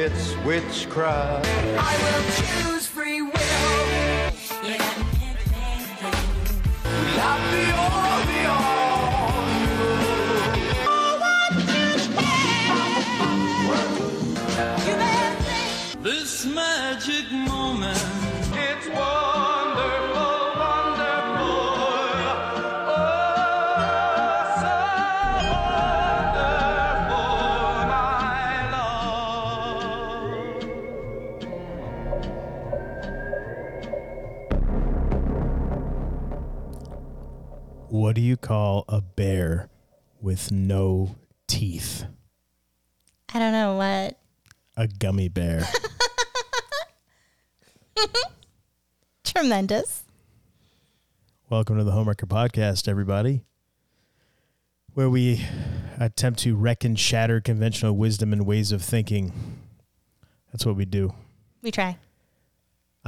It's witchcraft. I will choose free will. Yeah. I'll be all, be What do you call a bear with no teeth? I don't know what. A gummy bear. Tremendous. Welcome to the Homewrecker Podcast, everybody, where we attempt to wreck and shatter conventional wisdom and ways of thinking. That's what we do. We try.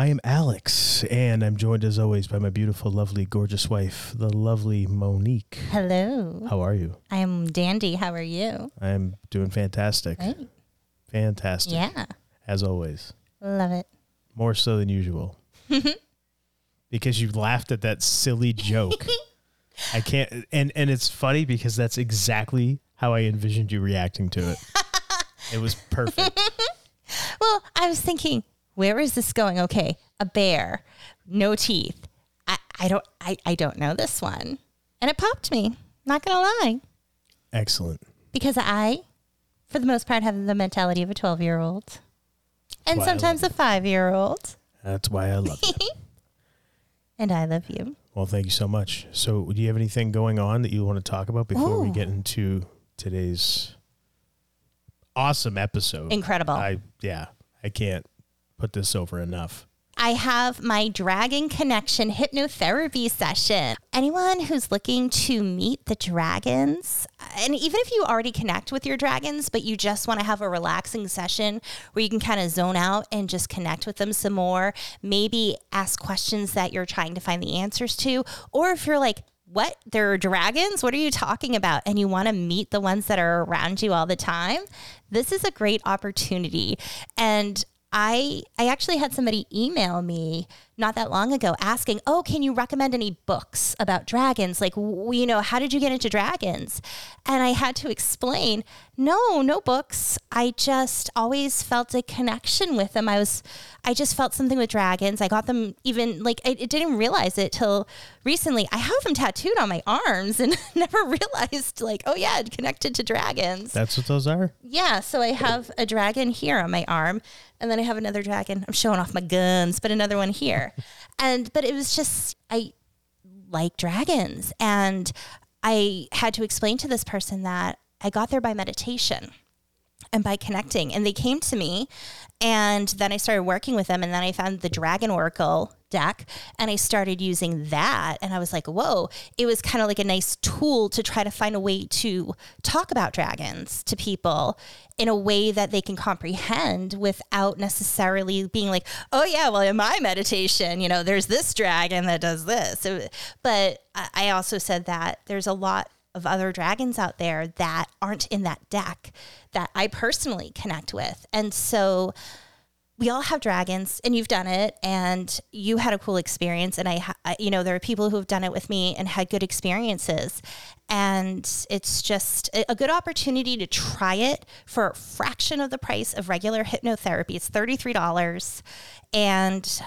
I am Alex, and I'm joined as always by my beautiful, lovely, gorgeous wife, the lovely Monique. Hello. How are you? I am Dandy. How are you? I am doing fantastic. Great. Fantastic. Yeah. As always. Love it. More so than usual. because you laughed at that silly joke. I can't and and it's funny because that's exactly how I envisioned you reacting to it. it was perfect. Well, I was thinking, where is this going? Okay, a bear, no teeth. I, I don't I, I don't know this one. And it popped me. Not gonna lie. Excellent. Because I, for the most part, have the mentality of a twelve year old. And Why sometimes a five year old. That's why I love you. And I love you. well, thank you so much. So, do you have anything going on that you want to talk about before we get into today's awesome episode? Incredible. I yeah, I can't put this over enough. I have my Dragon Connection hypnotherapy session. Anyone who's looking to meet the dragons, and even if you already connect with your dragons, but you just want to have a relaxing session where you can kind of zone out and just connect with them some more, maybe ask questions that you're trying to find the answers to, or if you're like, what? There are dragons? What are you talking about? And you want to meet the ones that are around you all the time. This is a great opportunity. And I I actually had somebody email me not that long ago asking, "Oh, can you recommend any books about dragons? Like, you know, how did you get into dragons?" And I had to explain, "No, no books. I just always felt a connection with them. I was I just felt something with dragons. I got them even like I, I didn't realize it till recently. I have them tattooed on my arms and never realized like, oh yeah, it connected to dragons. That's what those are? Yeah, so I have a dragon here on my arm, and then I have another dragon. I'm showing off my guns, but another one here. and but it was just I like dragons, and I had to explain to this person that I got there by meditation and by connecting. And they came to me, and then I started working with them. And then I found the Dragon Oracle deck, and I started using that. And I was like, whoa, it was kind of like a nice tool to try to find a way to talk about dragons to people in a way that they can comprehend without necessarily being like, oh, yeah, well, in my meditation, you know, there's this dragon that does this. But I also said that there's a lot of other dragons out there that aren't in that deck that I personally connect with. And so we all have dragons and you've done it and you had a cool experience and I, ha- you know there are people who have done it with me and had good experiences and it's just a good opportunity to try it for a fraction of the price of regular hypnotherapy it's $33 and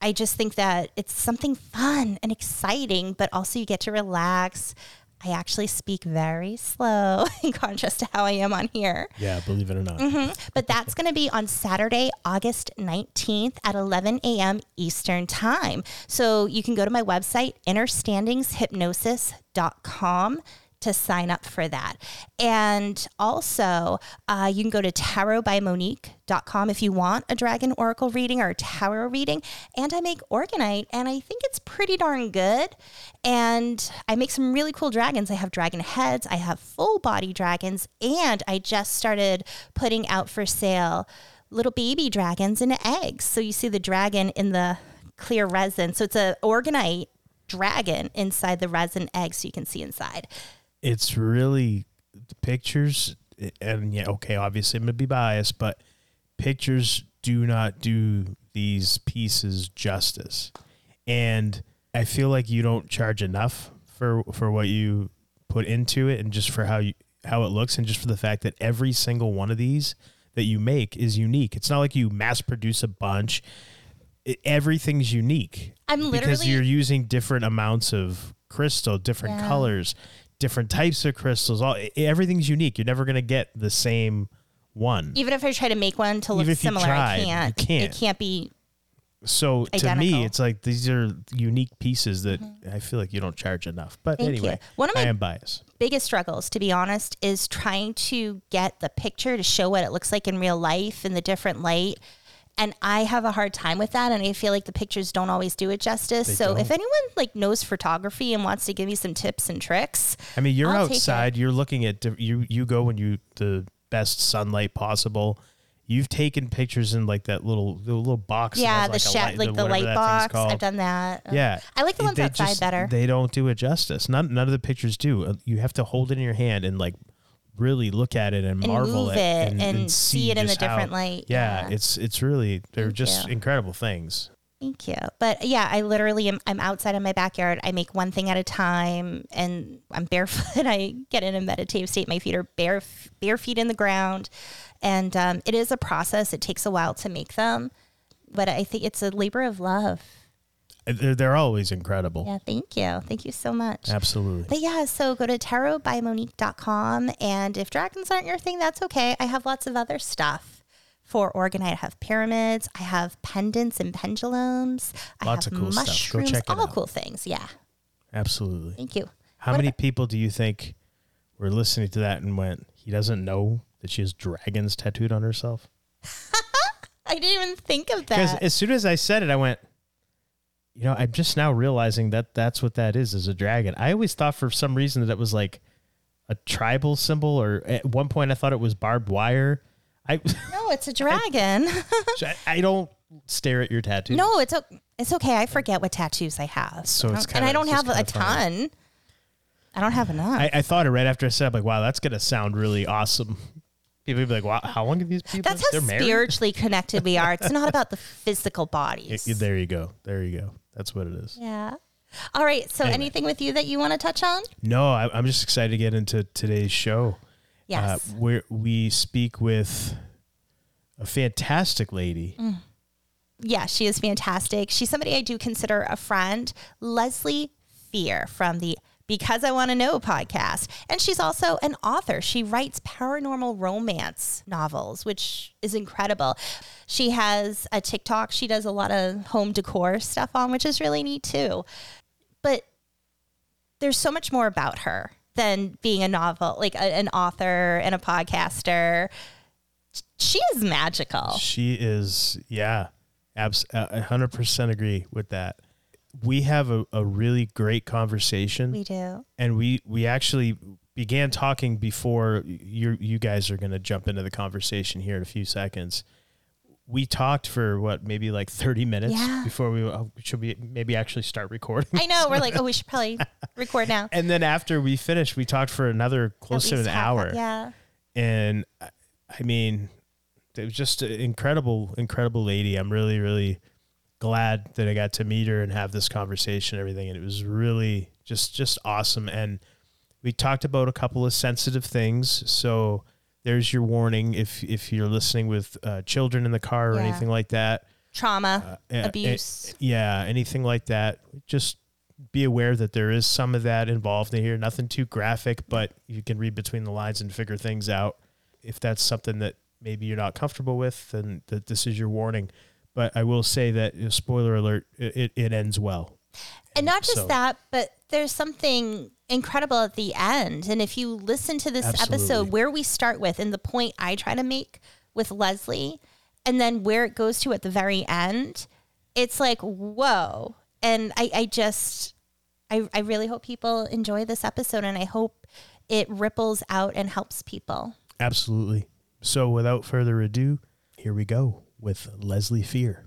I just think that it's something fun and exciting, but also you get to relax. I actually speak very slow in contrast to how I am on here. Yeah, believe it or not. Mm-hmm. But that's going to be on Saturday, August 19th at 11 a.m. Eastern Time. So you can go to my website, innerstandingshypnosis.com to sign up for that. And also, uh, you can go to tarotbymonique.com if you want a dragon oracle reading or a tarot reading. And I make Orgonite, and I think it's pretty darn good. And I make some really cool dragons. I have dragon heads, I have full body dragons, and I just started putting out for sale little baby dragons and eggs. So you see the dragon in the clear resin. So it's a orgonite dragon inside the resin egg so you can see inside. It's really the pictures and yeah okay obviously i'm gonna be biased but pictures do not do these pieces justice. And i feel like you don't charge enough for for what you put into it and just for how you how it looks and just for the fact that every single one of these that you make is unique. It's not like you mass produce a bunch. It, everything's unique I'm literally because you're using different amounts of crystal, different Yeah. colors, different types of crystals. All everything's unique. You're never gonna get the same one. Even if I try to make one to look Even if you similar, tried, I you can't. can't. It can't be. So to Identical. me, it's like these are unique pieces that I feel like you don't charge enough. But Mm-hmm. Thank you. anyway, One of I my- am biased. biggest struggles, to be honest, is trying to get the picture to show what it looks like in real life in the different light. And I have a hard time with that, and I feel like the pictures don't always do it justice. so if don't. anyone like knows photography and wants to give me some tips and tricks, I mean, you're I'll outside. You're looking at you. You go when you the best sunlight possible. You've taken pictures in like that little the little box. yeah, the like, a light, like the whatever light box. I've done that. Yeah, I like the ones They outside just- better. They don't do it justice. None none of the pictures do. Uh, You have to hold it in your hand and like really look at it and, And marvel at it and, and see it in a just how- different light. Yeah, Yeah. it's it's really they're Thank just you. incredible things. Thank you. But yeah, I literally am I'm outside in my backyard. I make one thing at a time and I'm barefoot. I get in a meditative state. My feet are bare bare feet in the ground. And um, it is a process. It takes a while to make them. But I think it's a labor of love. They're, they're always incredible. Yeah, thank you. Thank you so much. Absolutely. But yeah, so go to tarotbymonique.com. And if dragons aren't your thing, that's okay. I have lots of other stuff for Orgonite. I have pyramids, I have pendants and pendulums, Lots I have of cool stuff. Go mushrooms, check it all out. cool things. Yeah. Absolutely. Thank you. How What many about- people do you think were listening to that and went, he doesn't know that she has dragons tattooed on herself? I didn't even think of that. Because that. as soon as I said it, I went, you know, I'm just now realizing that that's what that is, is a dragon. I always thought for some reason that it was like a tribal symbol, or at one point I thought it was barbed wire. I, no, it's a dragon. I don't stare at your tattoo. no, it's o- it's okay. I forget what tattoos I have. So it's don't- and I don't have a kinda funny. ton. I don't have enough. I, I thought it right after I said, I'm like, wow, that's gonna sound really awesome. People be like, wow, how long have these people? That's how they're married? spiritually connected we are. It's not about the physical bodies. Y- There you go. There you go. That's what it is. Yeah. All right. So, Anyway. anything with you that you want to touch on? No, I, I'm just excited to get into today's show. Yes. Uh, where we speak with a fantastic lady. Mm. yeah, she is fantastic. She's somebody I do consider a friend, Leslie Fear from the Because I Want to Know podcast. And she's also an author. She writes paranormal romance novels, which is incredible. She has a TikTok. She does a lot of home decor stuff on, which is really neat too. But there's so much more about her than being a novel, like a, an author and a podcaster. She is magical. She is, yeah, abs- uh, a hundred percent agree with that. We have a, a really great conversation. We do. and we we actually began talking before you you guys are going to jump into the conversation here in a few seconds. We talked for what maybe like 30 minutes Yeah. before we oh, should we maybe actually start recording. I know. We're like, oh, we should probably record now. and then after we finished, we talked for another close to an hour. Yeah. And I- I mean, it was just an incredible incredible lady. I'm really really glad that I got to meet her and have this conversation and everything. And it was really just just awesome. And we talked about a couple of sensitive things. So there's your warning if if you're listening with uh, children in the car or Yeah. anything like that. Trauma, Uh, abuse. yeah anything like that. Just be aware that there is some of that involved in here. Nothing too graphic but you can read between the lines and figure things out. If that's something that maybe you're not comfortable with then that this is your warning but i will say that you know, spoiler alert it, it, ends well and not just so- that, but there's something incredible at the end. And if you listen to this Absolutely. episode, where we start with and the point I try to make with Leslie, and then where it goes to at the very end, it's like, whoa. And I, I just, I, I really hope people enjoy this episode and I hope it ripples out and helps people. absolutely so without further ado here we go with Leslie Fear.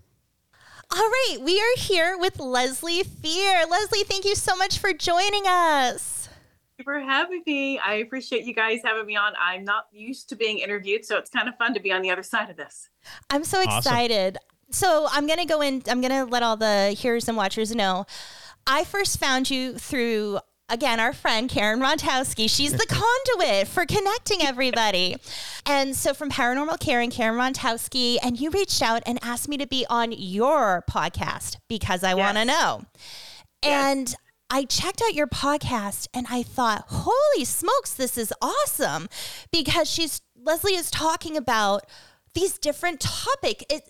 All right, we are here with Leslie Fear. Leslie, thank you so much for joining us. you for having me. I appreciate you guys having me on. I'm not used to being interviewed, so it's kind of fun to be on the other side of this. I'm so Awesome. excited. So I'm gonna go in. I'm gonna let all the hearers and watchers know. I first found you through again our friend Karen Rontowski. She's the conduit for connecting everybody. And so from Paranormal Karen, Karen Rontowski, and you reached out and asked me to be on your podcast because I want to Yes. know. And I checked out your podcast and I thought, holy smokes, this is awesome because she's Leslie is talking about these different topic. It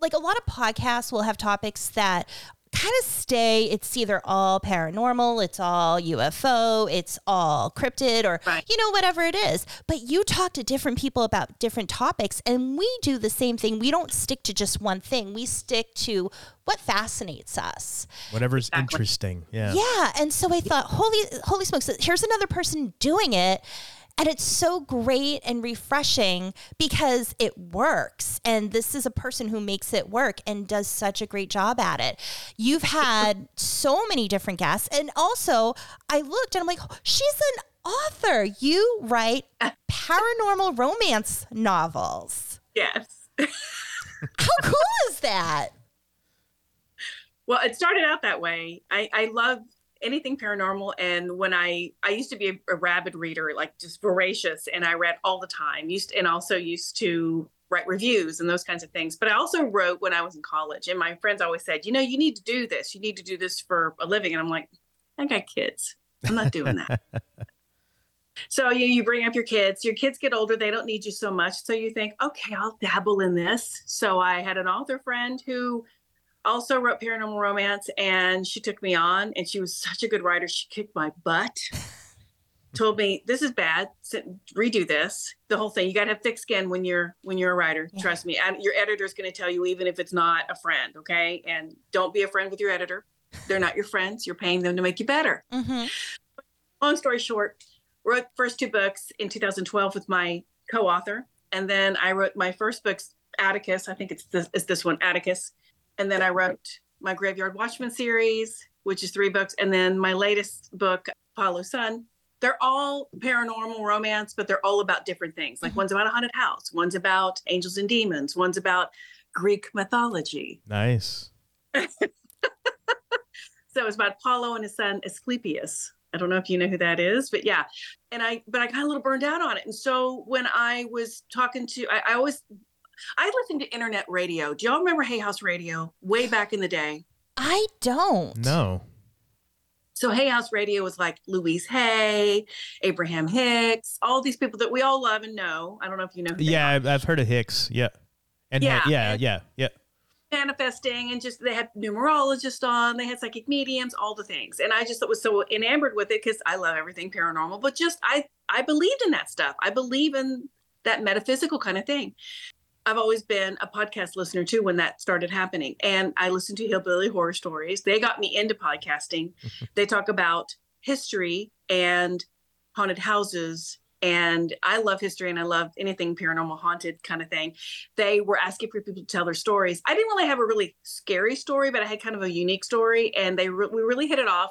like a lot of podcasts will have topics that kind of stay it's either all paranormal it's all ufo it's all cryptid or Right. you know whatever it is but you talk to different people about different topics and we do the same thing we don't stick to just one thing we stick to what fascinates us Whatever's Exactly. interesting. Yeah. yeah, and so I thought, holy, holy smokes! Here's another person doing it, and it's so great and refreshing because it works. And this is a person who makes it work and does such a great job at it. You've had so many different guests, and also I looked and I'm like, she's an author. You write paranormal romance novels. Yes. How cool is that? Well, it started out that way. I, I love anything paranormal. And when I, I used to be a, a rabid reader, like just voracious, and I read all the time, used and also used to write reviews and those kinds of things. But I also wrote when I was in college. And my friends always said, you know, you need to do this. You need to do this for a living. And I'm like, I got kids. I'm not doing that. So you, you bring up your kids, your kids get older, they don't need you so much. So you think, okay, I'll dabble in this. So I had an author friend who also wrote paranormal romance and she took me on and she was such a good writer. She kicked my butt. Told me this is bad. Redo this. The whole thing. You got to have thick skin when you're when you're a writer. Yeah. Trust me. And your editor's going to tell you even if it's not a friend. Okay. And don't be a friend with your editor. They're not your friends. You're paying them to make you better hmm long story short, wrote first two books in 2012 with my co-author, and then I wrote my first books, Atticus. I think it's this, it's this one, Atticus, and then I wrote my Graveyard Watchman series, which is three books, and then my latest book, Apollo Sun. They're all paranormal romance, but they're all about different things. Like mm-hmm. one's about a haunted house, one's about angels and demons, one's about Greek mythology. Nice. So it's about Apollo and his son Asclepius. I don't know if you know who that is, but yeah. And I, but I got a little burned out on it. And so when I was talking to, I, I always, I listened to internet radio. Do y'all remember Hay House Radio way back in the day? I don't. No. So Hay House Radio was like Louise Hay, Abraham Hicks, all these people that we all love and know. I don't know if you know. Who they Yeah, are. I've, I've heard of Hicks. Yeah. And Yeah, yeah, and- yeah, yeah. manifesting and just they had numerologists on they had psychic mediums all the things and i just was so enamored with it because i love everything paranormal but just i i believed in that stuff i believe in that metaphysical kind of thing i've always been a podcast listener too when that started happening and i listened to hillbilly horror stories they got me into podcasting they talk about history and haunted houses and i love history and i love anything paranormal haunted kind of thing they were asking for people to tell their stories. I didn't really have a really scary story, but I had kind of a unique story, and they re- we really hit it off.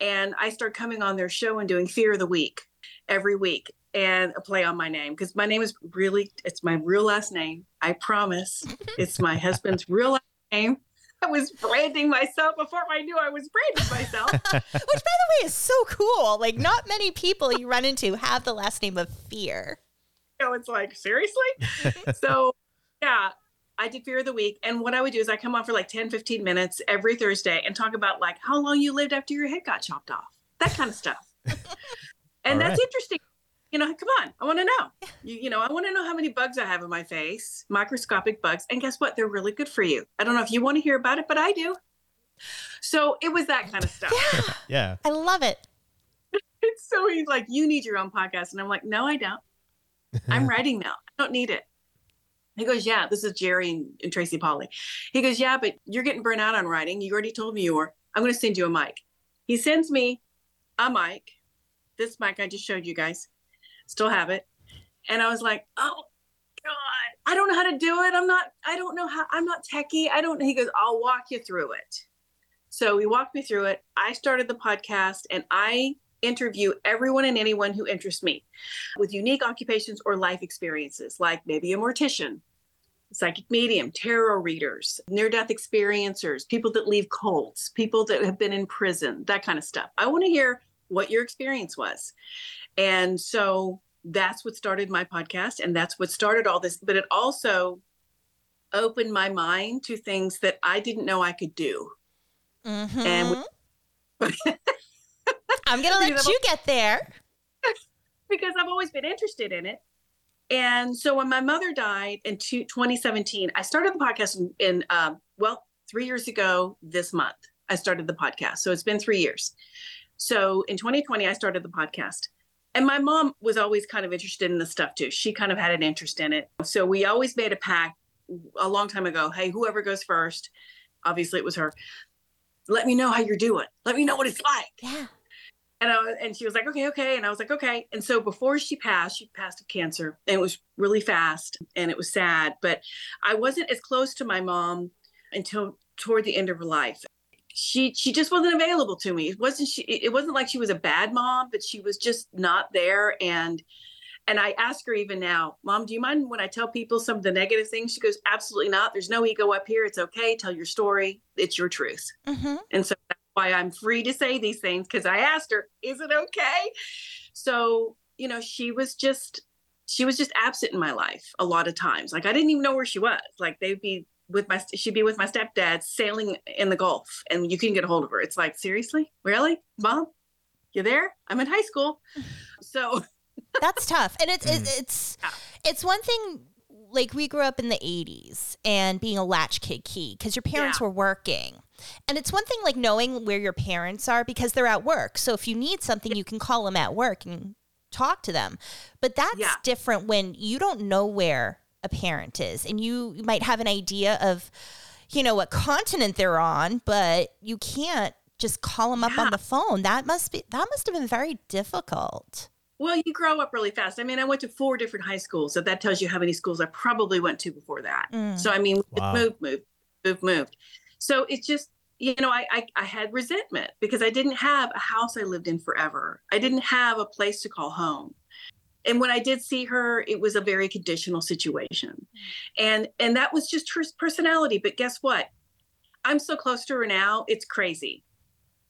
And I started coming on their show and doing Fear of the Week every week and a play on my name because my name is really it's my real last name. I promise, it's my husband's real last name. I was branding myself before I knew I was branding myself. Which, by the way, is so cool. Like, not many people you run into have the last name of Fear. you know, it's like seriously. so yeah, I did Fear of the Week. And what I would do is I come on for like 10, 15 minutes every Thursday and talk about like how long you lived after your head got chopped off, that kind of stuff. and All that's right. interesting. You know, come on, I want to know. You, you know, I want to know how many bugs I have in my face, microscopic bugs. And guess what? They're really good for you. I don't know if you want to hear about it, but I do. So it was that kind of stuff. Yeah, Yeah. I love it. It's so he's like, you need your own podcast. And I'm like, no, I don't. I'm writing now. I don't need it. He goes, yeah, this is Jerry and, and Tracy Polly. He goes, yeah, but you're getting burnt out on writing. You already told me you were. I'm going to send you a mic. He sends me a mic. This mic I just showed you guys. Still have it. And I was like, oh, God, I don't know how to do it. I'm not, I don't know how, I'm not techie. I don't, he goes, I'll walk you through it. So he walked me through it. I started the podcast and I interview everyone and anyone who interests me with unique occupations or life experiences, like maybe a mortician, psychic medium, tarot readers, near death experiencers, people that leave cults, people that have been in prison, that kind of stuff. I want to hear what your experience was. And so that's what started my podcast and that's what started all this. But it also opened my mind to things that I didn't know I could do. Mm-hmm. And we- I'm gonna let Because you get there. because I've always been interested in it. And so when my mother died in 2017, I started the podcast in, in um, well, three years ago this month. I started the podcast. So it's been three years. So in 2020, I started the podcast. And my mom was always kind of interested in this stuff too. She kind of had an interest in it. So we always made a pact a long time ago hey, whoever goes first, obviously it was her, let me know how you're doing. Let me know what it's like. Yeah. And I was, and she was like, okay, okay. And I was like, okay. And so before she passed, she passed of cancer and it was really fast and it was sad, but I wasn't as close to my mom until toward the end of her life. She, she just wasn't available to me. It wasn't she, it wasn't like she was a bad mom, but she was just not there. And, and I ask her even now, mom, do you mind when I tell people some of the negative things? She goes, absolutely not. There's no ego up here. It's okay. Tell your story. It's your truth. hmm And so that's why I'm free to say these things because I asked her, is it okay? So, you know, she was just, she was just absent in my life a lot of times. Like I didn't even know where she was. Like they'd be with my, she'd be with my stepdad sailing in the Gulf and you couldn't get a hold of her. It's like, seriously? Really? Mom? You there? I'm in high school. So, That's tough. And it's Mm. it, it's Yeah. it's one thing like we grew up in the 80s and being a latchkey key because your parents Yeah. were working. And it's one thing like knowing where your parents are because they're at work. So if you need something, you can call them at work and talk to them. But that's Yeah. different when you don't know where a parent is and you might have an idea of you know what continent they're on, but you can't just call them up on the phone. That must be that must have been very difficult. well, you grow up really fast. I mean, I went to four different high schools. So that tells you how many schools I probably went to before that. Mm. So I mean, it Wow. moved, moved, moved, moved. So it's just, you know, I, I I had resentment because I didn't have a house I lived in forever. I didn't have a place to call home. And when I did see her, it was a very conditional situation. And and that was just her personality. But guess what? I'm so close to her now, it's crazy.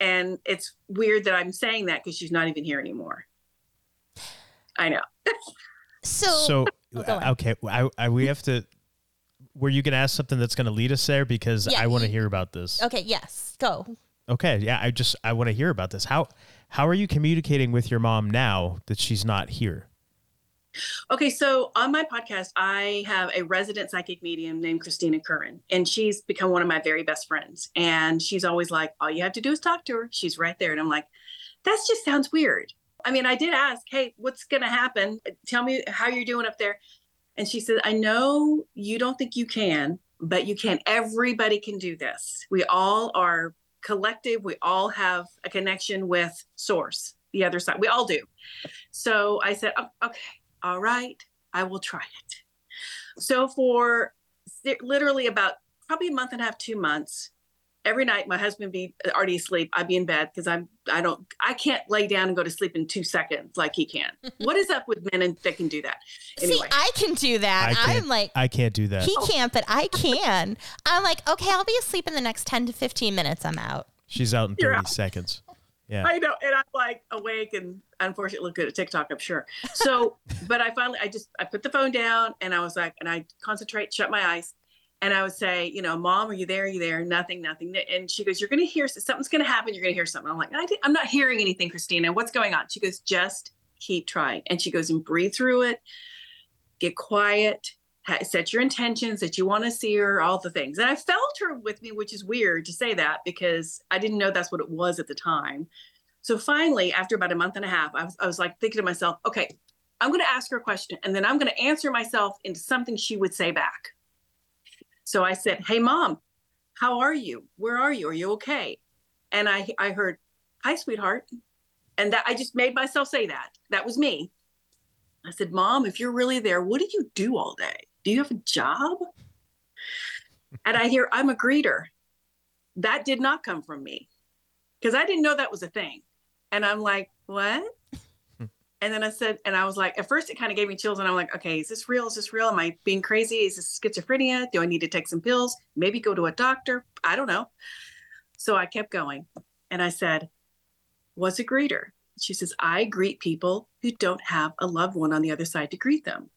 And it's weird that I'm saying that because she's not even here anymore. I know. So, So Oh, uh, okay, I, I we have to. Were you gonna ask something that's gonna lead us there because Yeah, I want to hear about this. okay, yes, go. Okay, yeah, I just I want to hear about this. How how are you communicating with your mom now that she's not here? Okay, so on my podcast, I have a resident psychic medium named Christina Curran, and she's become one of my very best friends. And she's always like, All you have to do is talk to her. She's right there. And I'm like, That just sounds weird. I mean, I did ask, Hey, what's going to happen? Tell me how you're doing up there. And she said, I know you don't think you can, but you can. Everybody can do this. We all are collective. We all have a connection with source, the other side. We all do. So I said, "Oh, okay, all right, I will try it. So for literally about probably a month and a half, two months, every night my husband be already asleep. I'd be in bed because I'm I don't I can't lay down and go to sleep in two seconds like he can. what is up with men and that can do that? Anyway. See, I can do that. I can't, I'm like, I can't do that. he can't, but I can. I'm like, okay, I'll be asleep in the next 10 to 15 minutes. I'm out. She's out in thirty out. seconds. Yeah. I know, and I'm like awake and unfortunately look good at TikTok, I'm sure. So, but I finally, I just, I put the phone down and I was like, and I concentrate, shut my eyes, and I would say, you know, Mom, are you there? Are you there? Nothing, nothing. And she goes, You're going to hear something's going to happen. You're going to hear something. I'm like, I, I'm not hearing anything, Christina. What's going on? She goes, Just keep trying. And she goes, and breathe through it, get quiet, set your intentions that you want to see her, all the things. And I felt her with me, which is weird to say that because I didn't know that's what it was at the time. So finally, after about a month and a half, I was, I was like thinking to myself, okay, I'm going to ask her a question and then I'm going to answer myself into something she would say back. So I said, Hey, mom, how are you? Where are you? Are you okay? And I, I heard, Hi, sweetheart. And that I just made myself say that. That was me. I said, Mom, if you're really there, what do you do all day? Do you have a job? and I hear, I'm a greeter. That did not come from me because I didn't know that was a thing. And I'm like, what? and then I said, and I was like, at first it kind of gave me chills. And I'm like, okay, is this real? Is this real? Am I being crazy? Is this schizophrenia? Do I need to take some pills? Maybe go to a doctor? I don't know. So I kept going. And I said, what's a greeter? She says, I greet people who don't have a loved one on the other side to greet them.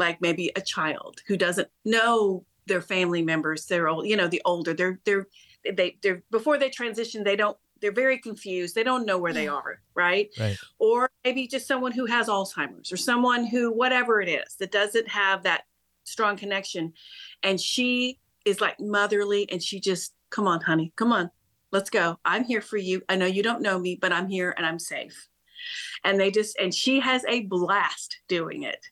Like maybe a child who doesn't know their family members. They're old, you know, the older they're, they're, they, they're, before they transition, they don't, they're very confused. They don't know where they are. Right. Right. Or maybe just someone who has Alzheimer's or someone who, whatever it is, that doesn't have that strong connection. And she is like motherly and she just, come on, honey, come on, let's go. I'm here for you. I know you don't know me, but I'm here and I'm safe. And they just, and she has a blast doing it.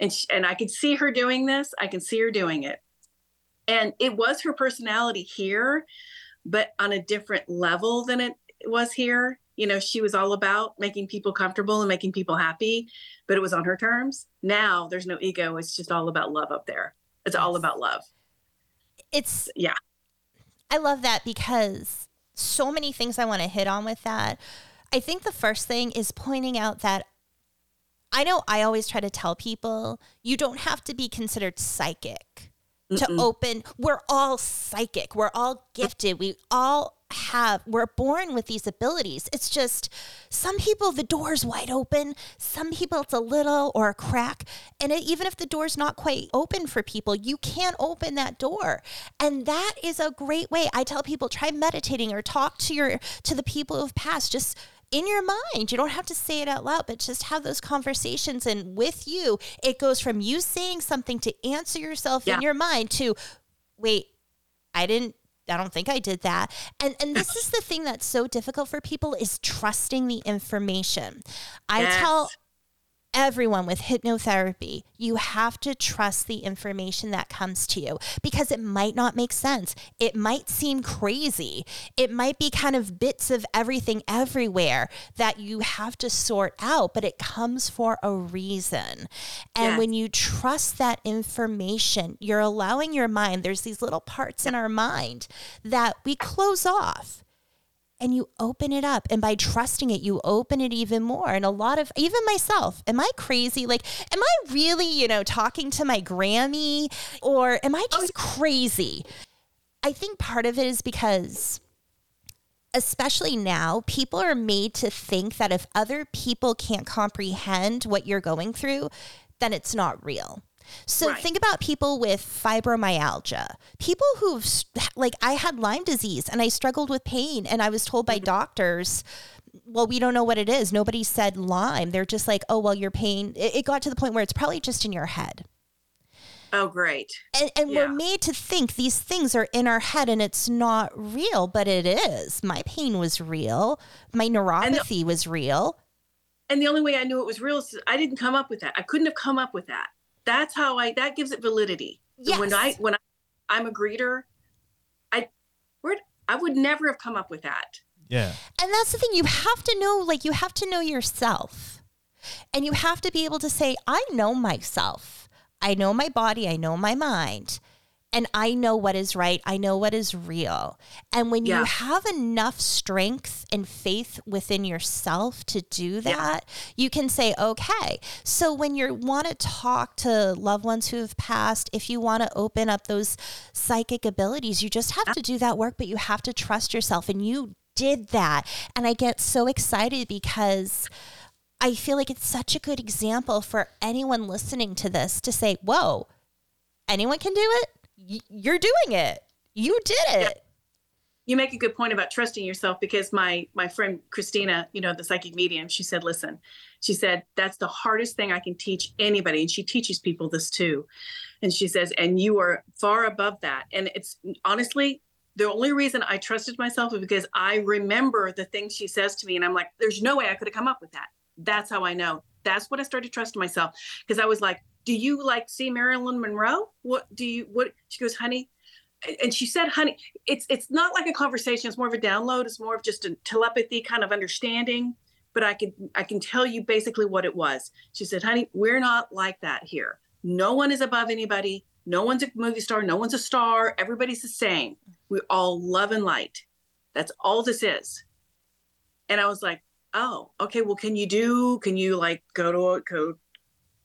And, sh and I can see her doing this. I can see her doing it. And it was her personality here, but on a different level than it was here. You know, she was all about making people comfortable and making people happy, but it was on her terms. Now there's no ego. It's just all about love up there. It's all about love. It's Yeah. I love that because so many things I want to hit on with that. I think the first thing is pointing out that I know I always try to tell people you don't have to be considered psychic to open. We're all psychic. We're all gifted. We all have, we're born with these abilities. It's just some people, the door's wide open. Some people, it's a little or a crack. And it, even if the door's not quite open for people, you can't open that door. And that is a great way. I tell people try meditating or talk to your, to the people who've passed. Just, in your mind. You don't have to say it out loud, but just have those conversations. And with you, it goes from you saying something to answer yourself Yeah. in your mind to, wait, I didn't. I don't think I did that. And and this is the thing that's so difficult for people is trusting the information. I Yes. tell everyone with hypnotherapy, you have to trust the information that comes to you because it might not make sense. It might seem crazy. It might be kind of bits of everything everywhere that you have to sort out, but it comes for a reason. And Yes. when you trust that information, you're allowing your mind, there's these little parts in our mind that we close off and you open it up and by trusting it you open it even more. And a lot of even myself am i crazy? Like am i really you know talking to my grammy or am i just crazy? I think part of it is because especially now people are made to think that if other people can't comprehend what you're going through then it's not real so Right. think about people with fibromyalgia. People who've like I had Lyme disease and I struggled with pain and I was told by mm-hmm. doctors, well, we don't know what it is. Nobody said Lyme. They're just like, oh, well, your pain. It, it got to the point where it's probably just in your head. Oh, great. And, and Yeah. we're made to think these things are in our head and it's not real, but it is. My pain was real. My neuropathy was real. And the only way I knew it was real is I didn't come up with that. I couldn't have come up with that. That's how I. That gives it validity. Yes. When I when I, I'm a greeter, I, where I would never have come up with that. Yeah. And that's the thing. You have to know, like, you have to know yourself. And you have to be able to say, I know myself. I know my body. I know my mind. And I know what is right. I know what is real. And when you have enough strength and faith within yourself to do that, you can say, okay. So when you want to talk to loved ones who have passed, if you want to open up those psychic abilities, you just have to do that work, but you have to trust yourself. And you did that. And I get so excited because I feel like it's such a good example for anyone listening to this to say, whoa, anyone can do it. Y- You're doing it. You did it. you make a good point about trusting yourself because my my friend Christina, you know, the psychic medium, she said, listen, she said, that's the hardest thing I can teach anybody. And she teaches people this too. And she says, and you are far above that. And it's honestly, the only reason I trusted myself is because I remember the things she says to me. And I'm like, there's no way I could have come up with that. That's how I know. That's what I started trusting myself. Because I was like, do you like see Marilyn Monroe? What do you what she goes, honey? And she said, honey, it's it's not like a conversation it's more of a download it's more of just a telepathy kind of understanding but i can i can tell you basically what it was she said honey we're not like that here no one is above anybody. No one's a movie star. No one's a star. Everybody's the same. We all love and light. That's all this is. And I was like, oh, okay. Well, can you do? Can you like go to a go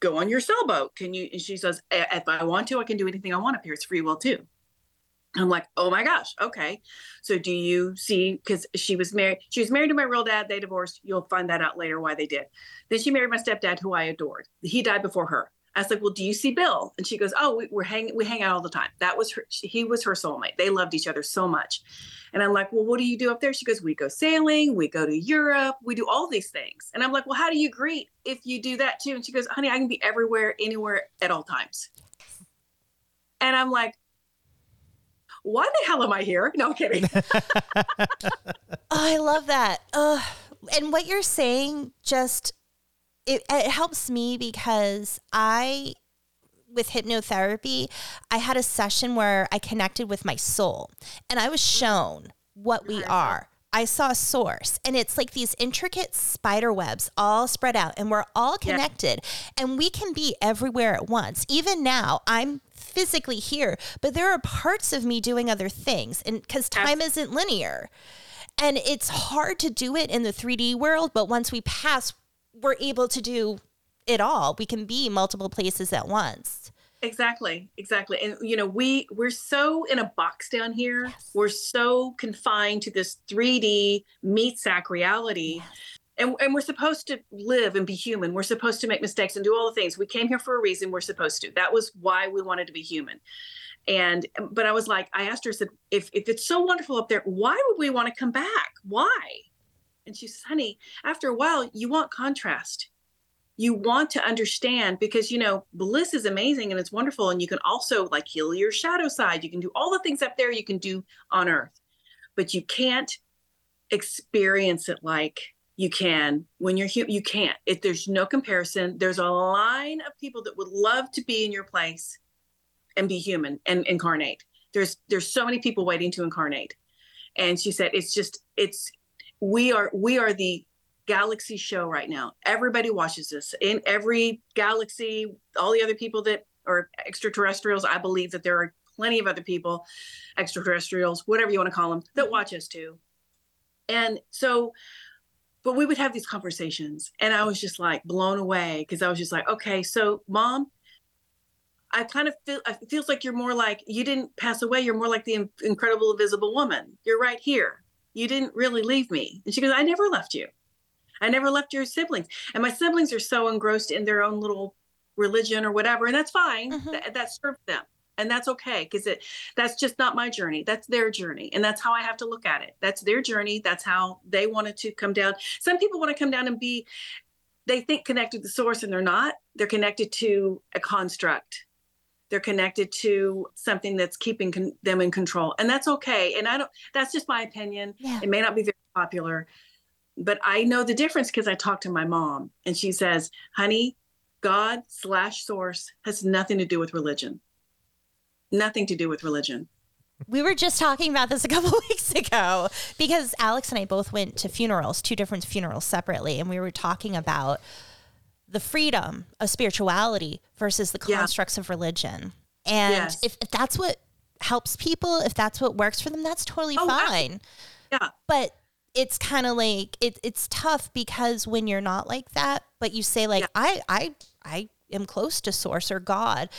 go on your sailboat? Can you? And she says, "Eh, if I want to, I can do anything I want up here. It's free will too. I'm like, oh my gosh, okay. So do you see? Because she was married. She was married to my real dad. They divorced. You'll find that out later why they did. Then she married my stepdad, who I adored. He died before her. I was like, well, do you see Bill? And she goes, oh, we, we're hanging. We hang out all the time. That was her. He was her soulmate. They loved each other so much. And I'm like, well, what do you do up there? She goes, we go sailing. We go to Europe. We do all these things. And I'm like, well, how do you greet if you do that too? And she goes, honey, I can be everywhere, anywhere, at all times. And I'm like, why the hell am I here? No I'm kidding. Oh, I love that. Uh, and what you're saying just it, it helps me because I with hypnotherapy, I had a session where I connected with my soul and I was shown what we uh-huh. are. I saw a source and it's like these intricate spider webs all spread out and we're all Yeah. connected and we can be everywhere at once. Even now, I'm physically here, but there are parts of me doing other things and because time isn't linear. And it's hard to do it in the 3D world, but once we pass, we're able to do it all. We can be multiple places at once. exactly exactly. And you know we we're so in a box down here. We're so confined to this 3d meat sack reality. And, and we're supposed to live and be human. We're supposed to make mistakes and do all the things. We came here for a reason. We're supposed to. That was why we wanted to be human. And but i was like i asked her I said if, if it's so wonderful up there why would we want to come back? Why and she says honey after a while you want contrast. You want to understand because you know bliss is amazing and it's wonderful and you can also like heal your shadow side. You can do all the things up there you can do on earth but you can't experience it like you can when you're human you can't. If there's no comparison. There's a line of people that would love to be in your place and be human and incarnate. There's there's so many people waiting to incarnate. And she said it's just it's we are we are the galaxy show right now. Everybody watches this in every galaxy, all the other people that are extraterrestrials. I believe that there are plenty of other people, extraterrestrials, whatever you want to call them, that mm-hmm. watch us too. And so, but we would have these conversations, and I was just like blown away because I was just like, okay, so mom, I kind of feel it feels like you're more like you didn't pass away. You're more like the in- incredible invisible woman. You're right here. You didn't really leave me. And she goes, I never left you. I never left your siblings. And my siblings are so engrossed in their own little religion or whatever, and that's fine. Mhm. That, that served them. And that's okay because it that's just not my journey. That's their journey. And that's how I have to look at it. That's their journey. That's how they wanted to come down. Some people want to come down and be they think connected to the source and they're not. They're connected to a construct. They're connected to something that's keeping con- them in control. And that's okay. And I don't that's just my opinion. Yeah. It may not be very popular, but I know the difference because I talked to my mom and she says, honey, God slash source has nothing to do with religion. Nothing to do with religion. We were just talking about this a couple weeks ago because Alex and I both went to funerals, two different funerals separately, and we were talking about the freedom of spirituality versus the Yeah. constructs of religion. And Yes. if, if that's what helps people, if that's what works for them, that's totally Oh, fine. Yeah. But it's kind of like it, it's tough because when you're not like that, but you say like Yeah. I I I am close to source or God.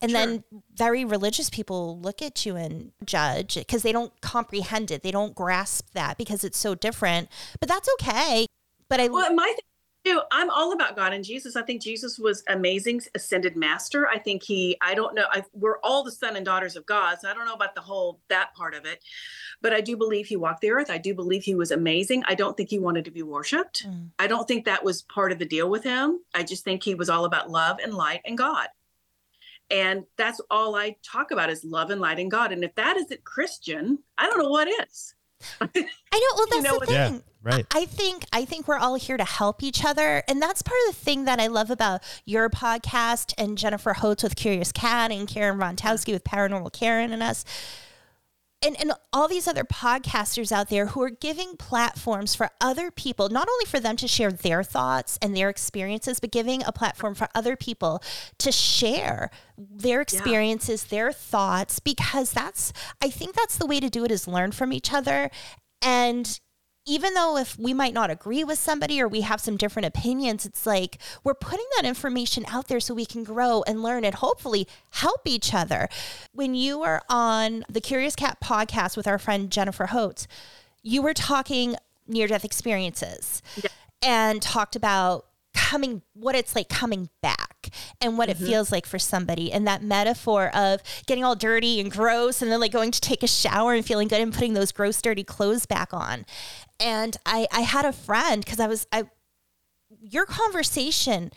And then very religious people look at you and judge because they don't comprehend it. They don't grasp that because it's so different. But that's okay. But I Well, my thing too, I'm all about God and Jesus. I think Jesus was amazing, ascended master. I think he, I don't know, I, we're all the son and daughters of God. So I don't know about the whole, that part of it. But I do believe he walked the earth. I do believe he was amazing. I don't think he wanted to be worshiped. Mm. I don't think that was part of the deal with him. I just think he was all about love and light and God. And that's all I talk about is love and light and God. And if that isn't Christian, I don't know what is. I know. Well, You that's know the what- Yeah, thing. right. I think I think we're all here to help each other, and that's part of the thing that I love about your podcast and Jennifer Holtz with Curious Cat and Karen Von Towski with Paranormal Karen and us. And, and all these other podcasters out there who are giving platforms for other people, not only for them to share their thoughts and their experiences, but giving a platform for other people to share their experiences, their thoughts, because that's, I think that's the way to do it is learn from each other. And even though if we might not agree with somebody or we have some different opinions, it's like we're putting that information out there so we can grow and learn and hopefully help each other. When you were on the Curious Cat podcast with our friend Jennifer Holtz, you were talking near death experiences and talked about coming what it's like coming back and what it mm-hmm. feels like for somebody. And that metaphor of getting all dirty and gross and then like going to take a shower and feeling good and putting those gross dirty clothes back on. And i i had a friend because i was i your conversation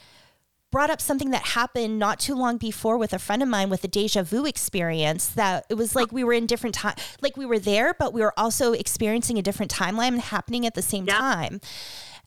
brought up something that happened not too long before with a friend of mine with a deja vu experience that it was like we were in different time like we were there but we were also experiencing a different timeline happening at the same Yeah. time.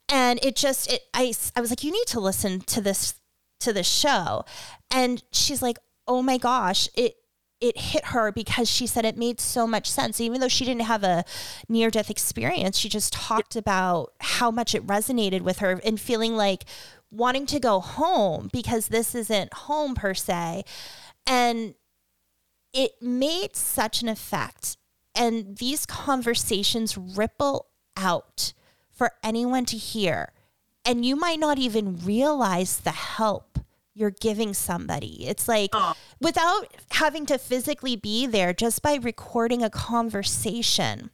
And it just it I, I was like you need to listen to this to the show. And she's like oh my gosh it it hit her because she said it made so much sense. Even though she didn't have a near death experience she just talked about how much it resonated with her and feeling like wanting to go home because this isn't home per se. And it made such an effect. And these conversations ripple out for anyone to hear and you might not even realize the help you're giving somebody it's like Oh. without having to physically be there just by recording a conversation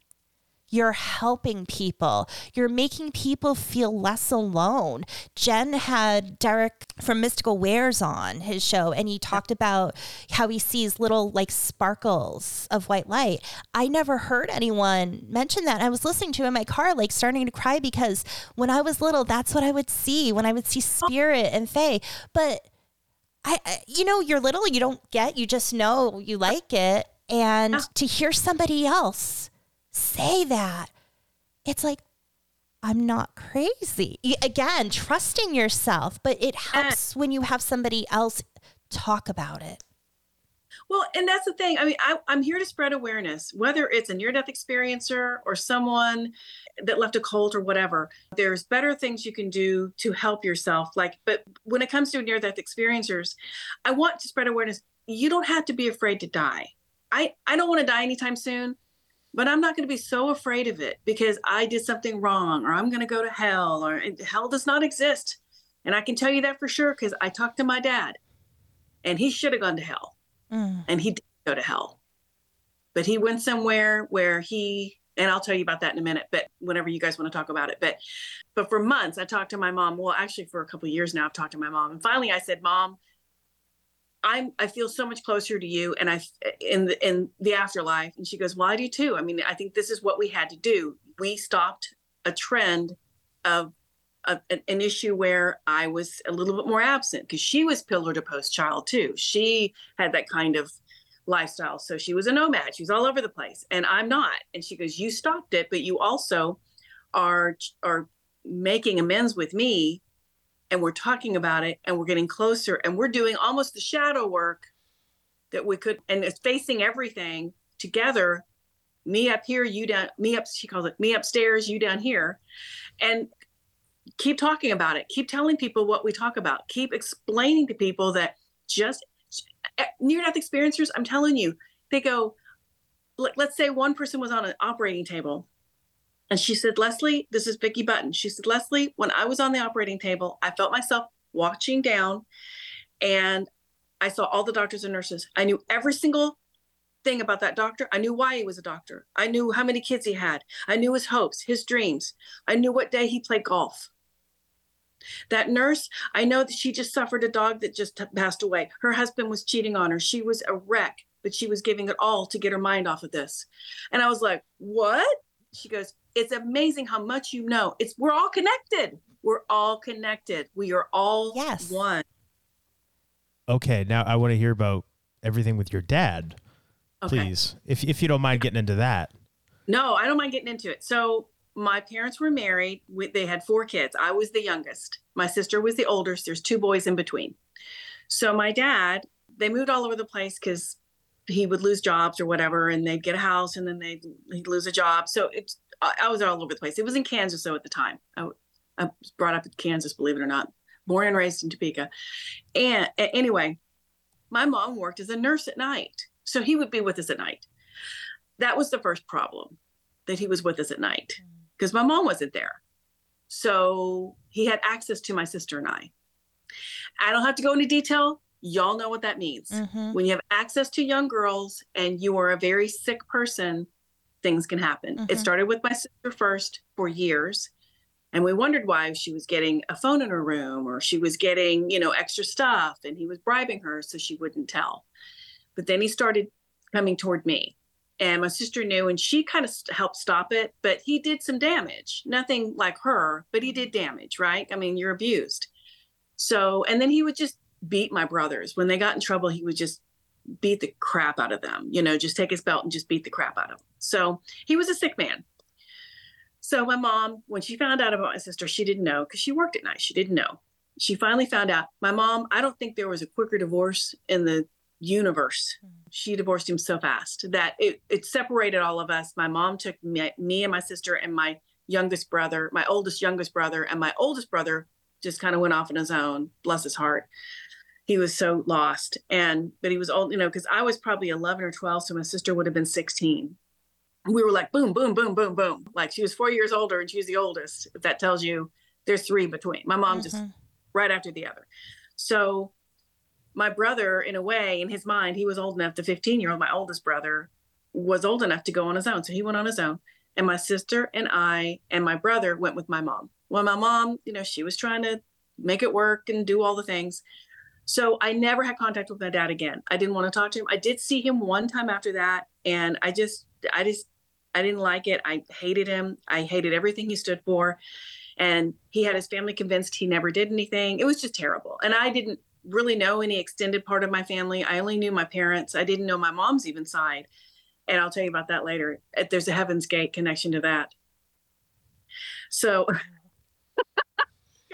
you're helping people. You're making people feel less alone. Jen had Derek from Mystical Wares on his show, and he talked about how he sees little like sparkles of white light. I never heard anyone mention that. I was listening to it in my car, like starting to cry because when I was little, that's what I would see when I would see spirit and fae. But I, I- you know, you're little, you don't get, you just know you like it. And to hear somebody else say that, it's like, I'm not crazy. Again, trusting yourself, but it helps when you have somebody else talk about it. Well, and that's the thing. I mean, I, I'm here to spread awareness, whether it's a near death experiencer or someone that left a cult or whatever. There's better things you can do to help yourself. Like, but when it comes to near death experiencers, I want to spread awareness. You don't have to be afraid to die. I, I don't want to die anytime soon, but I'm not going to be so afraid of it because I did something wrong or I'm going to go to hell or hell does not exist. And I can tell you that for sure because I talked to my dad and he should have gone to hell Mm. and he did go to hell. But he went somewhere where he and I'll tell you about that in a minute, but whenever you guys want to talk about it. But but for months I talked to my mom. Well, actually for a couple of years now I've talked to my mom. And finally I said, "Mom, I'm I feel so much closer to you and I in the in the afterlife." And she goes, "Well, I do too. I mean, I think this is what we had to do. We stopped a trend of a, an, an issue where I was a little bit more absent because she was pillar to post child too. She had that kind of lifestyle. So she was a nomad. She was all over the place. And I'm not. And she goes, You stopped it, but you also are are making amends with me and we're talking about it and we're getting closer and we're doing almost the shadow work that we could and it's facing everything together. Me up here you down me up she calls it me upstairs you down here. And keep talking about it. Keep telling people what we talk about. Keep explaining to people that just eh, near death experiencers i'm telling you they go let, let's say one person was on an operating table and she said leslie this is vicki button she said leslie when i was on the operating table i felt myself watching down and i saw all the doctors and nurses i knew every single thing about that doctor i knew why he was a doctor i knew how many kids he had i knew his hopes his dreams i knew what day he played golf that nurse, I know that she just suffered a dog that just passed away. Her husband was cheating on her. She was a wreck, but she was giving it all to get her mind off of this. And I was like, "What?" She goes, "It's amazing how much you know. It's we're all connected. We're all connected. We are all Yes. one." Okay, now I want to hear about everything with your dad, Okay. please. If if you don't mind getting into that. No, I don't mind getting into it. So my parents were married. They had four kids. I was the youngest. My sister was the oldest. There's two boys in between. So my dad, they moved all over the place because he would lose jobs or whatever, and they'd get a house, and then they'd he'd lose a job. So it's I, I was all over the place. It was in Kansas though at the time. I, I was brought up in Kansas, believe it or not, born and raised in Topeka. And a- anyway, my mom worked as a nurse at night, so he would be with us at night. That was the first problem, that he was with us at night because my mom wasn't there. So he had access to my sister and I. I don't have to go into detail. Y'all know what that means. Mhm. When you have access to young girls and you are a very sick person, things can happen. It Mhm. started with my sister first for years. And we wondered why she was getting a phone in her room or she was getting, you know, extra stuff and he was bribing her so she wouldn't tell. But then he started coming toward me. And my sister knew and she kind of st- helped stop it, but he did some damage. Nothing like her, but he did damage, right? I mean, you're abused. So, and then he would just beat my brothers. When they got in trouble, he would just beat the crap out of them, you know, just take his belt and just beat the crap out of them. So he was a sick man. So my mom, when she found out about my sister, she didn't know because she worked at night. She didn't know. She finally found out. My mom, I don't think there was a quicker divorce in the universe. Mm. She divorced him so fast that it, it separated all of us. My mom took me, me and my sister and my youngest brother, my oldest youngest brother, and my oldest brother just kind of went off on his own. Bless his heart. He was so lost. And, but he was old, you know, because I was probably 11 or 12. So my sister would have been 16. We were like, boom, boom, boom, boom, boom. Like she was four years older and she was the oldest. If that tells you there's three between. My mom just Mhm. right after the other. So my brother, in a way, in his mind, he was old enough, the 15 year old, my oldest brother, was old enough to go on his own. So he went on his own. And my sister and I and my brother went with my mom. Well, my mom, you know, she was trying to make it work and do all the things. So I never had contact with my dad again. I didn't want to talk to him. I did see him one time after that. And I just, I just, I didn't like it. I hated him. I hated everything he stood for. And he had his family convinced he never did anything. It was just terrible. And I didn't really know any extended part of my family. I only knew my parents. I didn't know my mom's even side. And I'll tell you about that later. There's a Heaven's Gate connection to that. So,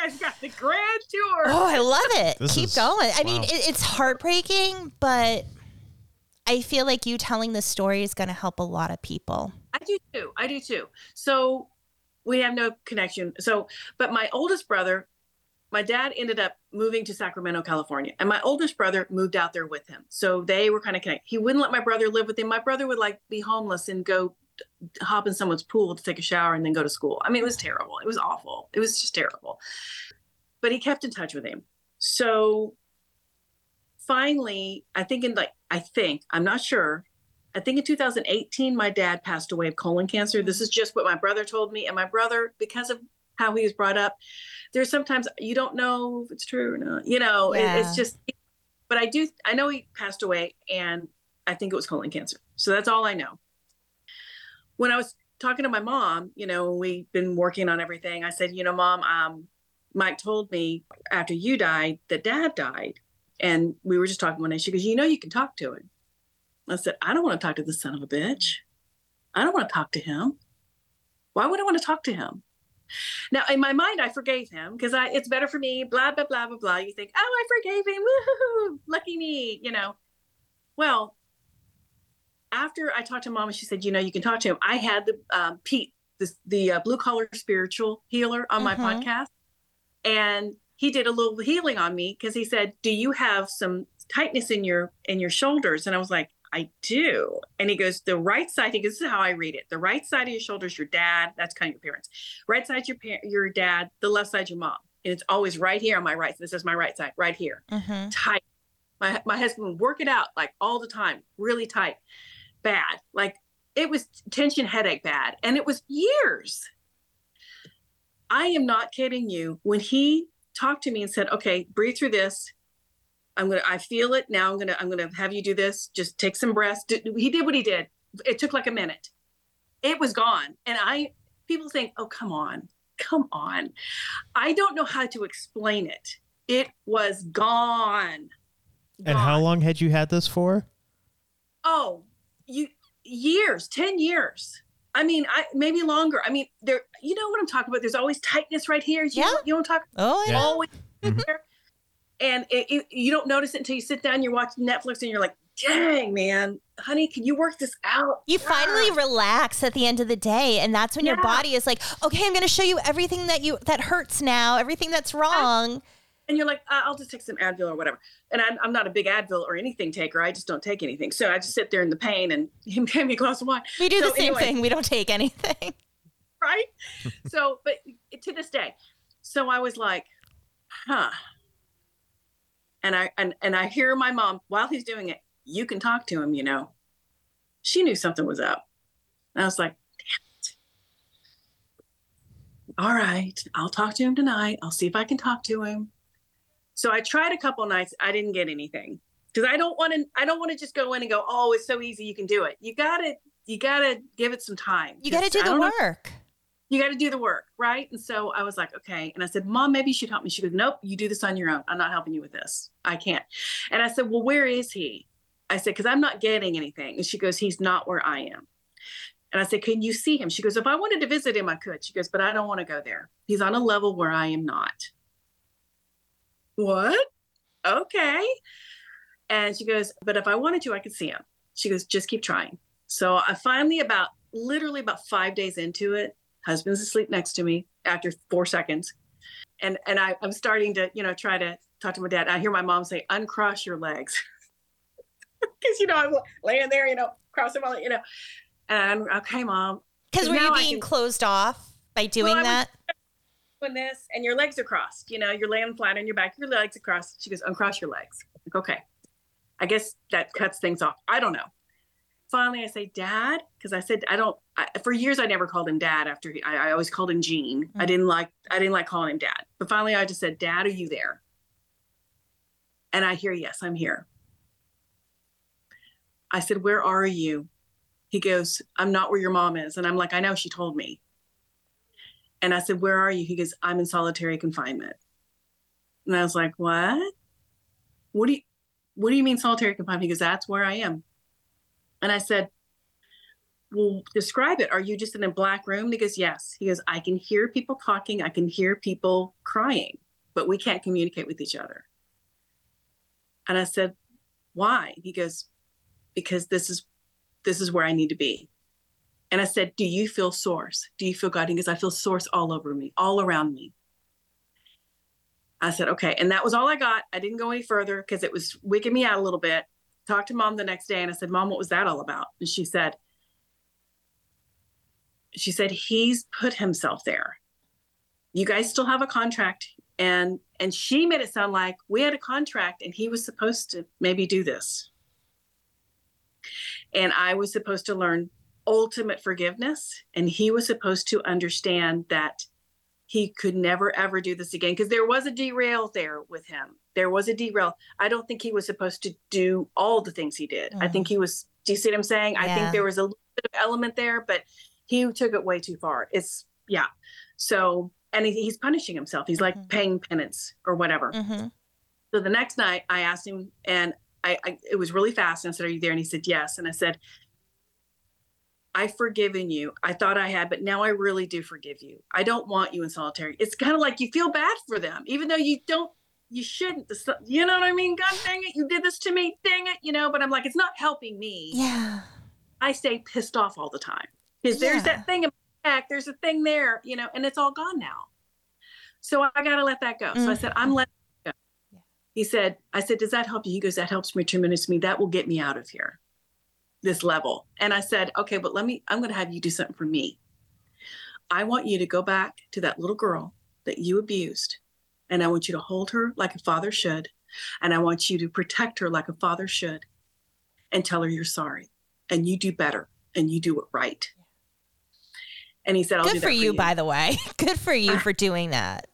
guys got the grand tour. Oh, I love it. This Keep is- going. I mean, it, it's heartbreaking, but I feel like you telling this story is going to help a lot of people. I do too. I do too. So we have no connection. So, but my oldest brother, my dad ended up moving to Sacramento, California, and my oldest brother moved out there with him. So they were kind of connected. He wouldn't let my brother live with him. My brother would like be homeless and go hop in someone's pool to take a shower and then go to school. I mean, it was mm. terrible. It was awful. It was just terrible. But he kept in touch with him. So finally, I think in like, I think, I'm not sure, I think in 2018, my dad passed away of colon cancer. This is just what my brother told me. And my brother, because of how he was brought up, there's sometimes you don't know if it's true or not. You know, it- it's just, but I do, I know he passed away and I think it was colon cancer. So that's all I know. When I was talking to my mom, you know, we've been working on everything. I said, you know, mom, um, Mike told me after you died that dad died. And we were just talking one day. She goes, you know, you can talk to him. I said, I don't want to talk to the son of a bitch. I don't want to talk to him. Why would I want to talk to him? Now, in my mind, I forgave him because I it's better for me, blah, blah, blah, blah, blah. You think, oh, I forgave him. Woohoo, lucky me, you know. Well, after I talked to mom and she said, you know, you can talk to him, I had the um, Pete, this, the uh, blue collar spiritual healer on my Mhm. podcast. And he did a little healing on me because he said, do you have some tightness in your in your shoulders? And I was like, I do. And he goes, the right side, he goes, this is how I read it. The right side of your shoulders, your dad, that's kind of your parents. Right side, your par- your dad, the left side, your mom. And it's always right here on my right. This is my right side, right here. Mm-hmm. Tight. My my husband would work it out like all the time, really tight. Bad. Like it was tension headache bad. And it was years. I am not kidding you. When he talked to me and said, okay, breathe through this. I'm gonna I feel it now. I'm gonna I'm gonna have you do this. Just take some breaths. He did what he did. It took like a minute. It was gone. And I people think, oh come on, come on. I don't know how to explain it. It was gone. And how long had you had this for? Oh, you years, 10 years. I mean, I maybe longer. I mean, there you know what I'm talking about. There's always tightness right here. You, Yeah. you don't talk Oh, yeah. Yeah. always Mhm. there. And it, it, you don't notice it until you sit down, you're watching Netflix, and you're like, dang, man, honey, can you work this out? You finally relax at the end of the day, and that's when your body is like, okay, I'm going to show you everything that you that hurts now, everything that's wrong. And you're like, "Uh, I'll just take some Advil or whatever. And I'm, I'm not a big Advil or anything taker. I just don't take anything. So I just sit there in the pain and him gave me a glass of wine. We do So the same anyway, thing. We don't take anything. Right. so, but to this day, so I was like, huh. And I, and, and I hear my mom while he's doing it, you can talk to him, you know, she knew something was up. And I was like, damn. All right, I'll talk to him tonight. I'll see if I can talk to him. So I tried a couple nights. I didn't get anything because I don't want to. I don't want to just go in and go, "Oh, it's so easy. You can do it." You gotta. You gotta give it some time. You gotta do the don't know- work. you got to do the work, right? And so I was like, okay. And I said, Mom, maybe you should help me. She goes, Nope, you do this on your own. I'm not helping you with this. I can't. And I said, Well, where is he? I said, Because I'm not getting anything. And she goes, He's not where I am. And I said, Can you see him? She goes, If I wanted to visit him, I could. She goes, But I don't want to go there. He's on a level where I am not. What? Okay. And she goes, But if I wanted to, I could see him. She goes, Just keep trying. So I finally, about literally about five days into it, husband's asleep next to me after four seconds. And and I, I'm starting to, you know, try to talk to my dad. I hear my mom say, uncross your legs. Because, you know, I'm laying there, you know, crossing my, leg, you know, and I'm, okay, mom, Because were you being can- closed off by doing was- that? Doing this and your legs are crossed. You know, you're laying flat on your back, your legs are crossed. She goes, uncross your legs. Like, okay. I guess that cuts things off. I don't know. Finally, I say, Dad, because I said I don't. I, for years, I never called him Dad. After he, I, I always called him Gene. I Mm. didn't like. I didn't like calling him Dad. But finally, I just said, Dad, are you there? And I hear, yes, I'm here. I said, Where are you? He goes, I'm not where your mom is. And I'm like, I know she told me. And I said, Where are you? He goes, I'm in solitary confinement. And I was like, What? What do you what do you mean solitary confinement? He goes, That's where I am. And I said, Well, describe it. Are you just in a black room? He goes, Yes. He goes, I can hear people talking, I can hear people crying, but we can't communicate with each other. And I said, Why? He goes, Because this is this is where I need to be. And I said, Do you feel source? Do you feel God? He goes, I feel source all over me, all around me. I said, Okay. And that was all I got. I didn't go any further because it was wigging me out a little bit. Talked to mom the next day and I said, Mom, what was that all about? And she said, She said, He's put himself there. You guys still have a contract. And and she made it sound like we had a contract and he was supposed to maybe do this. And I was supposed to learn ultimate forgiveness and he was supposed to understand that he could never ever do this again because there was a derail there with him. There was a derail. I don't think he was supposed to do all the things he did. I Mm. think he was do you see what i'm saying? I think there was a little bit of element there but he took it way too far. It's yeah. So and he, he's punishing himself. He's like Mhm. paying penance or whatever. Hmm so the next night I asked him and I, I it was really fast and I said, Are you there? And he said, Yes. And I said, I've forgiven you. I thought I had, but now I really do forgive you. I don't want you in solitary. It's kind of like you feel bad for them, even though you don't you shouldn't. You know what I mean? God dang it, you did this to me. Dang it, you know, but I'm like, it's not helping me. Yeah. I stay pissed off all the time. Because there's that thing in my back, there's a thing there, you know, and it's all gone now. So I gotta let that go. So I mm. said, I'm letting it go. Yeah. He said, I said, Does that help you? He goes, That helps me tremendously. That will get me out of here, this level. And I said, Okay, but let me, I'm gonna have you do something for me. I want you to go back to that little girl that you abused, and I want you to hold her like a father should, and I want you to protect her like a father should, and tell her you're sorry, and you do better, and you do it right. And he said, I'll do Good that for you, by the way. Good for you for doing that.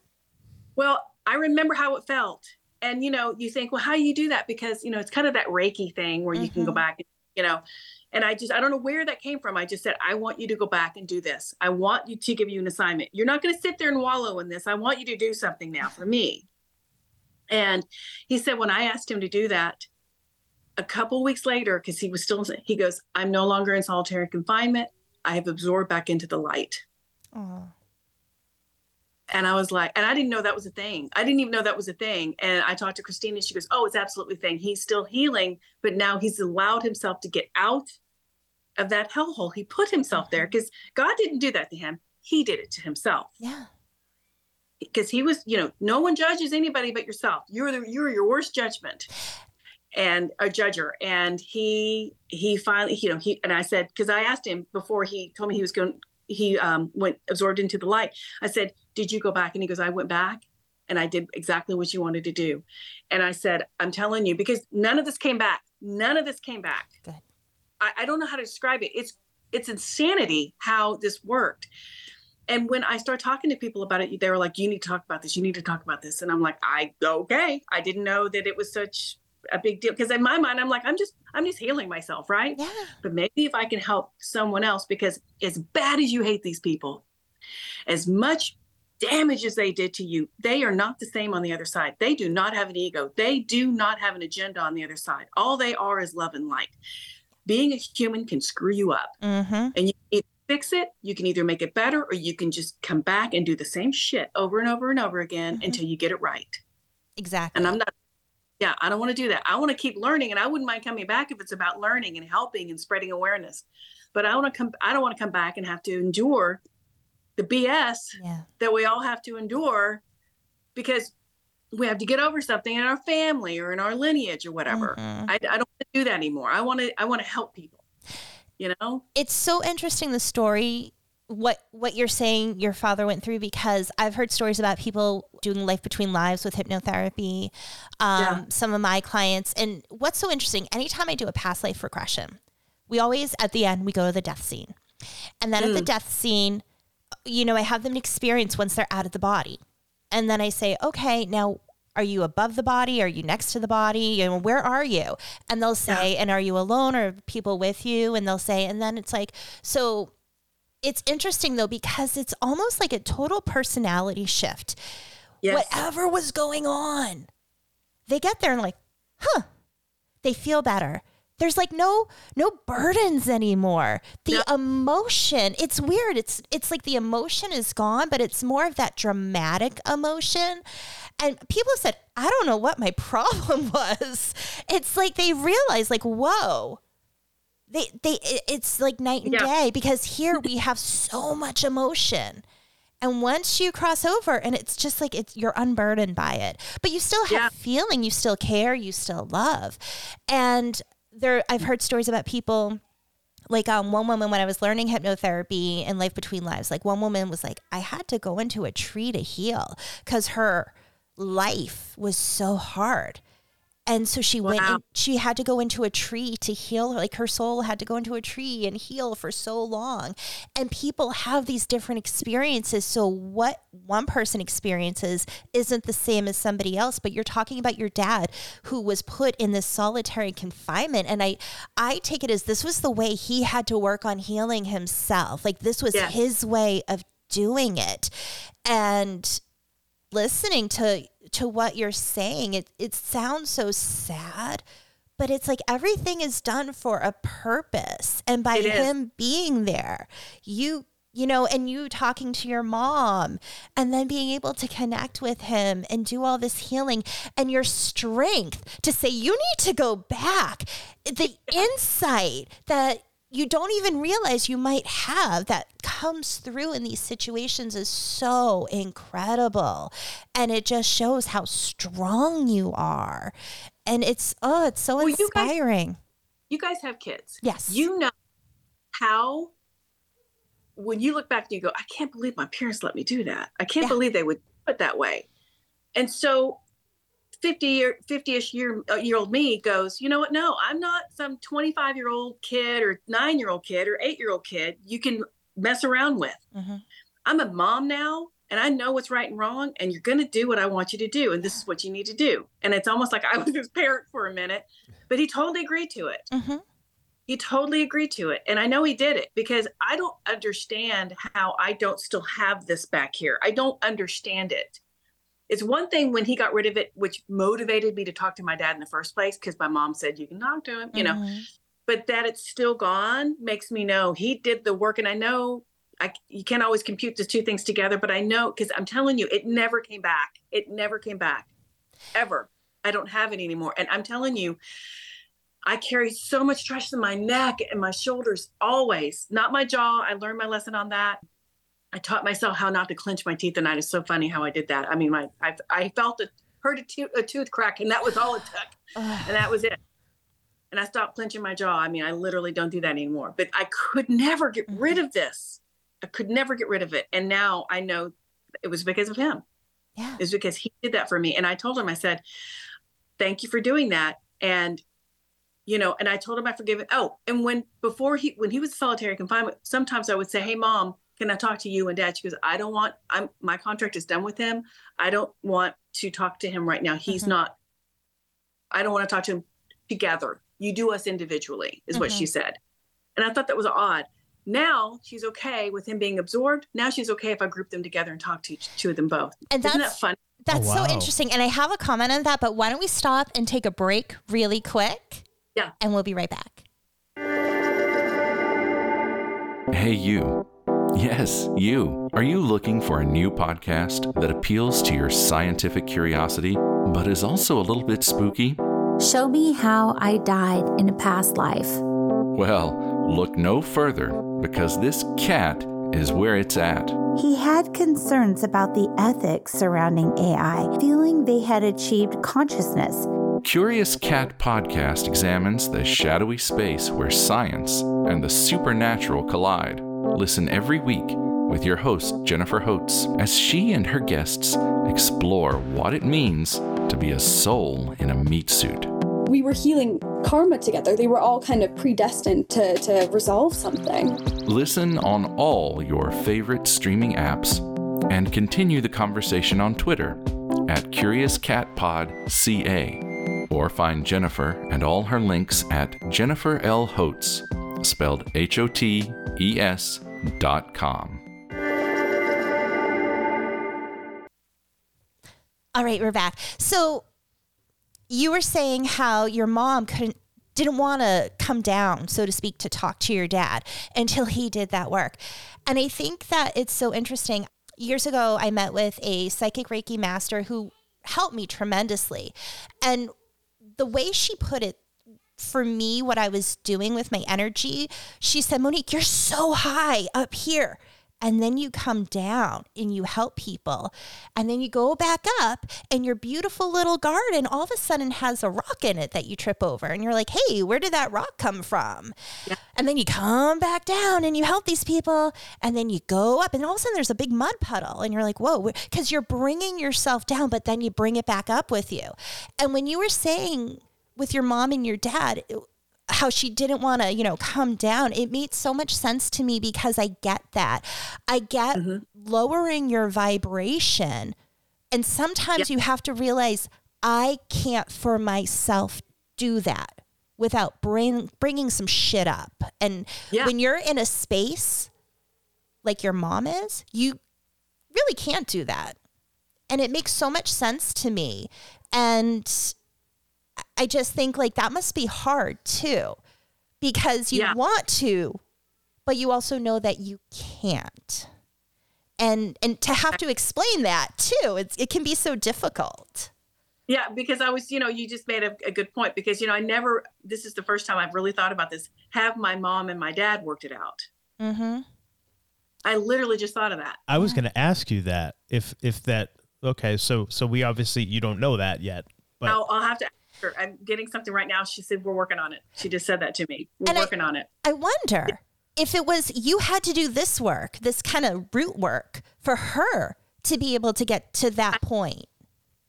Well, I remember how it felt. And, you know, you think, well, how do you do that? Because, you know, it's kind of that Reiki thing where you can go Mhm. back, and, you know, and I just, I don't know where that came from. I just said, I want you to go back and do this. I want you to give you an assignment. You're not going to sit there and wallow in this. I want you to do something now for me. And he said, when I asked him to do that, a couple weeks later, because he was still, he goes, I'm no longer in solitary confinement. I have absorbed back into the light. Oh. And I was like, and I didn't know that was a thing. I didn't even know that was a thing. And I talked to Christina. She goes, "Oh, it's absolutely a thing. He's still healing, but now he's allowed himself to get out of that hellhole. He put himself there because God didn't do that to him. He did it to himself Yeah. because he was, you know, no one judges anybody but yourself. You're the you're your worst judgment and a judger. And he he finally, you know, he and I said because I asked him before he told me he was going, he um, went absorbed into the light. I said, "Did you go back?" And he goes, "I went back." And I did exactly what you wanted to do. And I said, I'm telling you, because none of this came back. None of this came back. I, I don't know how to describe it. It's it's insanity how this worked. And when I start talking to people about it, they were like, "You need to talk about this. You need to talk about this." And I'm like, "I okay." I didn't know that it was such a big deal because in my mind, I'm like, "I'm just I'm just healing myself, right?" Yeah. But maybe if I can help someone else, because as bad as you hate these people, as much damage as they did to you, they are not the same on the other side. They do not have an ego. They do not have an agenda on the other side. All they are is love and light. Being a human can screw you up Mm-hmm. and you fix it, you can either make it better, or you can just come back and do the same shit over and over and over again Mhm. until you get it right. Exactly. And I'm not, yeah, I don't want to do that. I want to keep learning, and I wouldn't mind coming back if it's about learning and helping and spreading awareness. But I want to come. I don't want to come back and have to endure the BS yeah. that we all have to endure because we have to get over something in our family or in our lineage or whatever. Mhm. I, I don't want to do that anymore. I want to. I want to help people. You know. it's so interesting the story what what you're saying your father went through because I've heard stories about people doing life between lives with hypnotherapy. Um, Yeah. Some of my clients, and what's so interesting, anytime I do a past life regression, we always at the end we go to the death scene, and then at the death scene, you know, I have them experience once they're out of the body, and then I say, okay, now. Are you above the body? Are you next to the body? You know, where are you? And they'll say, and are you alone or people with you? And they'll say, and then it's like, so it's interesting though because it's almost like a total personality shift. Yes. Whatever was going on, they get there and like, huh, they feel better. There's like no no burdens anymore. The emotion, it's weird. It's it's like the emotion is gone, but it's more of that dramatic emotion. And people have said, I don't know what my problem was. It's like they realize like, whoa, they they it's like night and Yeah. day because here we have so much emotion and once you cross over and it's just like it's you're unburdened by it but you still have Yeah. feeling you still care you still love and there i've heard stories about people like um, one woman when i was learning hypnotherapy and life between lives like one woman was like i had to go into a tree to heal because her life was so hard and so she went and she had to go into a tree to heal like her soul had to go into a tree and heal for so long. And people have these different experiences. So what one person experiences isn't the same as somebody else but you're talking about your dad who was put in this solitary confinement. And i i take it as this was the way he had to work on healing himself. Like this was Yes. his way of doing it. And listening to to what you're saying. It it sounds so sad but it's like everything is done for a purpose. And by It is. him being there you you know and you talking to your mom and then being able to connect with him and do all this healing and your strength to say you need to go back. The insight that you don't even realize you might have that comes through in these situations is so incredible and it just shows how strong you are and it's oh it's so Well, you guys- inspiring You guys have kids. Yes. You know how when you look back and you go, I can't believe my parents let me do that. I can't Yeah. believe they would do it that way. And so 50 year 50ish year uh, year old me goes, you know what? No, I'm not some 25 year old kid or nine year old kid or eight year old kid you can mess around with. Mhm. I'm a mom now and I know what's right and wrong, and you're going to do what I want you to do. And this is what you need to do. And it's almost like I was his parent for a minute, but he totally agreed to it. Mhm. He totally agreed to it. And I know he did it because I don't understand how I don't still have this back here. I don't understand it. It's one thing when he got rid of it, which motivated me to talk to my dad in the first place because my mom said, You can talk to him, you know Mhm. but that it's still gone makes me know he did the work and i know I you can't always compute the two things together, but I know because I'm telling you, it never came back. It never came back, ever. I don't have it anymore, and I'm telling you, I carry so much stress in my neck and my shoulders always. Not my jaw. I learned my lesson on that. I taught myself how not to clench my teeth, and it's so funny how I did that. I mean, my I, I felt it, heard a, tooth a tooth crack, and that was all it took, and that was it. And I stopped clenching my jaw. I mean, I literally don't do that anymore. But I could never get mm-hmm. rid of this. I could never get rid of it. And now I know it was because of him. Yeah. It was because he did that for me. And I told him, I said, thank you for doing that. And, you know, and I told him I forgive it. Oh, and when before he, when he was solitary confinement, sometimes I would say, Hey, mom, can I talk to you and dad? She goes, I don't want, I'm, my contract is done with him. I don't want to talk to him right now. He's Mhm. not, I don't want to talk to him together. You do us individually, is what she said. And I thought that was odd. Now she's okay with him being absorbed. Now she's okay if I group them together and talk to each two of them both. And Isn't that's that fun? That's Oh, so interesting. And I have a comment on that, but why don't we stop and take a break really quick? Yeah. And we'll be right back. Hey, you. Yes, you. Are you looking for a new podcast that appeals to your scientific curiosity, but is also a little bit spooky? Show me how I died in a past life. Well, look no further because this cat is where it's at. He had concerns about the ethics surrounding AI, feeling they had achieved consciousness. Curious Cat Podcast examines the shadowy space where science and the supernatural collide. Listen every week with your host, Jennifer Holtz, as she and her guests explore what it means to be a soul in a meat suit. we were healing karma together. They were all kind of predestined to, to resolve something. Listen on all your favorite streaming apps and continue the conversation on Twitter at CuriousCatPodCA or find Jennifer and all her links at Jennifer L. spelled H O T E S dot com. All right, we're back. So you were saying how your mom couldn't didn't want to come down, so to speak, to talk to your dad until he did that work. And I think that it's so interesting. Years ago, I met with a psychic Reiki master who helped me tremendously. And the way she put it for me, what I was doing with my energy, she said, Monique, you're so high up here. And then you come down and you help people. And then you go back up, and your beautiful little garden all of a sudden has a rock in it that you trip over. And you're like, hey, where did that rock come from? And then you come back down and you help these people. And then you go up, and all of a sudden there's a big mud puddle. And you're like, whoa, because you're bringing yourself down, but then you bring it back up with you. And when you were saying with your mom and your dad, how she didn't want to, you know, come down. It made so much sense to me because I get that. I get mm-hmm. lowering your vibration. And sometimes you have to realize I can't for myself do that without bring, bringing some shit up. And Yeah. when you're in a space like your mom is, you really can't do that. And it makes so much sense to me. And I just think like that must be hard too, because you Yeah. want to, but you also know that you can't. And and to have to explain that too, it's, it can be so difficult. Yeah, because I was, you know, you just made a, a good point because, you know, I never, this is the first time I've really thought about this. Have my mom and my dad worked it out? Mm-hmm. I literally just thought of that. I was going to ask you that if if that okay, so so we obviously you don't know that yet, but I'll, I'll have to I'm getting something right now. She said, we're working on it. She just said that to me. We're And I- working on it. I wonder if it was you had to do this work, this kind of root work for her to be able to get to that point.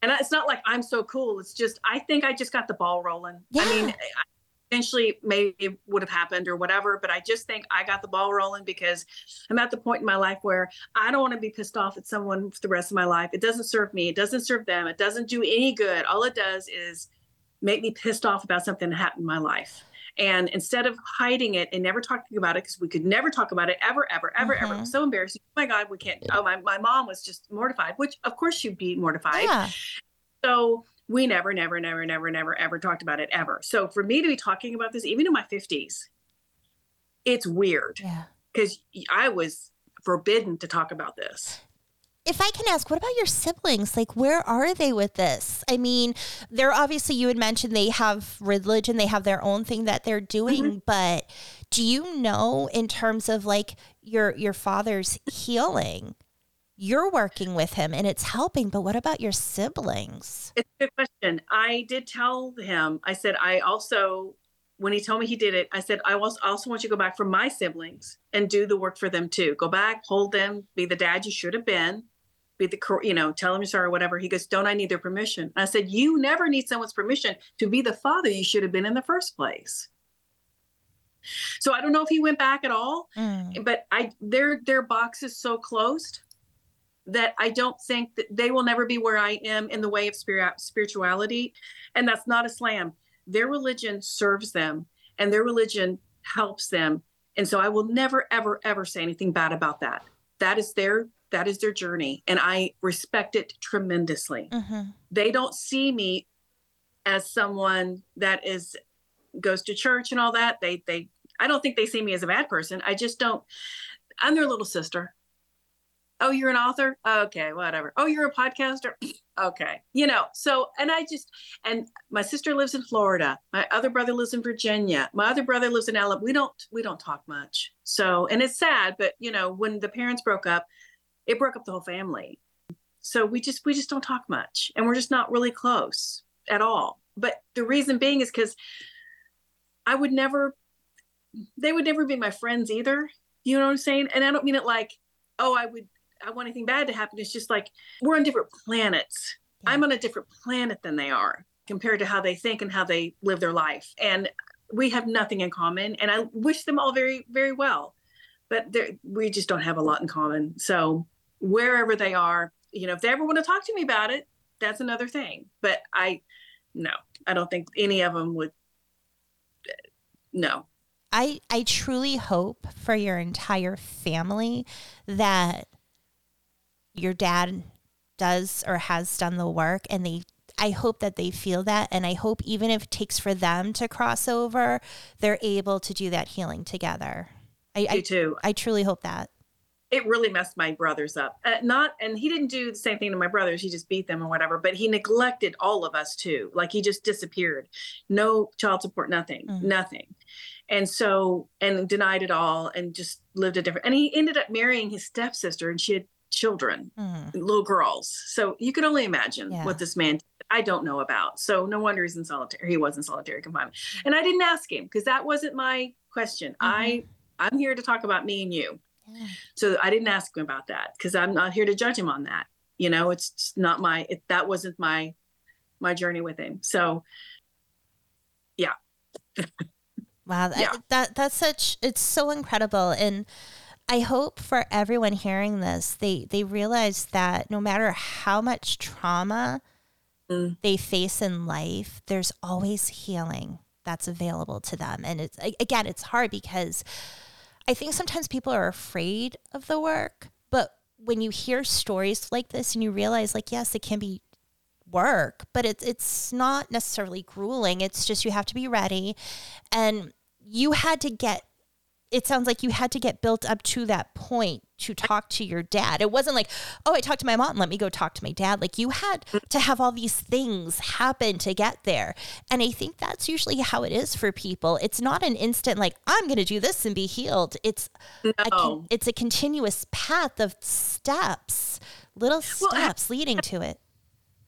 And it's not like I'm so cool. It's just, I think I just got the ball rolling. I mean, Yeah. I- eventually maybe it would have happened or whatever, but I just think I got the ball rolling because I'm at the point in my life where I don't want to be pissed off at someone for the rest of my life. It doesn't serve me. It doesn't serve them. It doesn't do any good. All it does is make me pissed off about something that happened in my life. And instead of hiding it and never talking about it, because we could never talk about it ever, ever, ever, ever. It was so embarrassing. Oh my God, we can't. Oh, my, my mom was just mortified, which of course she'd be mortified. Yeah. So we never, never, never, never, never, ever talked about it ever. So for me to be talking about this, even in my 50s, it's weird Yeah. because I was forbidden to talk about this. If I can ask, what about your siblings? Like, where are they with this? I mean, they're obviously, you had mentioned they have religion, they have their own thing that they're mm-hmm. doing, but do you know in terms of like your your father's healing? You're working with him and it's helping, but what about your siblings? It's a good question. I did tell him, I said, I also, when he told me he did it, I said, I also, also want you to go back for my siblings and do the work for them too. Go back, hold them, be the dad you should have been, be the, you know, tell him you're sorry, or whatever. He goes, Don't I need their permission? And I said, You never need someone's permission to be the father you should have been in the first place. So I don't know if he went back at all, Mm. but I their their box is so closed that I don't think that they will never be where I am in the way of spirit spirituality, and that's not a slam. Their religion serves them, and their religion helps them, and so I will never ever ever say anything bad about that. That is their that is their journey, and I respect it tremendously. Mhm. they don't see me as someone that is goes to church and all that. They they i don't think they see me as a bad person. I just don't i'm their little sister. Oh you're an author? Okay whatever. Oh you're a podcaster? Okay you know so and i just and my sister lives in florida. My other brother lives in virginia. My other brother lives in alabama. We don't we don't talk much. So and it's sad but you know when the parents broke up it broke up the whole family. So we just we just don't talk much and we're just not really close at all. But the reason being is because i would never they would never be my friends either. You know what i'm saying? And i don't mean it like oh i would i want anything bad to happen. It's just like we're on different planets. Yeah. i'm on a different planet than they are compared to how they think and how they live their life. And we have nothing in common and i wish them all very very well. But we just don't have a lot in common. So wherever they are you know if they ever want to talk to me about it that's another thing but i no i don't think any of them would uh, no I I truly hope for your entire family that your dad does or has done the work and they I hope that they feel that and I hope even if it takes for them to cross over, they're able to do that healing together. I I, too I truly hope that. It really messed my brothers up. Uh, not, and he didn't do the same thing to my brothers. He just beat them or whatever. But he neglected all of us too. Like he just disappeared. No child support, nothing, Mhm. nothing. And so, and denied it all, and just lived a different. And he ended up marrying his stepsister, and she had children, Mm. little girls. So you could only imagine Yeah. what this man. I don't know about. So no wonder he's in solitary. He was in solitary confinement, and I didn't ask him because that wasn't my question. I I'm here to talk about me and you. Yeah. So I didn't ask him about that because I'm not here to judge him on that. You know, it's not my. It, that wasn't my my journey with him. So yeah. Wow, that, Yeah. that that's such it's so incredible and I hope for everyone hearing this they they realize that no matter how much trauma Mm. they face in life, there's always healing that's available to them. And it's again, it's hard because I think sometimes people are afraid of the work, but when you hear stories like this and you realize like yes, it can be work, but it's it's not necessarily grueling. It's just you have to be ready and you had to get it sounds like you had to get built up to that point to talk to your dad. It wasn't like, oh, I talked to my mom, let me go talk to my dad. Like you had to have all these things happen to get there. And I think that's usually how it is for people. It's not an instant like I'm going to do this and be healed. It's a con- No. it's a continuous path of steps, little Well, I- steps leading to it.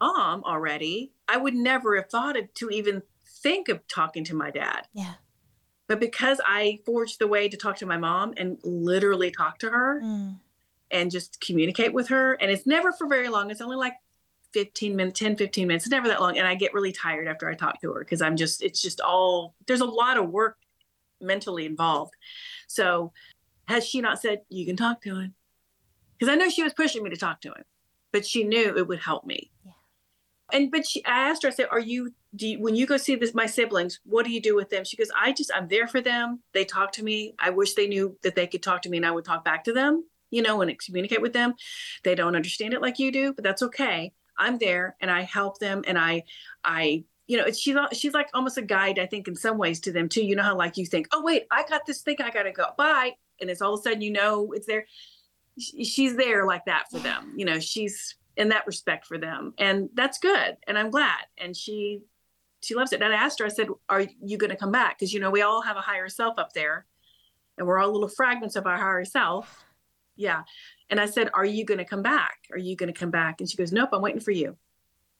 mom already, I would never have thought of, to even think of talking to my dad. Yeah. But because I forged the way to talk to my mom and literally talk to her Mm. and just communicate with her, and it's never for very long. It's only like 15 minutes, 10, 15 minutes. It's never that long. And I get really tired after I talk to her because I'm just, it's just all, there's a lot of work mentally involved. So has she not said, you can talk to him? Because I know she was pushing me to talk to him, but she knew it would help me. Yeah. And but she, I asked her, I said, "Are you? Do you, when you go see this, my siblings? What do you do with them?" She goes, "I just, I'm there for them. They talk to me. I wish they knew that they could talk to me, and I would talk back to them. You know, and communicate with them. They don't understand it like you do, but that's okay. I'm there, and I help them, and I, I." You know, she's she's like almost a guide, I think, in some ways to them too. You know how like you think, oh wait, I got this thing, I gotta go, bye, and it's all of a sudden you know it's there she's there like that for them. You know, she's in that respect for them, and that's good. And I'm glad. And she she loves it. And I asked her, I said, "Are you going to come back? Because you know we all have a higher self up there, and we're all little fragments of our higher self." Yeah. And I said, "Are you going to come back? Are you going to come back?" And she goes, "Nope, I'm waiting for you."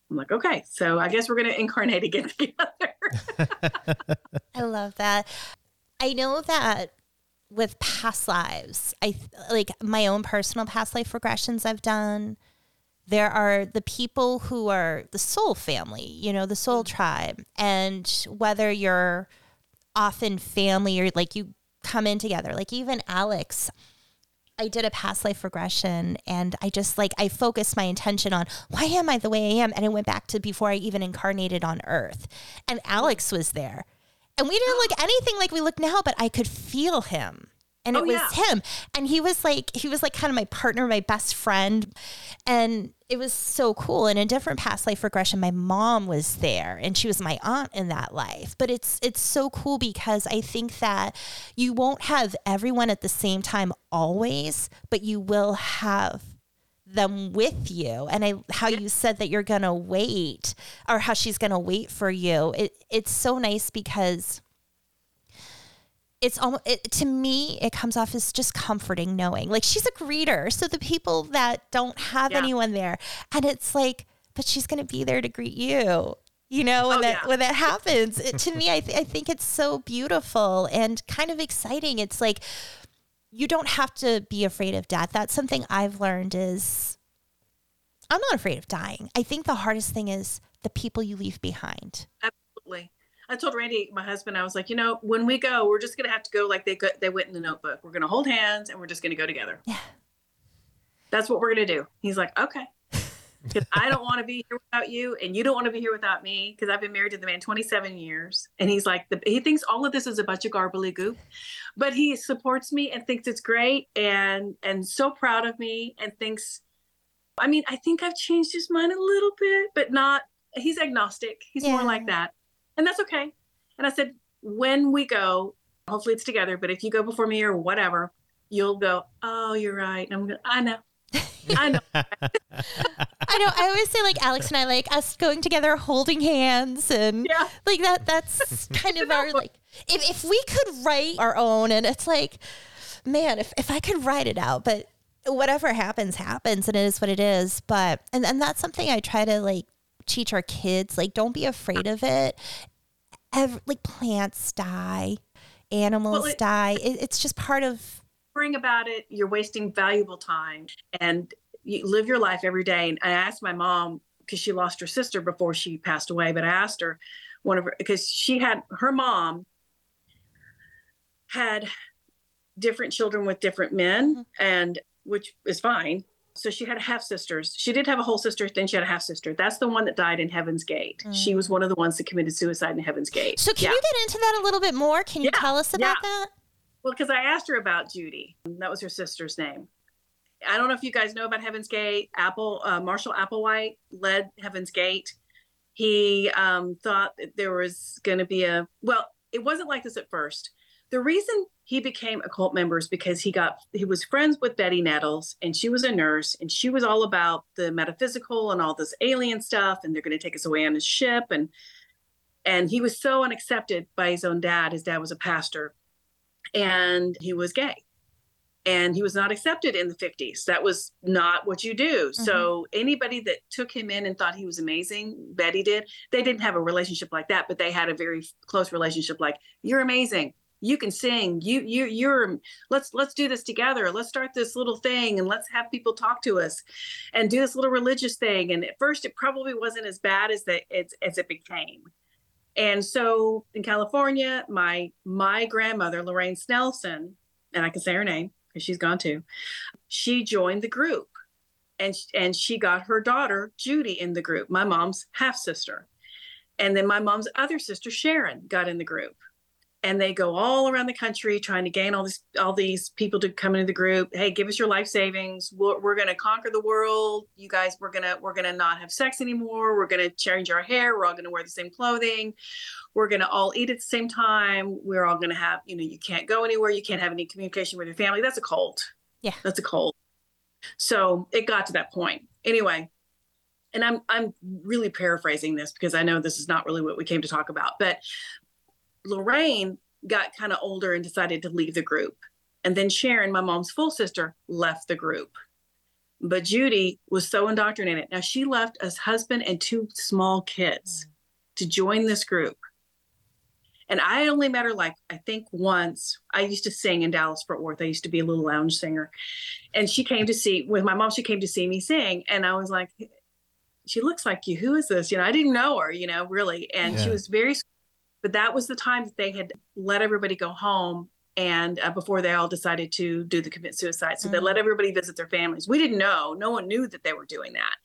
I'm like, "Okay, so I guess we're going to incarnate again together." I love that. I know that with past lives, I like my own personal past life regressions I've done. There are the people who are the soul family, you know, the soul mm. tribe. And whether you're often family or like you come in together, like even Alex, I did a past life regression and I just like I focused my intention on why am I the way I am and I went back to before I even incarnated on earth. And Alex was there. And we didn't look anything like we look now, but I could feel him. And oh, it Oh, was yeah. him. And he was like he was like kind of my partner, my best friend. And it was so cool. In a different past life regression, my mom was there and she was my aunt in that life. But it's it's so cool because I think that you won't have everyone at the same time always, but you will have them with you and I how you said that you're going to wait or how she's going to wait for you. It it's so nice because it's almost it, to me it comes off as just comforting knowing like she's a greeter so the people that don't have Yeah. anyone there and it's like but she's going to be there to greet you you know when Oh, that yeah. when that happens it, to me I, th- I think it's so beautiful and kind of exciting it's like you don't have to be afraid of death that's something i've learned is i'm not afraid of dying i think the hardest thing is the people you leave behind Absolutely. I told Randy, my husband, I was like, you know, when we go, we're just gonna have to go like they go, they went in the notebook. We're gonna hold hands and we're just gonna go together. Yeah. That's what we're gonna do. He's like, okay. Because I don't want to be here without you, and you don't want to be here without me. Because I've been married to the man 27 years, and he's like, the, he thinks all of this is a bunch of garbly goop, but he supports me and thinks it's great, and and so proud of me, and thinks, I mean, I think I've changed his mind a little bit, but not. He's agnostic. He's more like that and that's okay. And I said, when we go, hopefully it's together, but if you go before me or whatever, you'll go, oh, you're right. And I'm going, I know. I know. I know. I always say like Alex and I like us going together, holding hands, and Yeah. like that. That's kind of our like. If if we could write our own, and it's like, man, if if I could write it out, but whatever happens, happens, and it is what it is. But and and that's something I try to like teach our kids. Like, don't be afraid of it. Ev like plants die, animals Well, it- die. It, it's just part of. Worrying about it, you're wasting valuable time and you live your life every day. And I asked my mom, because she lost her sister before she passed away, but I asked her, one of her, because she had her mom had different children with different men, mm-hmm. and which is fine. So she had half sisters. She did have a whole sister, then she had a half sister. That's the one that died in Heaven's Gate. She was one of the ones that committed suicide in Heaven's Gate. So can Yeah. you get into that a little bit more? Can you Yeah, tell us about yeah. that? Well, because I asked her about Judy. That was her sister's name. I don't know if you guys know about Heaven's Gate. Apple uh, Marshall Applewhite led Heaven's Gate. He um, thought that there was going to be a well. It wasn't like this at first. The reason he became a cult member is because he got he was friends with Betty Nettles, and she was a nurse, and she was all about the metaphysical and all this alien stuff, and they're going to take us away on his ship, and and he was so unaccepted by his own dad. His dad was a pastor, and he was gay and he was not accepted in the 50s that was not what you do. Mm-hmm. So anybody that took him in and thought he was amazing betty did. They didn't have a relationship like that but they had a very close relationship like you're amazing you can sing. You you you're let's let's do this together. Let's start this little thing and let's have people talk to us and do this little religious thing. And at first it probably wasn't as bad as that as, as it became. And so in California, my my grandmother Lorraine Snelson, and I can say her name because she's gone too. She joined the group, and and she got her daughter Judy in the group, my mom's half sister, and then my mom's other sister Sharon got in the group, and they go all around the country trying to gain all these all these people to come into the group. Hey, give us your life savings. We're, we're going to conquer the world. You guys, we're gonna we're gonna not have sex anymore. We're going to change our hair. We're all going to wear the same clothing we're going to all eat at the same time we're all going to have you know you can't go anywhere you can't have any communication with your family that's a cult Yeah. that's a cult So it got to that point. Anyway, and I'm I'm really paraphrasing this because I know this is not really what we came to talk about, but Lorraine got kind of older and decided to leave the group. And then Sharon, my mom's full sister, left the group. But Judy was so indoctrinated. Now she left as husband and two small kids mm. to join this group. And I only met her like I think once. I used to sing in Dallas Fort Worth. I used to be a little lounge singer. And she came to see with my mom, she came to see me sing. And I was like, she looks like you. Who is this? You know, I didn't know her, you know, really. And she was very but that was the time that they had let everybody go home and uh, before they all decided to do the commit suicide. So they let everybody visit their families. We didn't know. No one knew that they were doing that.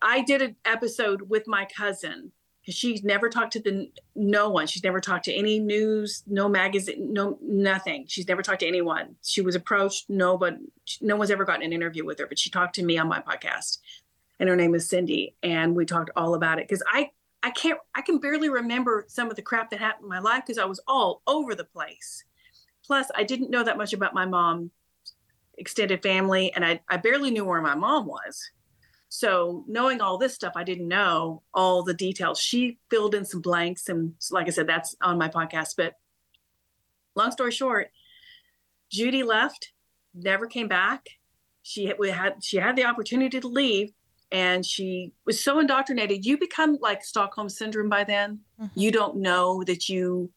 I did an episode with my cousin because she's never talked to the no one. She's never talked to any news no magazine no nothing. She's never talked to anyone. She was approached. No but no one's ever gotten an interview with her but she talked to me on my podcast. And her name is cindy and we talked all about it. Because i I can't I can barely remember some of the crap that happened in my life because I was all over the place. Plus, I didn't know that much about my mom extended family and I, I barely knew where my mom was. So knowing all this stuff, I didn't know all the details. She filled in some blanks and like I said, that's on my podcast. But long story short, Judy left, never came back. She had, we had she had the opportunity to leave and she was so indoctrinated. You become like stockholm syndrome by then. Mm-hmm. You don't know that you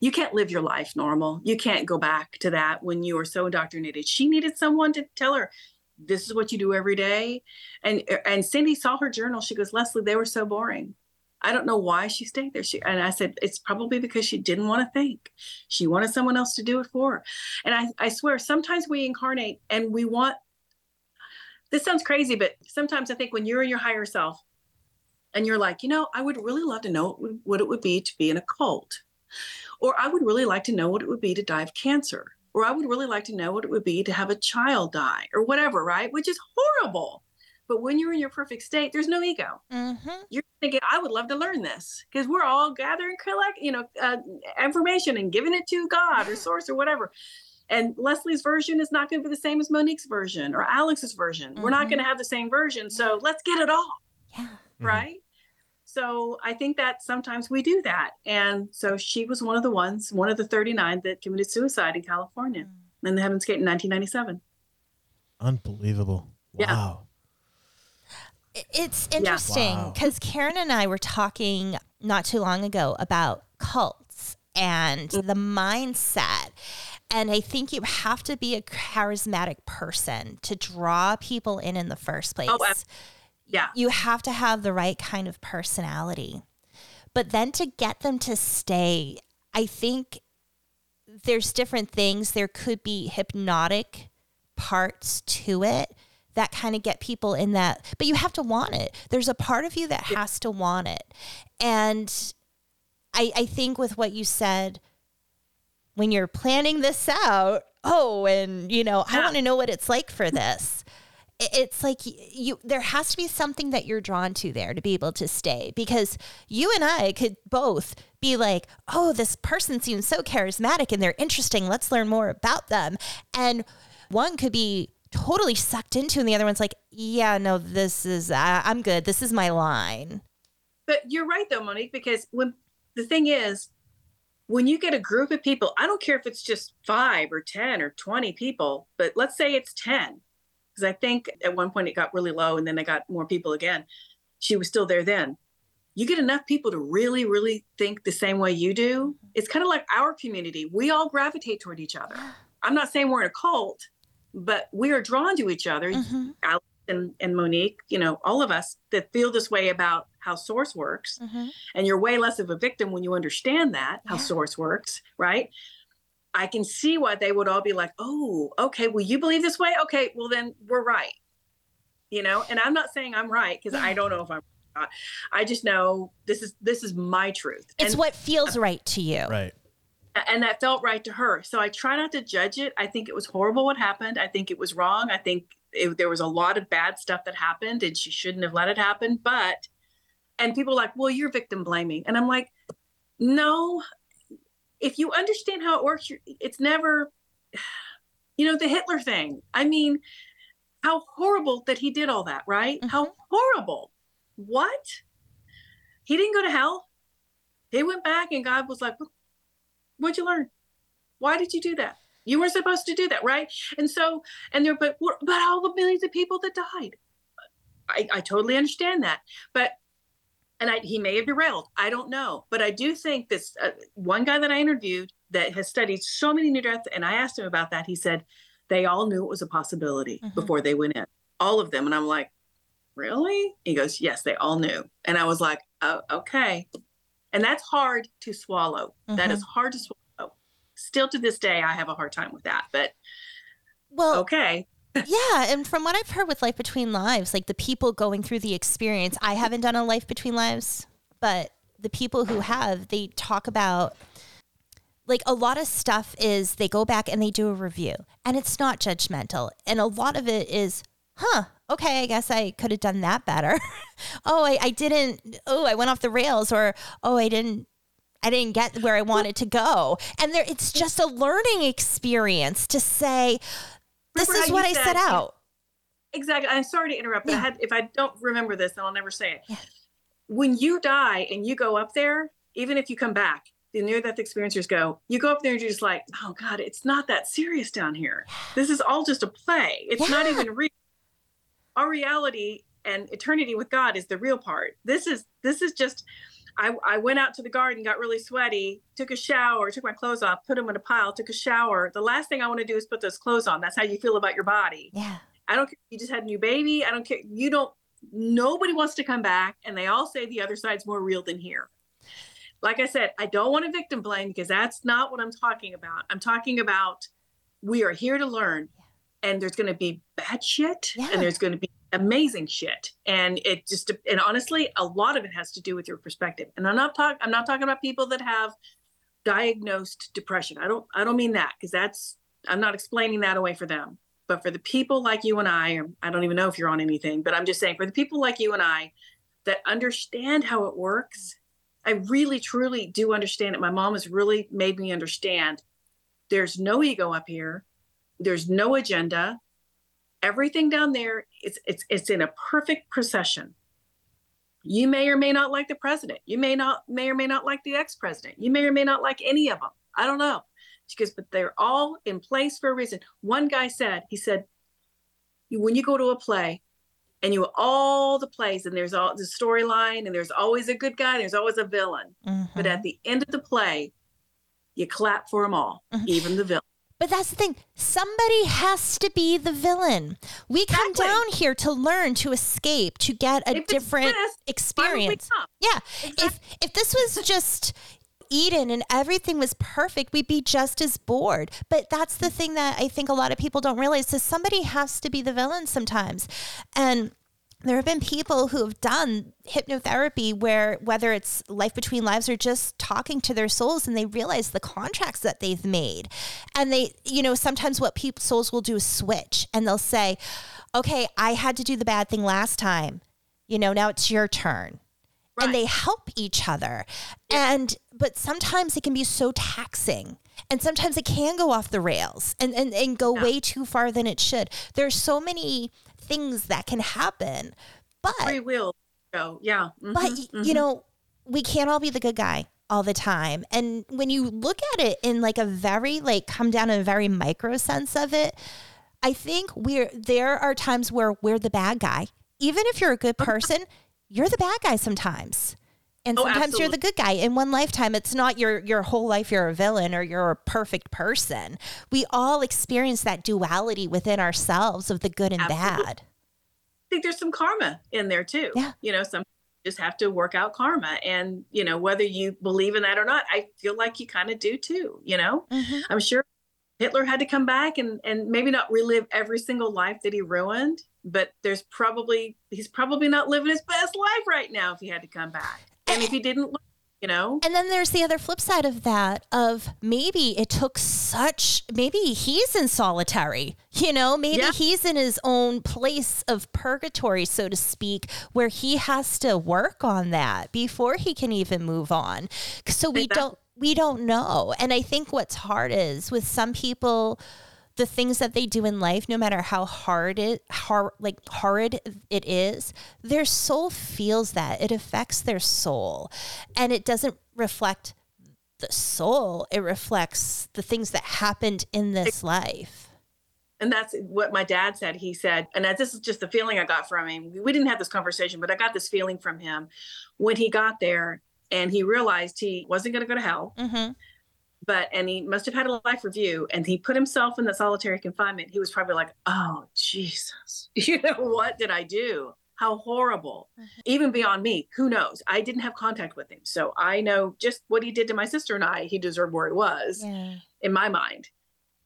you can't live your life normal. You can't go back to that when you are so indoctrinated. She needed someone to tell her this is what you do every day. And and cindy saw her journal. She goes leslie they were so boring. I don't know why she stayed there. She and i said it's probably because she didn't want to think. She wanted someone else to do it for her. And i i swear sometimes we incarnate and we want this sounds crazy, but sometimes I think when you're in your higher self and you're like, you know, I would really love to know what, it would be to be in a cult, or I would really like to know what it would be to die of cancer, or I would really like to know what it would be to have a child die, or whatever, right? Which is horrible. But when you're in your perfect state, there's no ego. Mm-hmm. You're thinking, I would love to learn this because we're all gathering, collect, you know, uh, information and giving it to God or source or whatever. And Leslie's version is not going to be the same as Monique's version or Alex's version. We're not going to mm-hmm. have the same version. So let's get it all, Yeah. Mm-hmm. right? So I think that sometimes we do that. And so she was one of the ones, one of the 39 that committed suicide in California mm. in the Heaven's Gate in 1997. Unbelievable. Yeah. Wow. I- It's interesting Wow. because Karen and I were talking not too long ago about cults and mm. the mindset. And I think you have to be a charismatic person to draw people in in the first oh, place. Oh, Yeah. you have to have the right kind of personality. But then to get them to stay, I think there's different things. There could be hypnotic parts to it that kind of get people in that, but you have to want it. There's a part of you that has to want it. And I, I think with what you said, when you're planning this out, oh, and you know, I want to know what it's like for this. It's like you there has to be something that you're drawn to there to be able to stay because you and I could both be like, "Oh, this person seems so charismatic and they're interesting. Let's learn more about them." And one could be totally sucked into and the other one's like, "Yeah, no, this is I'm good. This is my line." But you're right though, Monique, because when the thing is, when you get a group of people, I don't care if it's just five or 10 or 20 people, but let's say it's 10. Because I think at one point it got really low and then they got more people again. She was still there then. You get enough people to really, really think the same way you do. It's kind of like our community. We all gravitate toward each other. I'm not saying we're in a cult, but we are drawn to each other. Mhm. Alex and, and Monique, you know, all of us that feel this way about how source works Mhm. and you're way less of a victim when you understand that how source works right? I can see why they would all be like oh okay well you believe this way? Okay well then we're right. You know and i'm not saying i'm right because i don't know if i'm not i just know this is this is my truth It's and, what feels right to you. Right. and that felt right to her. So i try not to judge it. I think it was horrible what happened. I think it was wrong. I think it, there was a lot of bad stuff that happened and she shouldn't have let it happen but and people are like well you're victim blaming and i'm like no if you understand how it works you're, it's never You know, the Hitler thing. I mean, how horrible that he did all that, right? How mm-hmm. horrible. What? He didn't go to hell. He went back and God was like, "What- What'd you learn? Why did you do that? You weren't supposed to do that, right? And so, and there, but what about all the millions of people that died? I, I totally understand that. But and I, he may have derailed. I don't know, but I do think this uh, one guy that I interviewed that has studied so many near death, and I asked him about that. He said they all knew it was a possibility before they went in, all of them. And I'm like, really? He goes, yes, they all knew. And I was like, oh, okay. And that's hard to swallow. That is hard to swallow. Still to this day, I have a hard time with that. But Well, okay, yeah, and from what I've heard with Life Between Lives, like the people going through the experience, I haven't done a Life Between Lives, but the people who have, they talk about like a lot of stuff is they go back and they do a review and it's not judgmental. And a lot of it is, huh, okay, I guess I could have done that better. oh, I, I didn't, oh, I went off the rails or, oh, I didn't, I didn't get where I wanted to go. And there, it's just a learning experience to say, this is what I said, set out. exactly. I'm sorry to interrupt, but I had, if I don't remember this, then I'll never say it. When you die and you go up there, even if you come back, the near death experiencers go, you go up there and you're just like, oh God, it's not that serious down here. This is all just a play. It's not even real. Our reality and eternity with God is the real part. This is this is just I, I went out to the garden, got really sweaty, took a shower, took my clothes off, put them in a pile, took a shower. The last thing I want to do is put those clothes on. That's how you feel about your body. Yeah. I don't care. You just had a new baby. I don't care. You don't. Nobody wants to come back, and they all say the other side's more real than here. Like I said, I don't want to victim blame because that's not what I'm talking about. I'm talking about we are here to learn, and there's going to be bad shit, Yeah. and there's going to be amazing shit, and it just and honestly, a lot of it has to do with your perspective. And I'm not talking. I'm not talking about people that have diagnosed depression. I don't. I don't mean that because that's. I'm not explaining that away for them but for the people like you and I, or I don't even know if you're on anything, but I'm just saying for the people like you and I that understand how it works, I really truly do understand it. My mom has really made me understand there's no ego up here, there's no agenda. Everything down there, it's it's it's in a perfect procession. You may or may not like the president. You may not may or may not like the ex-president. You may or may not like any of them. I don't know. She goes, but they're all in place for a reason. One guy said, he said, when you go to a play and you all the plays and there's all the storyline and there's always a good guy, there's always a villain. But mm-hmm. at the end of the play, you clap for them all, mm-hmm. even the villain. But that's the thing. Somebody has to be the villain. We come Exactly. down here to learn, to escape, to get a If different this, why would we experience. Yeah. If if this was just Eden and everything was perfect, we'd be just as bored. But that's the thing that I think a lot of people don't realize is somebody has to be the villain sometimes. And there have been people who have done hypnotherapy where whether it's life between lives or just talking to their souls and they realize the contracts that they've made. And they you know sometimes what people souls will do is switch and they'll say okay i had to do the bad thing last time. You know now it's your turn. And they help each other. And but sometimes it can be so taxing and sometimes it can go off the rails and and, and go way too far than it should. There's so many things that can happen but Free will. Go, yeah. mhm, but mhm. you know we can't all be the good guy all the time and when you look at it in like a very like come down in a very micro sense of it i think we're there are times where we're the bad guy even if you're a good person you're the bad guy sometimes and Oh, sometimes you're the good guy in one lifetime it's not your your whole life you're a villain or you're a perfect person we all experience that duality within ourselves of the good and Absolutely. bad I think there's some karma in there too. Yeah. You know, some just have to work out karma. And, you know, whether you believe in that or not, I feel like you kind of do too, you know? Mhm. I'm sure Hitler had to come back and, and maybe not relive every single life that he ruined, but there's probably, he's probably not living his best life right now if he had to come back. And if he didn't, you know? And then there's the other flip side of that of maybe it took such maybe he's in solitary. You know, maybe Yeah. he's in his own place of purgatory so to speak where he has to work on that before he can even move on. So we Exactly. don't we don't know. And I think what's hard is with some people the things that they do in life, no matter how hard it, hard, like horrid it is, their soul feels that. It affects their soul. And it doesn't reflect the soul, it reflects the things that happened in this life. and that's what my dad said. He said, and this is just the feeling I got from him. We didn't have this conversation, but I got this feeling from him when he got there and he realized he wasn't going to go to hell. Mm-hmm. But and he must have had a life review, and he put himself in the solitary confinement. He was probably like, "Oh Jesus, you know what did I do? How horrible!" Even beyond me, who knows? I didn't have contact with him, so I know just what he did to my sister and I. He deserved where he was Yeah. in my mind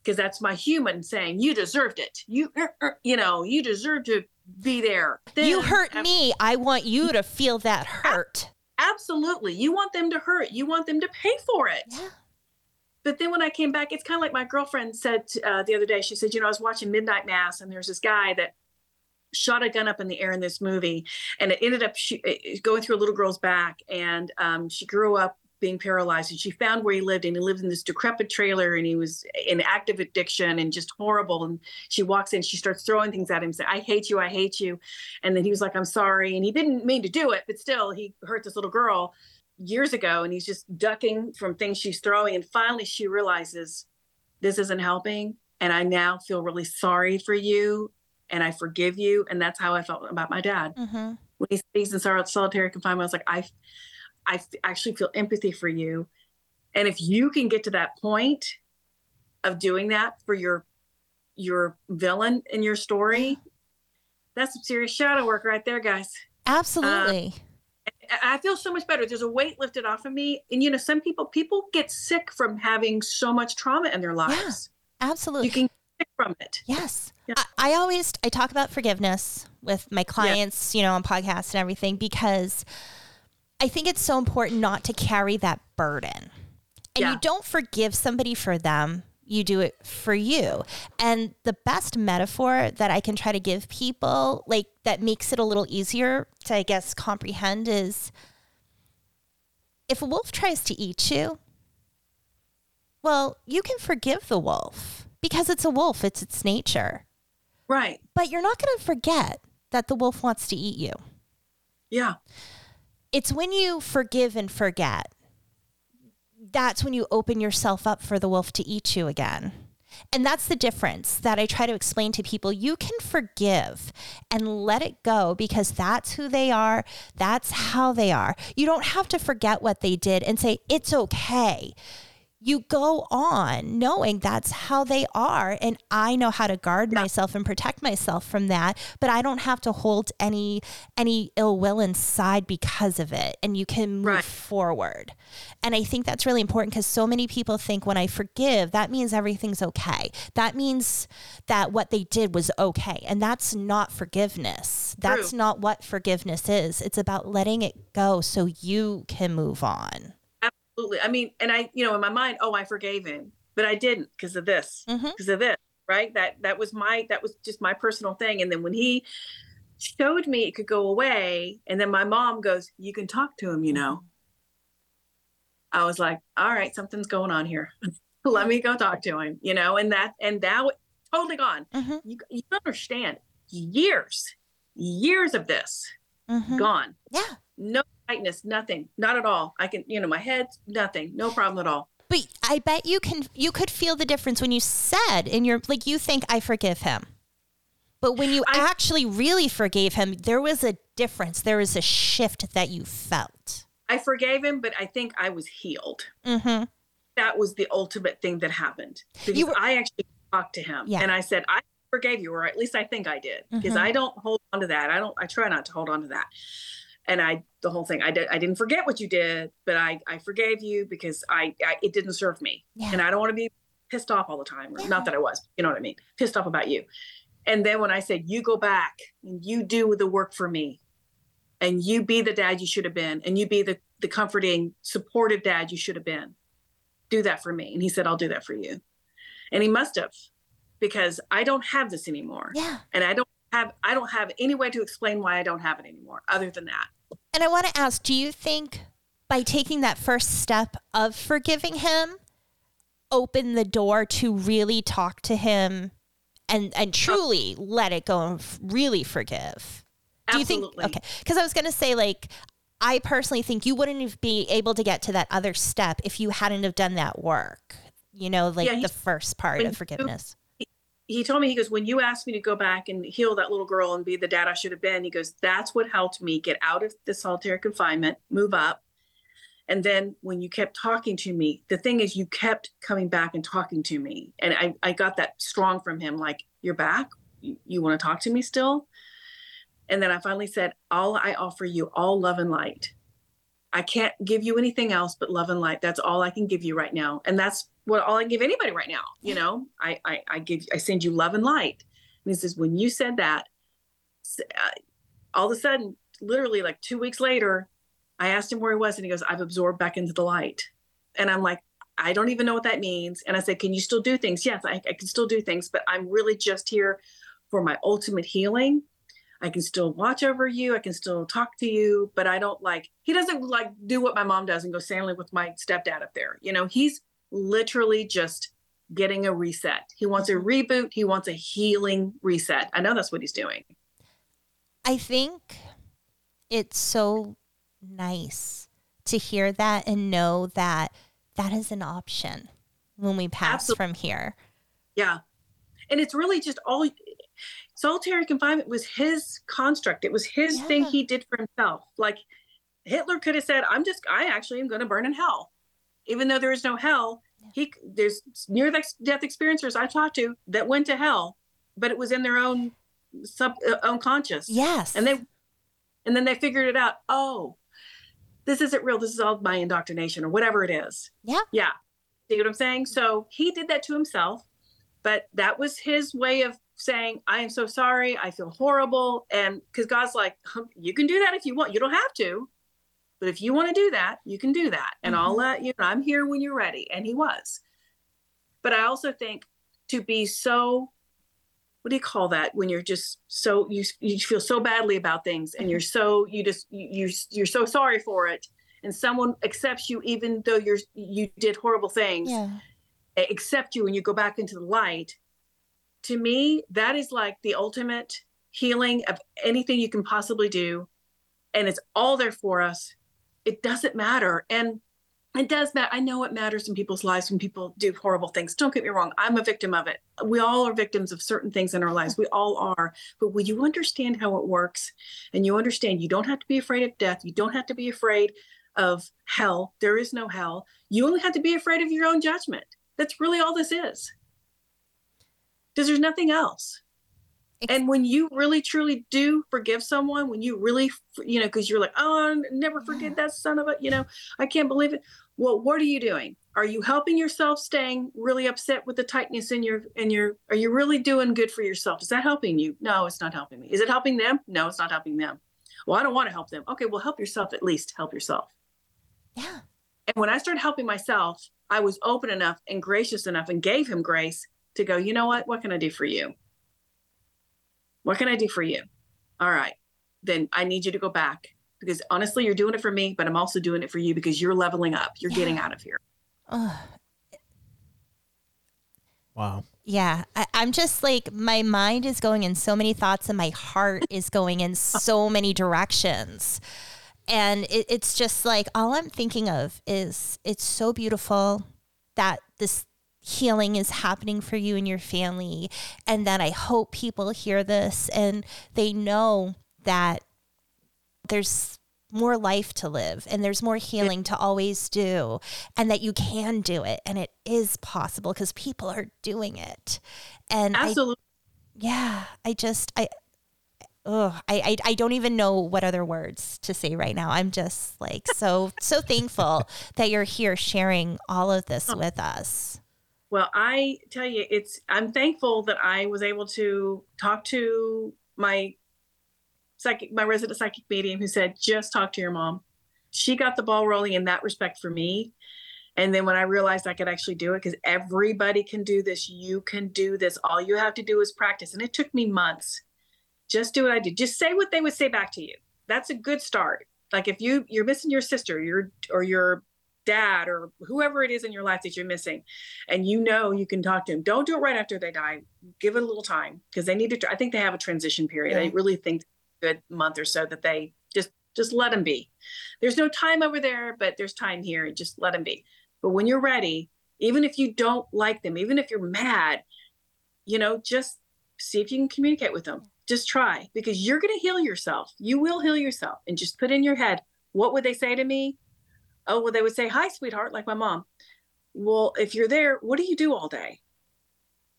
because that's my human saying you deserved it you er, er, you know you deserve to be there you Then- hurt ab- me. I want you to feel that hurt. absolutely you want them to hurt you want them to pay for it Yeah. But then when i came back it's kind of like my girlfriend said uh, the other day she said you know i was watching midnight mass and there's this guy that shot a gun up in the air in this movie and it ended up it- going through a little girl's back and um, she grew up being paralyzed and she found where he lived and he lived in this decrepit trailer and he was in active addiction and just horrible and she walks in she starts throwing things at him saying i hate you i hate you and then he was like i'm sorry and he didn't mean to do it but still he hurt this little girl years ago and he's just ducking from things she's throwing and finally she realizes this isn't helping and i now feel really sorry for you and i forgive you and that's how i felt about my dad Mm-hmm. when he he's in solitary confinement i was like i i f- actually feel empathy for you and if you can get to that point of doing that for your your villain in your story that's some serious shadow work right there guys Absolutely. I feel so much better. There's a weight lifted off of me. And you know, some people people get sick from having so much trauma in their lives. Yeah, Absolutely. You can get sick from it. Yes. Yeah. I, I always I talk about forgiveness with my clients, you know, on podcasts and everything because I think it's so important not to carry that burden. And Yeah. you don't forgive somebody for them. You do it for you. And the best metaphor that I can try to give people, like that makes it a little easier to, I guess, comprehend is if a wolf tries to eat you, well, you can forgive the wolf because it's a wolf, it's its nature. Right. But you're not going to forget that the wolf wants to eat you. Yeah. It's when you forgive and forget. That's when you open yourself up for the wolf to eat you again. And that's the difference that I try to explain to people. You can forgive and let it go because that's who they are. That's how they are. You don't have to forget what they did and say, it's okay. You go on knowing that's how they are. And I know how to guard myself and protect myself from that. But I don't have to hold any any ill will inside because of it. And you can move Right. forward. And I think that's really important because so many people think when I forgive, that means everything's okay. That means that what they did was okay. And that's not forgiveness. That's True. not what forgiveness is. It's about letting it go so you can move on. Absolutely. I mean, and I, you know, in my mind, oh, I forgave him, but I didn't because of this, because of this, right? That that was my that was just my personal thing. And then when he showed me it could go away, and then my mom goes, "You can talk to him," you know. I was like, "All right, something's going on here. Let me go talk to him," you know. And that and that totally gone. Mhm. You you understand years, years of this Mhm. gone Yeah. no tightness, nothing, not at all. I can, you know, my head, nothing, no problem at all. But I bet you can you could feel the difference when you said in your like you think I forgive him. But when you I- actually really forgave him, there was a difference. There was a shift that you felt. I forgave him, but I think I was healed. Mm-hmm. That was the ultimate thing that happened because You were- I actually talked to him Yeah. and I said, I forgave you, or at least I think I did, because Mhm. I don't hold on to that. I don't, I try not to hold on to that. And I, the whole thing, I did, I didn't forget what you did, but I, I forgave you because I, I it didn't serve me. Yeah. and I don't want to be pissed off all the time. Yeah. Not that I was, you know what I mean? Pissed off about you. And then when I said, you go back and you do the work for me and you be the dad you should have been and you be the, the comforting, supportive dad you should have been, do that for me. And he said, I'll do that for you. And he must have because I don't have this anymore. Yeah. And I don't have, I don't have any way to explain why I don't have it anymore other than that. And I want to ask, do you think by taking that first step of forgiving him, open the door to really talk to him and and truly let it go and f- really forgive. Do you think Absolutely. okay? Because I was gonna say like I personally think you wouldn't have be able to get to that other step if you hadn't have done that work. You know, like Yeah, the first part of forgiveness. He told me he goes when you asked me to go back and heal that little girl and be the dad i should have been he goes that's what helped me get out of the solitary confinement move up. And then when you kept talking to me the thing is you kept coming back and talking to me. And i, I got that strong from him like you're back? You, you want to talk to me still? And then i finally said all i offer you all love and light. I can't give you anything else but love and light. That's all i can give you right now. And that's what all I give anybody right now. You know, I, I, I give, I send you love and light. And he says, when you said that, uh, all of a sudden, literally like two weeks later, I asked him where he was, and he goes, I've absorbed back into the light. And I'm like, I don't even know what that means. And I said, Can you still do things? Yes, I, I can still do things, but I'm really just here for my ultimate healing. I can still watch over you. I can still talk to you, but I don't like, he doesn't like do what my mom does and go sailing with my stepdad up there. You know, he's literally just getting a reset. He wants a reboot. He wants a healing reset. I know that's what he's doing. I think it's so nice to hear that and know that that is an option when we pass Absolutely. from here. Yeah. And it's really just all solitary confinement was his construct. It was his thing he did for himself. Like Hitler could have said, I'm just, I actually am going to burn in hell. Even though there is no hell, he, there's near death experiencers I talked to that went to hell, but it was in their own sub, uh, own conscious. Yes. And they, and then they figured it out. Oh, this isn't real. This is all my indoctrination or whatever it is. Yeah. Yeah. See what I'm saying? So he did that to himself, but that was his way of saying, I am so sorry. I feel horrible. And because God's like, you can do that if you want. You don't have to. But if you want to do that, you can do that. And I'll Mhm. let you know, I'm here when you're ready. And he was. But I also think to be so, what do you call that? When you're just so, you, you feel so badly about things and you're so, you just, you, you, you're so sorry for it. And someone accepts you even though you're, you did horrible things Yeah. accept you and you go back into the light to me that is like the ultimate healing of anything you can possibly do and it's all there for us it doesn't matter. And it does matter i know it matters in people's lives when people do horrible things. Don't get me wrong i'm a victim of it. We all are victims of certain things in our lives. We all are. But when you understand how it works and you understand you don't have to be afraid of death you don't have to be afraid of hell there is no hell you only have to be afraid of your own judgment. That's really all this is. Because there's nothing else. And when you really truly do forgive someone, when you really, you know, because you're like, oh, I'll never forget that son of a, you know, I can't believe it. Well, what are you doing? Are you helping yourself staying really upset with the tightness in your, in your, are you really doing good for yourself? Is that helping you? No, it's not helping me. Is it helping them? No, it's not helping them. Well, I don't want to help them. Okay, well, help yourself at least. Help yourself. Yeah. And when I started helping myself, I was open enough and gracious enough and gave him grace to go, you know what? What can I do for you? What can I do for you? All right. Then I need you to go back because honestly, you're doing it for me, but I'm also doing it for you because you're leveling up. You're getting out of here. Ugh. Wow. Yeah, I, I'm just like my mind is going in so many thoughts, and my heart is going in so many directions, and it, it's just like all I'm thinking of is it's so beautiful that this healing is happening for you and your family, and that I hope people hear this and they know that there's more life to live and there's more healing to always do and that you can do it and it is possible because people are doing it and I, Absolutely. yeah i just i Oh, I, I I don't even know what other words to say right now. I'm just like so so thankful that you're here sharing all of this oh. with us. Well, I tell you, it's I'm thankful that I was able to talk to my psychic, my resident psychic medium, who said, "Just talk to your mom." She got the ball rolling in that respect for me. And then when I realized I could actually do it, because everybody can do this, you can do this. All you have to do is practice. And it took me months. Just do what I did. Just say what they would say back to you. That's a good start. Like if you you're missing your sister, your or your dad or whoever it is in your life that you're missing. And you know you can talk to them don't do it right after they die. Give it a little time because they need to i think they have a transition period. I really think a good month or so that they just just let them be. There's no time over there but there's time here. Just let them be. But when you're ready even if you don't like them even if you're mad you know just see if you can communicate with them just try because you're going to heal yourself. You will heal yourself. And just put in your head what would they say to me oh well they would say hi sweetheart like my mom well if you're there what do you do all day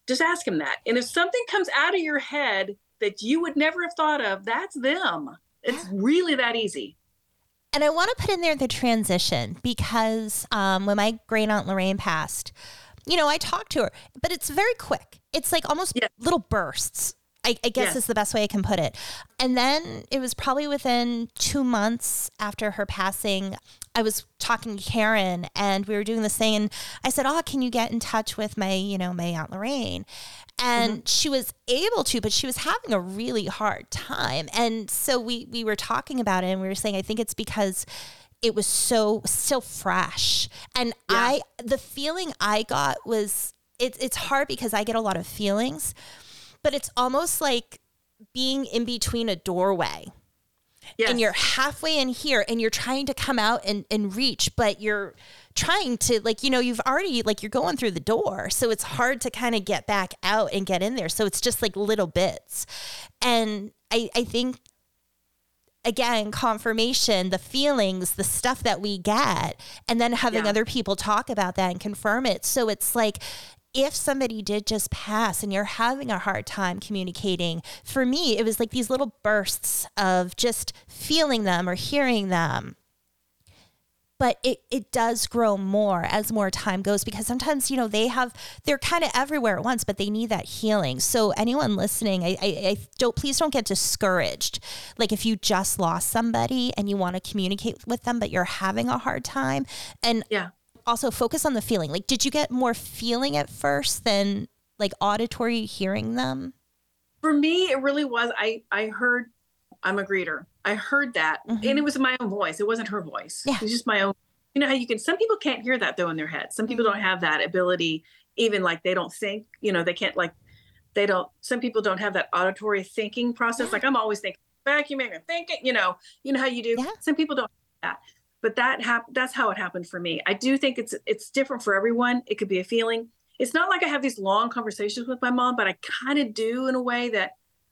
just ask them that and if something comes out of your head that you would never have thought of that's them it's really that easy And I want to put in there the transition because um, when my great aunt Lorraine passed, you know, I talked to her, but it's very quick. It's like almost Yes. little bursts. I, I guess Yes. is the best way I can put it. And then it was probably within two months after her passing, I was talking to Karen and we were doing this thing. And I said, Oh, can you get in touch with my, you know, my Aunt Lorraine? And mm-hmm. she was able to, but she was having a really hard time. And so we we were talking about it and we were saying, I think it's because it was so still fresh. And I the feeling I got was it's it's hard because I get a lot of feelings, but it's almost like being in between a doorway yes. and you're halfway in here and you're trying to come out and, and reach, but you're trying to like, you know, you've already like you're going through the door. So it's hard to kind of get back out and get in there. So it's just like little bits. And I, I think again, confirmation, the feelings, the stuff that we get, and then having Yeah. other people talk about that and confirm it. So it's like if somebody did just pass and you're having a hard time communicating, for me, it was like these little bursts of just feeling them or hearing them. But it, it does grow more as more time goes because sometimes, you know, they have, they're kind of everywhere at once, but they need that healing. So, anyone listening, I, I, I don't, please don't get discouraged. Like, if you just lost somebody and you want to communicate with them, but you're having a hard time, and yeah also focus on the feeling. Like, did you get more feeling at first than like auditory hearing them? for me it really was i i heard i'm a greeter i heard that Mhm. and it was my own voice it wasn't her voice Yeah. it was just my own you know how you can some people can't hear that though in their head some people don't have that ability even like they don't think you know they can't like they don't some people don't have that auditory thinking process Yeah. like i'm always thinking vacuuming and thinking you know you know how you do Yeah. some people don't have that but that hap- that's how it happened for me. I do think it's it's different for everyone. It could be a feeling. It's not like i have these long conversations with my mom but i kind of do in a way that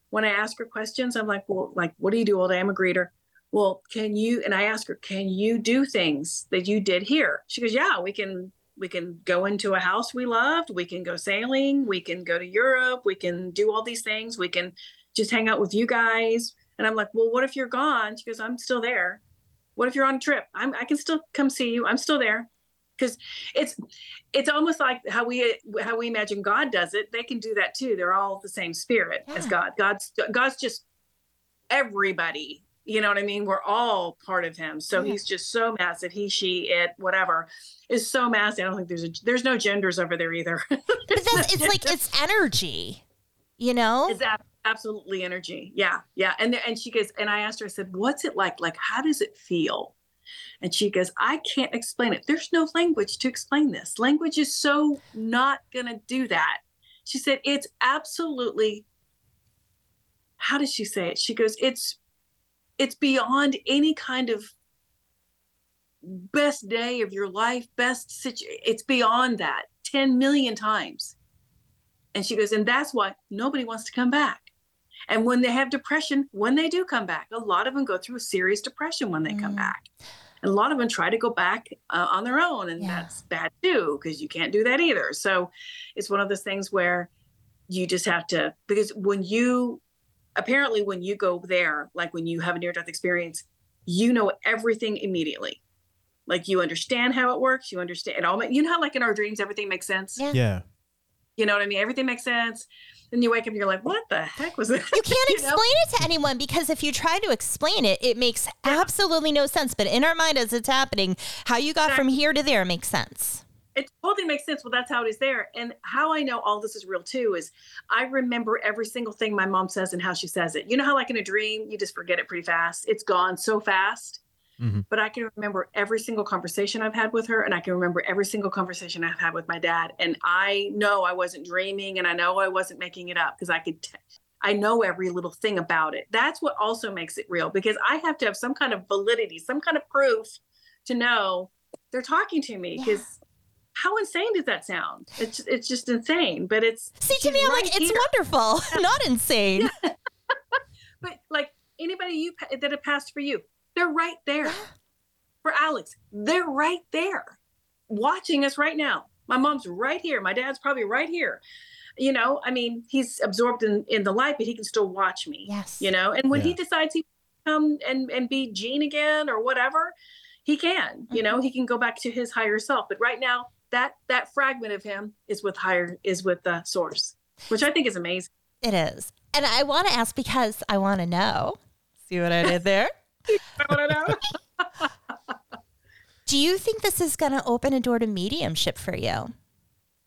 when i ask her questions i'm like well like what do you do all day? I'm a greeter. Well can you and i ask her can you do things that you did here? She goes yeah we can we can go into a house we loved. We can go sailing. We can go to europe. We can do all these things. We can just hang out with you guys. And i'm like well what if you're gone? She goes i'm still there what if you're on a trip? I'm i can still come see you. I'm still there. Because it's it's almost like how we how we imagine god does it. They can do that too. They're all the same spirit as god. God's god's just everybody. You know what i mean? We're all part of him. So Yeah. he's just so massive. He she it whatever is so massive. I don't think there's a there's no genders over there either. But that's, it's like, it's energy, you know? ab- absolutely energy. Yeah yeah. And and she goes and i asked her i said what's it like? Like how does it feel? And she goes i can't explain it. There's no language to explain this. Language is so not gonna do that. She said it's absolutely how does she say it? She goes it's it's beyond any kind of best day of your life best situ- it's beyond that. 10 million times and she goes and that's why nobody wants to come back and when they have depression when they do come back a lot of them go through a serious depression when they come Mm. back and a lot of them try to go back uh, on their own and Yeah. that's bad too because you can't do that either so it's one of those things where you just have to because when you apparently when you go there like when you have a near death experience you know everything immediately like you understand how it works you understand it all you know how like in our dreams everything makes sense Yeah. Yeah. You know what i mean everything makes sense then you wake up and you're like what the heck was that You can't You explain know? it to anyone because if you try to explain it, it makes absolutely no sense. But in our mind, as it's happening, how you got from here to there makes sense. it totally makes sense. Well, that's how it is there. And how I know all this is real too is I remember every single thing my mom says and how she says it. You know how, like in a dream, you just forget it pretty fast. It's gone so fast. Mhm. but I can remember every single conversation I've had with her, and I can remember every single conversation I've had with my dad. And I know I wasn't dreaming, and I know I wasn't making it up because I could. T- I know every little thing about it. That's what also makes it real because I have to have some kind of validity, some kind of proof to know they're talking to me. Yeah. Because how insane does that sound? It's it's just insane. But it's See, to me, I'm right like, it's wonderful, not insane. But like anybody you pa- that have passed for you, they're right there. For Alex, they're right there, watching us right now. My mom's right here. My dad's probably right here. You know, I mean, he's absorbed in in the light, but he can still watch me. Yes. You know, and when he decides he come and and be Gene again or whatever, he can. You know, mm-hmm. he can go back to his higher self. But right now, that that fragment of him is with higher is with the source, which I think is amazing. It is. And I want to ask because I want to know. See what I did there? Do you think this is going to open a door to mediumship for you?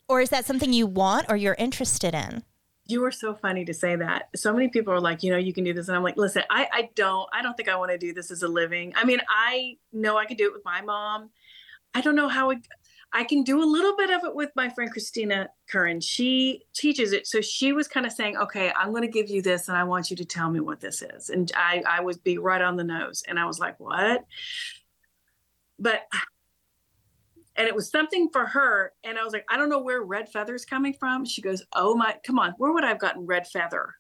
Or is that something you want or you're interested in? You are so funny to say that. So many people are like, you know, you can do this. And I'm like, listen, I, I don't, I don't think I want to do this as a living. I mean, I know I can do it with my mom. I don't know how it, I can do a little bit of it with my friend Christina Curran. She teaches it. So she was kind of saying, okay, I'm going to give you this and I want you to tell me what this is. And I, I would be right on the nose. And I was like, what? But, and it was something for her. And I was like, I don't know where red feather's coming from. She goes, oh my, come on, where would I have gotten red feather?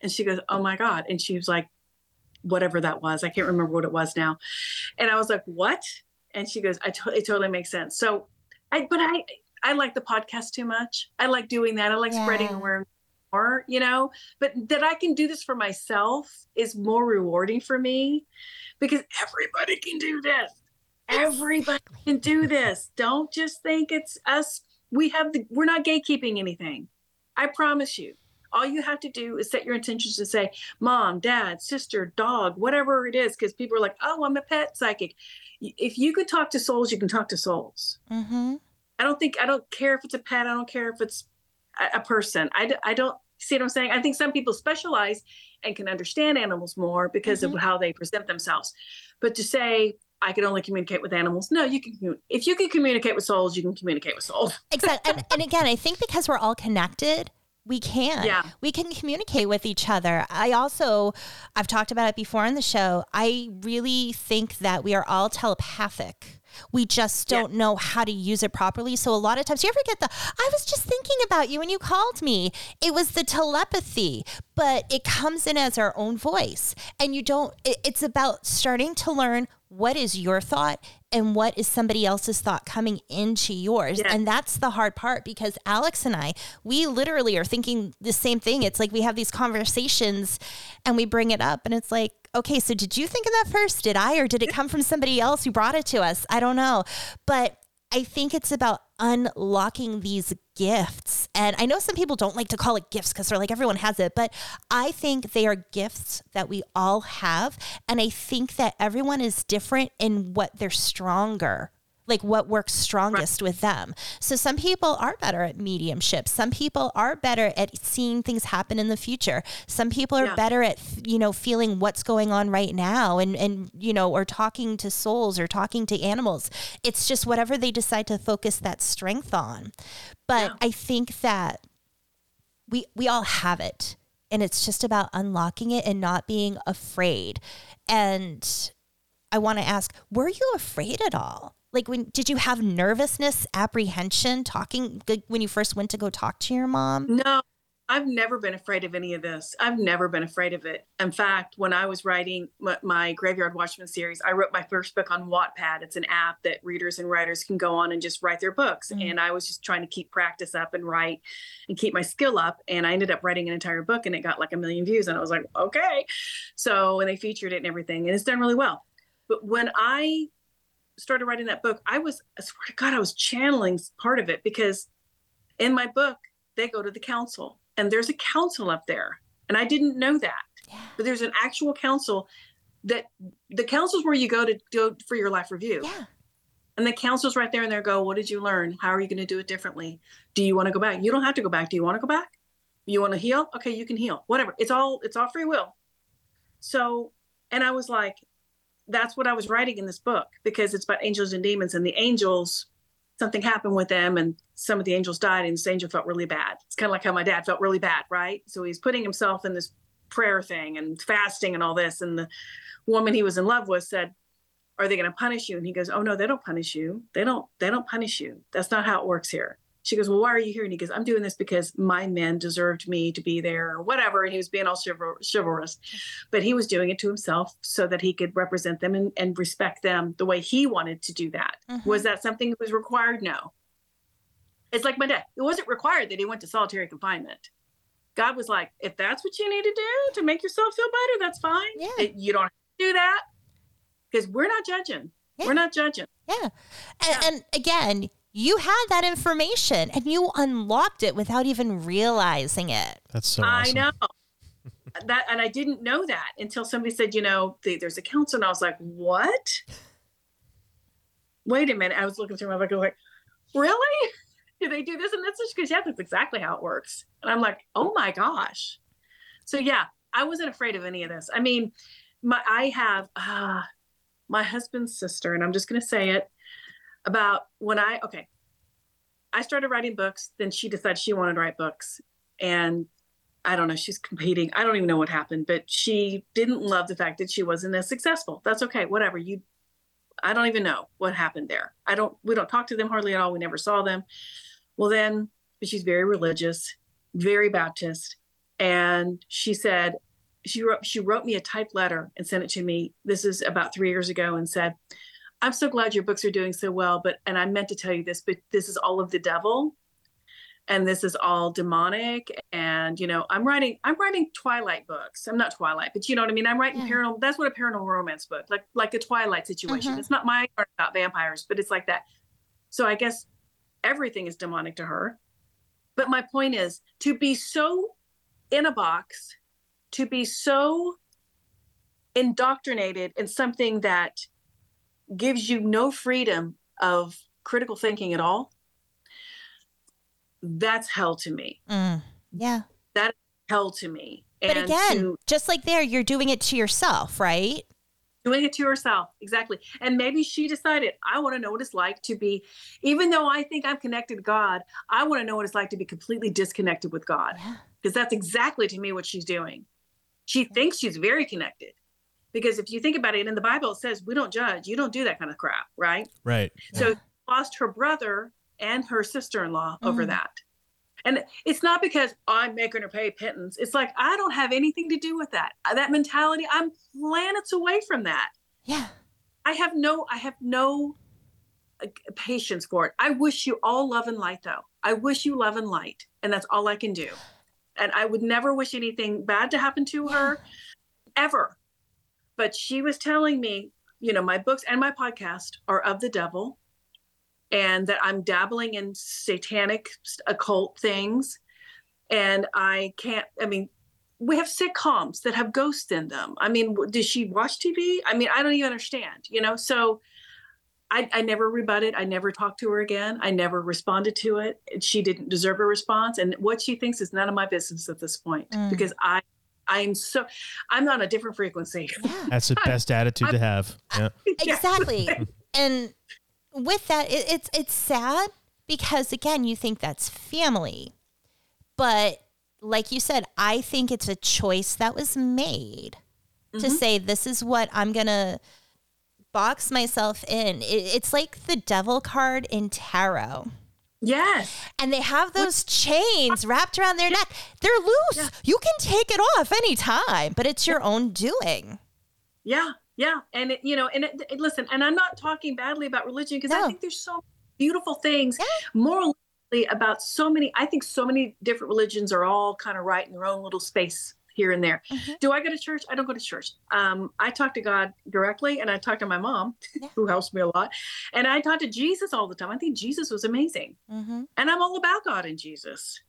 And she goes, oh my God. And she was like, whatever that was. I can't remember what it was now. And I was like, what? And she goes, I to- it totally makes sense. So I, but I, I like the podcast too much. I like doing that. I like spreading Yeah. awareness more, you know, but that I can do this for myself is more rewarding for me because everybody can do this. Everybody can do this. Don't just think it's us. We have the, we're not gatekeeping anything. I promise you. All you have to do is set your intentions to say, mom, dad, sister, dog, whatever it is, because people are like, oh, I'm a pet psychic. If you could talk to souls, you can talk to souls. Mm-hmm. I don't think, I don't care if it's a pet. I don't care if it's a, a person. I don't see what I'm saying. I think some people specialize and can understand animals more because of how they present themselves. But to say, I can only communicate with animals. No, you can. If you can communicate with souls, you can communicate with souls. Exactly. And, and again, I think because we're all connected, we can. Yeah. We can communicate with each other. I also, I've talked about it before on the show. I really think that we are all telepathic. We just don't know how to use it properly. So a lot of times, you ever get the, I was just thinking about you when you called me. It was the telepathy, but it comes in as our own voice. And you don't, it, it's about starting to learn what is your thought and what is somebody else's thought coming into yours. Yeah. And that's the hard part because Alex and I, we literally are thinking the same thing. It's like we have these conversations and we bring it up and it's like, okay, so did you think of that first? Did I, or did it come from somebody else who brought it to us? I don't know. But I think it's about unlocking these gifts. And I know some people don't like to call it gifts because they're like, everyone has it. But I think they are gifts that we all have. And I think that everyone is different in what they're stronger. Like what works strongest with them. So some people are better at mediumship. Some people are better at seeing things happen in the future. Some people are Yeah. better at you know feeling what's going on right now and and you know or talking to souls or talking to animals. It's just whatever they decide to focus that strength on. But Yeah. I think that we we all have it and it's just about unlocking it and not being afraid. And I want to ask, were you afraid at all? Like when did you have nervousness, apprehension talking like, when you first went to go talk to your mom? No, I've never been afraid of any of this. I've never been afraid of it. In fact, when I was writing my, my Graveyard Watchman series, I wrote my first book on Wattpad. It's an app that readers and writers can go on and just write their books. Mm. And I was just trying to keep practice up and write and keep my skill up. And I ended up writing an entire book and it got like a million views. And I was like, okay. So, and they featured it and everything. And it's done really well. But when I started writing that book, I was, I swear to God, I was channeling part of it because in my book, they go to the council and there's a council up there. And I didn't know that. Yeah. But there's an actual council that the council's where you go to go for your life review. Yeah. And the council's right there and they go, What did you learn? How are you going to do it differently? Do you want to go back? You don't have to go back. Do you want to go back? You want to heal? Okay, you can heal. Whatever. It's all it's all free will. So and I was like, that's what I was writing in this book because it's about angels and demons and the angels something happened with them and some of the angels died and this angel felt really bad. It's kind of like how my dad felt really bad, right? So he's putting himself in this prayer thing and fasting and all this and the woman he was in love with said, "Are they going to punish you?" And he goes, "Oh no, they don't punish you. They don't they don't punish you. That's not how it works here." She goes, Well, why are you here? And he goes, I'm doing this because my men deserved me to be there or whatever. And he was being all chival- chivalrous, but he was doing it to himself so that he could represent them and, and respect them the way he wanted to do that. Mm-hmm. Was that something that was required? No. It's like my dad. It wasn't required that he went to solitary confinement. God was like, if that's what you need to do to make yourself feel better, that's fine. Yeah. You don't have to do that because we're not judging. Yeah. We're not judging. Yeah. And, and again, you had that information and you unlocked it without even realizing it. That's so I know that, and I didn't know that until somebody said, you know, th- there's a council, and I was like, what? Wait a minute. I was looking through my book, I was like, really? Do they do this and this? Because yeah, that's exactly how it works. And I'm like, oh my gosh. So yeah, I wasn't afraid of any of this. I mean, my I have uh, my husband's sister, and I'm just going to say it about when I okay. I started writing books, then she decided she wanted to write books, and I don't know, she's competing. I don't even know what happened, but she didn't love the fact that she wasn't as successful. That's okay, whatever. You I don't even know what happened there. I don't we don't talk to them hardly at all. We never saw them. Well then, but she's very religious, very Baptist, and she said she wrote she wrote me a typed letter and sent it to me. This is about 3 years ago and said, "I'm so glad your books are doing so well, but and I meant to tell you this, but this is all of the devil." and this is all demonic and you know i'm writing i'm writing twilight books i'm not twilight but you know what i mean i'm writing Yeah. paranormal that's what a paranormal romance book like like a twilight situation Mhm. it's not my about vampires but it's like that so i guess everything is demonic to her but my point is to be so in a box to be so indoctrinated in something that gives you no freedom of critical thinking at all that's hell to me Mm. Yeah. That's hell to me. But and again, to just like there, you're doing it to yourself, right? doing it to herself, exactly. And maybe she decided, I want to know what it's like to be, even though I think I'm connected to God, I want to know what it's like to be completely disconnected with God. Yeah. Because that's exactly to me what she's doing. She thinks she's very connected. Because if you think about it in the Bible, it says we don't judge. You don't do that kind of crap, right? Right. So she lost her brother and her sister-in-law over Mhm. that. And it's not because I'm making her pay pittance. It's like I don't have anything to do with that. Uh, That mentality, I'm planets away from that. Yeah. I have no I have no patience for it. I wish you all love and light though. I wish you love and light, and that's all I can do. And I would never wish anything bad to happen to her ever. But she was telling me, you know, my books and my podcast are of the devil and that I'm dabbling in satanic occult things and I can't I mean we have sitcoms that have ghosts in them. I mean, does she watch TV? I mean, I don't even understand, you know? So I, I never rebutted. I never talked to her again. I never responded to it. She didn't deserve a response. And what she thinks is none of my business at this point Mm. because I, I'm so, I'm on a different frequency. Yeah. That's the best attitude to have. Yeah. Yeah. Exactly. and with that, it, it's it's sad because again, you think that's family, but like you said, I think it's a choice that was made to mm-hmm. say this is what I'm gonna box myself in. It, it's like the devil card in tarot. Yes. And they have those chains wrapped around their neck. They're loose. You can take it off anytime, but it's your own doing. Yeah, yeah, and it, you know, and it, it- listen, and I'm not talking badly about religion because No. I think there's so beautiful things Yeah. morally about so many. I think so many different religions are all kind of right in their own little space here and there. Mhm. Do I go to church? I don't go to church. Um, I talk to God directly, and I talk to my mom, Yeah. who helps me a lot, and I talk to Jesus all the time. I think Jesus was amazing, Mm-hmm. and I'm all about God and Jesus.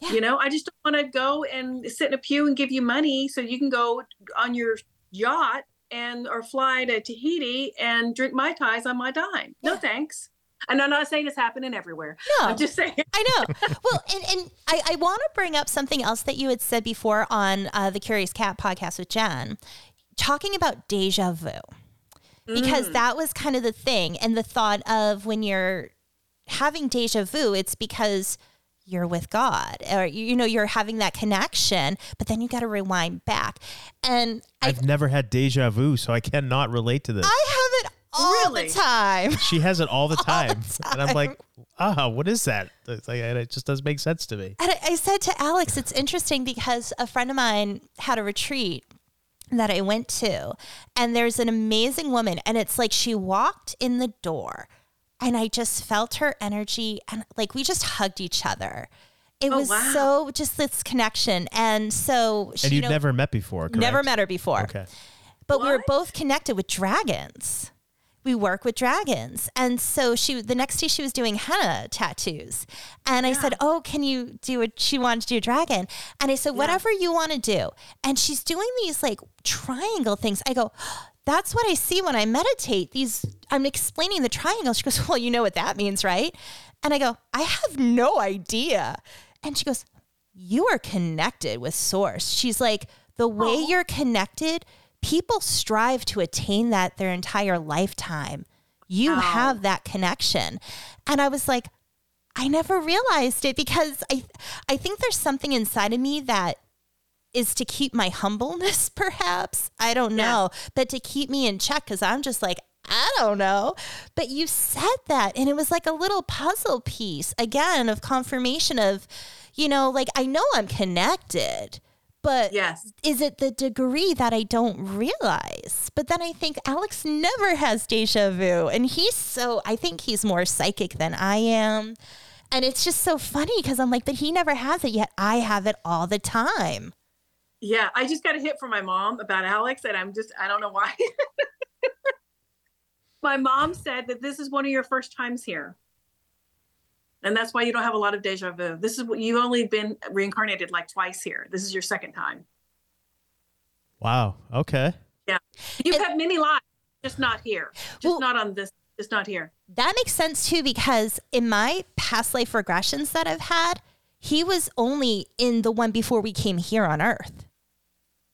Yeah. You know, I just don't want to go and sit in a pew and give you money so you can go on your yacht and or fly to Tahiti and drink mai tais on my dime. No thanks. And I'm not saying it's happening everywhere. No. I'm just saying. I know. Well, and, and I, I want to bring up something else that you had said before on uh, the Curious Cat podcast with Jen. talking about deja vu because that was kind of the thing and the thought of when you're having deja vu it's because you're with god or you know you're having that connection but then you got to rewind back and I, I've never had deja vu, so I cannot relate to this. I have it all Really? the time she has it all the the time, and I'm like, time. ah, what is that? It's like, and it just doesn't make sense to me. And I, I said to Alex, it's interesting because a friend of mine had a retreat that I went to, and there's an amazing woman, and it's like she walked in the door, and I just felt her energy, and like we just hugged each other. It Oh, was wow. so just this connection, and so she And you'd know, never met before, correct? never met her before, Okay. but we were both connected with dragons. We work with dragons. And so she the next day she was doing henna tattoos. And I said, Oh, can you do it? She wanted to do a dragon. And I said, Whatever you want to do. And she's doing these like triangle things. I go, that's what I see when I meditate. These I'm explaining the triangle. She goes, Well, you know what that means, right? And I go, I have no idea. And she goes, You are connected with source. She's like, the way oh. you're connected, people strive to attain that their entire lifetime. You have that connection. And I was like, I never realized it because I I think there's something inside of me that is to keep my humbleness perhaps. I don't know, but to keep me in check cuz I'm just like I don't know. But you said that and it was like a little puzzle piece again of confirmation of you know, like I know I'm connected, but Yes. is it the degree that I don't realize? But then I think Alex never has deja vu. And he's so, I think he's more psychic than I am. And it's just so funny because I'm like, but he never has it yet. I have it all the time. Yeah, I just got a hit from my mom about Alex, and I'm just, I don't know why. my mom said that this is one of your first times here. And that's why you don't have a lot of deja vu. This is what you've only been reincarnated like twice here. This is your second time. Wow. Okay. Yeah, you've had many lives, just not here. Just Well- not on this, just not here. That makes sense too, because in my past life regressions that I've had, he was only in the one before we came here on Earth.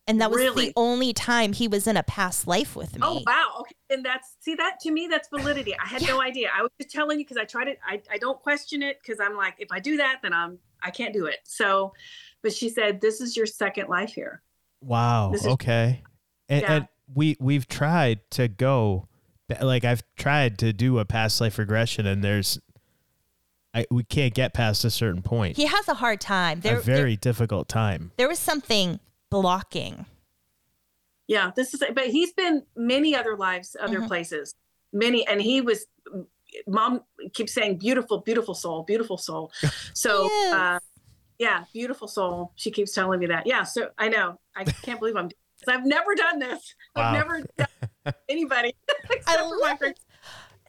And that was Really? the only time he was in a past life with oh, me. Oh wow. Okay. And that's see that to me that's validity. I had no idea. I was just telling you because I tried it. I, I don't question it because I'm like, if I do that, then I'm I can't do it. So but she said, This is your second life here. Wow. This is- okay. And, Yeah. and we we've tried to go, like I've tried to do a past life regression, and there's, I we can't get past a certain point. He has a hard time. There, a very difficult time. there, there was something blocking. Yeah, this is but he's been many other lives, other Mhm. places. Many and he was mom keeps saying beautiful, beautiful soul, beautiful soul. So Yes. uh yeah, beautiful soul. She keeps telling me that. Yeah, so I know. I can't believe I'm 'cause I've never done this. Wow. I've never done anybody except I for my love it.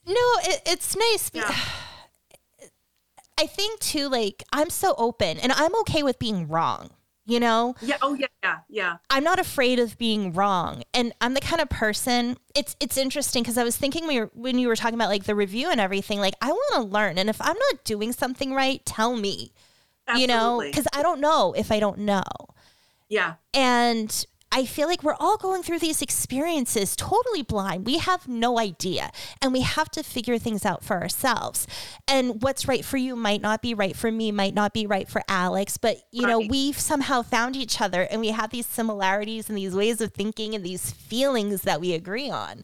No, it, it's nice. be- Yeah. I think too, like I'm so open, and I'm okay with being wrong. You know, Yeah, oh yeah, yeah, yeah. I'm not afraid of being wrong, and I'm the kind of person. It's it's interesting because I was thinking when you, were, when you were talking about like the review and everything. Like I want to learn, and if I'm not doing something right, tell me. You know, because I don't know if I don't know. yeah. And I feel like we're all going through these experiences totally blind. We have no idea. And we have to figure things out for ourselves. And what's right for you might not be right for me, might not be right for Alex. But, you know, Right. we've somehow found each other and we have these similarities and these ways of thinking and these feelings that we agree on.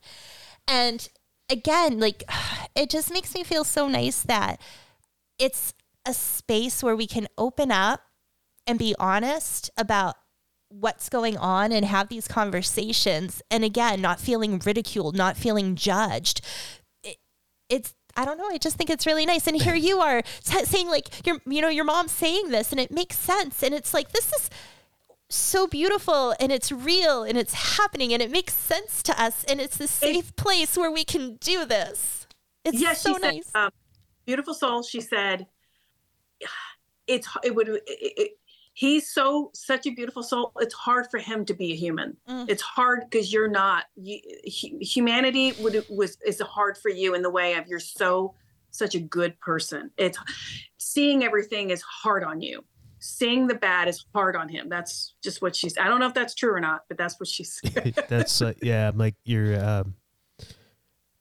And again, like, it just makes me feel so nice that it's a space where we can open up and be honest about what's going on and have these conversations. And again not feeling ridiculed not feeling judged. It, it's i don't know i just think it's really nice. And here you are t- saying like your you know your mom's saying this and it makes sense. And it's like this is so beautiful and it's real and it's happening and it makes sense to us. And it's the safe place where we can do this. It's yes, so she said, nice. um, beautiful soul. She said, it's it would it, it, he's so such a beautiful soul. It's hard for him to be a human. Mm. It's hard because you're not. You, hu- humanity would was is hard for you in the way of you're so such a good person. It's seeing everything is hard on you. seeing the bad is hard on him. That's just what she's. I don't know if that's true or not, but that's what she's. That's uh, yeah. I'm like you're. Um,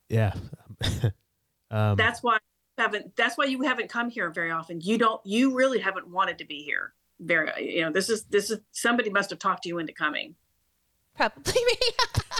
yeah. um, that's why haven't. That's why you haven't come here very often. You don't. You really haven't wanted to be here. Very. You know. This is. This is. Somebody must have talked you into coming. Probably me.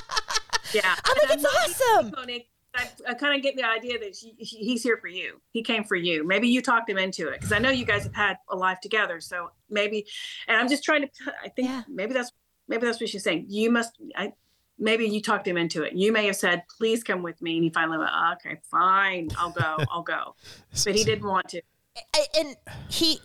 Yeah. I'm like, And it's awesome. Monique, I, I kind of get the idea that she, he- he's here for you. He came for you. Maybe you talked him into it because I know you guys have had a life together. So maybe, and I'm just trying to. I think Yeah. maybe that's maybe that's what she's saying. You must. I maybe you talked him into it. You may have said, "Please come with me," and he finally went, "Okay, fine, I'll go, I'll go." But he didn't want to. I- and he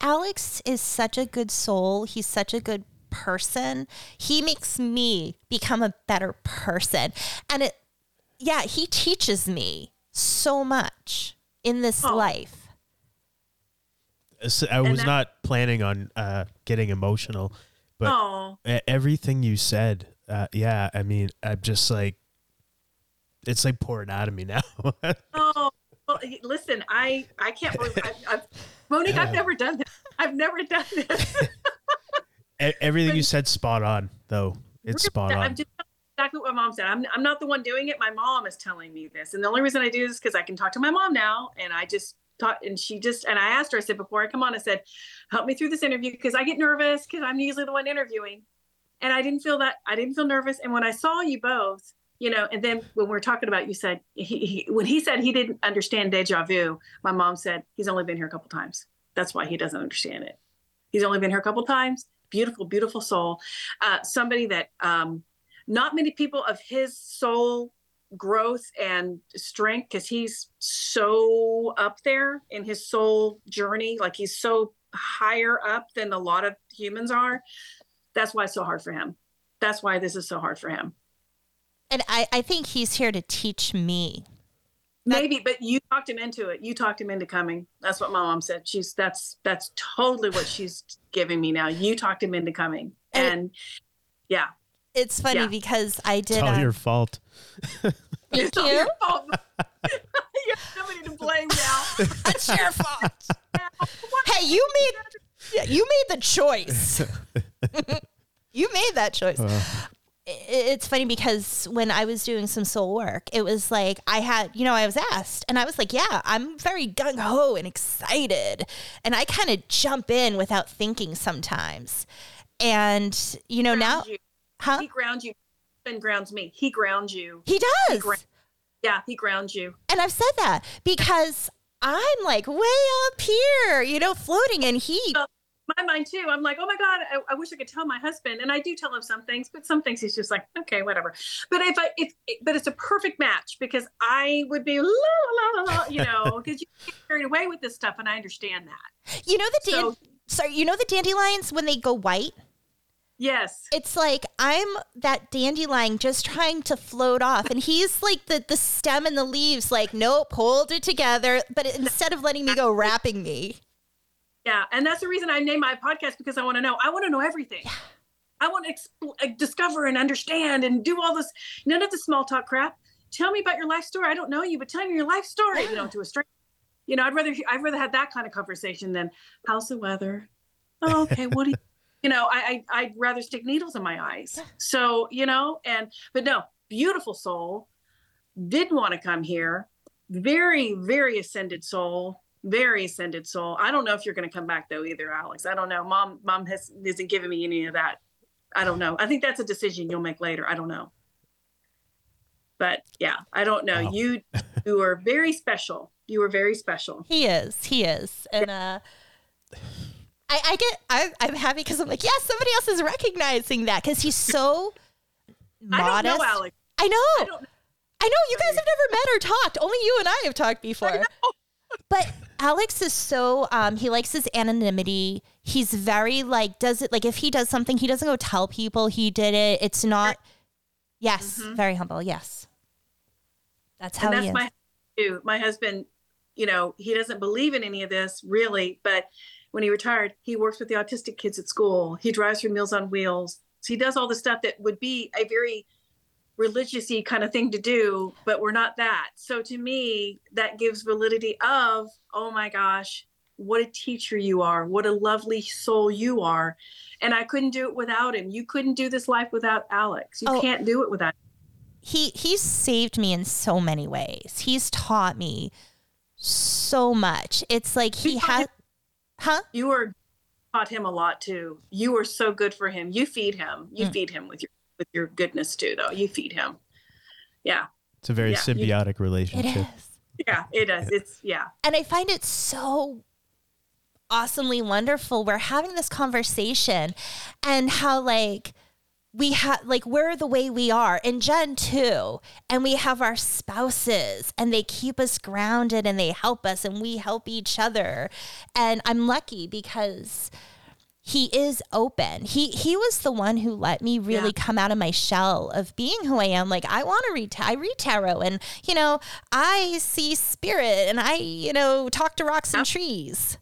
alex is such a good soul he's such a good person he makes me become a better person and it yeah he teaches me so much in this Oh. life So I was that- not planning on uh, getting emotional, but oh, everything you said, uh, yeah, I mean, I'm just like, it's like pouring out of me now. oh. Well, listen, I I can't believe I, I've, Monique. I've never done this. I've never done this. Everything you said, spot on, though. It's spot I'm on. just exactly what my mom said. I'm, I'm not the one doing it. My mom is telling me this. And the only reason I do this is because I can talk to my mom now. And I just taught, and she just, and I asked her, I said, before I come on, I said, help me through this interview because I get nervous because I'm usually the one interviewing. And I didn't feel that, I didn't feel nervous. And when I saw you both, you know, and then when we're talking about, you said, he, he, when he said he didn't understand deja vu, my mom said, he's only been here a couple times. That's why he doesn't understand it. He's only been here a couple times. Beautiful, beautiful soul. Uh, somebody that, um, not many people of his soul growth and strength because he's so up there in his soul journey like he's so higher up than a lot of humans are that's why it's so hard for him that's why this is so hard for him and i i think he's here to teach me. That- maybe but you talked him into it. You talked him into coming. That's what my mom said. She's that's that's totally what she's giving me now. You talked him into coming. And- and yeah. It's funny Yeah. because i did It's all uh, your fault. thank It's all you. your fault. you have somebody to blame now. It's your fault. Hey you made you made the choice. You made that choice. I- it's funny because when I was doing some soul work, it was like I had, you know, I was asked, and I was like, yeah, I'm very gung ho and excited. And I kind of jump in without thinking sometimes. And, you know, now, you. huh? he grounds you and grounds me he grounds you He does. gra- yeah he grounds you And I've said that because I'm like way up here, you know, floating, and he, Uh, my mind too i'm like oh my god I, I wish i could tell my husband and i do tell him some things but some things he's just like okay whatever but if i if but it's a perfect match because i would be la la la la you know because you get carried away with this stuff and i understand that you know, the dan- So- sorry, you know, the dandelions when they go white. yes it's like I'm that dandelion just trying to float off, and he's like the the stem and the leaves, like nope, hold it together. But instead of letting me go, wrapping me. Yeah and that's the reason i named my podcast because i want to know. I want to know everything. I want to expl- discover and understand and do all this none of the small talk crap. Tell me about your life story. I don't know you but tell me your life story. You know to a stranger you know i'd rather i'd rather have that kind of conversation than how's the weather? Oh, okay what do you you know I, I i'd rather stick needles in my eyes. So you know and but no beautiful soul did want to come here very very ascended soul very ascended soul. I don't know if you're going to come back though either alex. I don't know. Mom mom has isn't giving me any of that. I don't know. I think that's a decision you'll make later. I don't know. But yeah i don't know. Wow. you you are very special. You are very special. He is, he is, and uh, I I get I I'm happy because I'm like, yeah, somebody else is recognizing that because he's so i modest. don't know alex. I know. i don't know I know. You guys have never met or talked. Only you and I have talked before. But Alex is so um he likes his anonymity. He's very like does it like if he does something, he doesn't go tell people he did it. It's not Yes, very humble. Yes. That's how and that's my too. my husband you know he doesn't believe in any of this really but when he retired he works with the autistic kids at school he drives for meals on wheels so he does all the stuff that would be a very religious-y kind of thing to do but we're not that so to me that gives validity of oh my gosh what a teacher you are, what a lovely soul you are. And I couldn't do it without him. You couldn't do this life without Alex. You Oh. can't do it without he he's saved me in so many ways. He's taught me so much. It's like he has huh? you were taught him a lot too. You were so good for him. You feed him. You Mm. feed him with your with your goodness too though. You feed him. Yeah. It's a very Yeah, symbiotic It relationship. is. Yeah, it is. It's yeah. And I find it so awesomely wonderful. We're having this conversation and how like we have like we're the way we are and Jen too. And we have our spouses and they keep us grounded and they help us and we help each other. And I'm lucky because he is open. He he was the one who let me really Yeah. come out of my shell of being who I am. Like I want to read. ta- I read tarot, and you know I see spirit, and I you know talk to rocks and trees.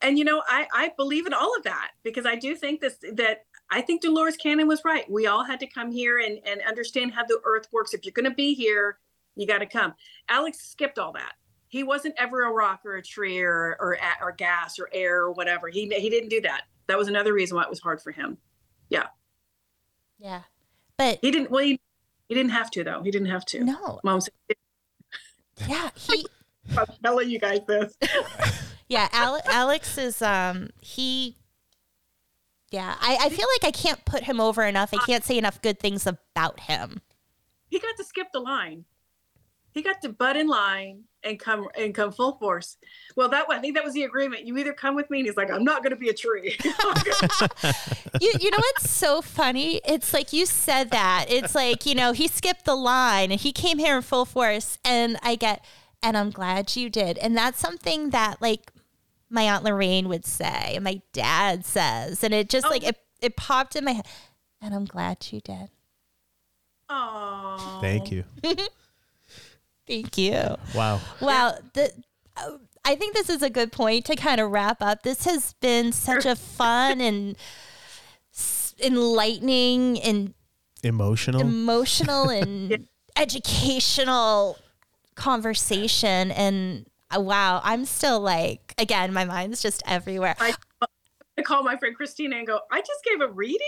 and you know I, I believe in all of that because i do think this that i think dolores cannon was right we all had to come here and, and understand how the earth works if you're going to be here you got to come alex skipped all that he wasn't ever a rock or a tree or or, or gas or air or whatever he, he didn't do that that was another reason why it was hard for him Yeah, Yeah. but he didn't well he, he didn't have to though he didn't have to no, mom said yeah, he i'm telling you guys this yeah. Ale- Alex is um he. Yeah, I, I feel like I can't put him over enough. I can't say enough good things about him. he got to skip the line. He got to butt in line and come and come full force. Well, that I think that was the agreement. You either come with me, and he's like, "I'm not going to be a tree." you, you know what's so funny? It's like you said that. It's like, you know, he skipped the line and he came here in full force. And I get, and I'm glad you did. And that's something that, like, my Aunt Lorraine would say, and my dad says. And it just, Oh. like, it, it popped in my head. And I'm glad you did. Oh, Thank you. Thank you. Wow. Wow. The, uh, I think this is a good point to kind of wrap up. This has been such a fun and s- enlightening and Emotional. emotional and educational conversation and uh, wow i'm still like again my mind's just everywhere I, I call my friend Christina and go, "I just gave a reading."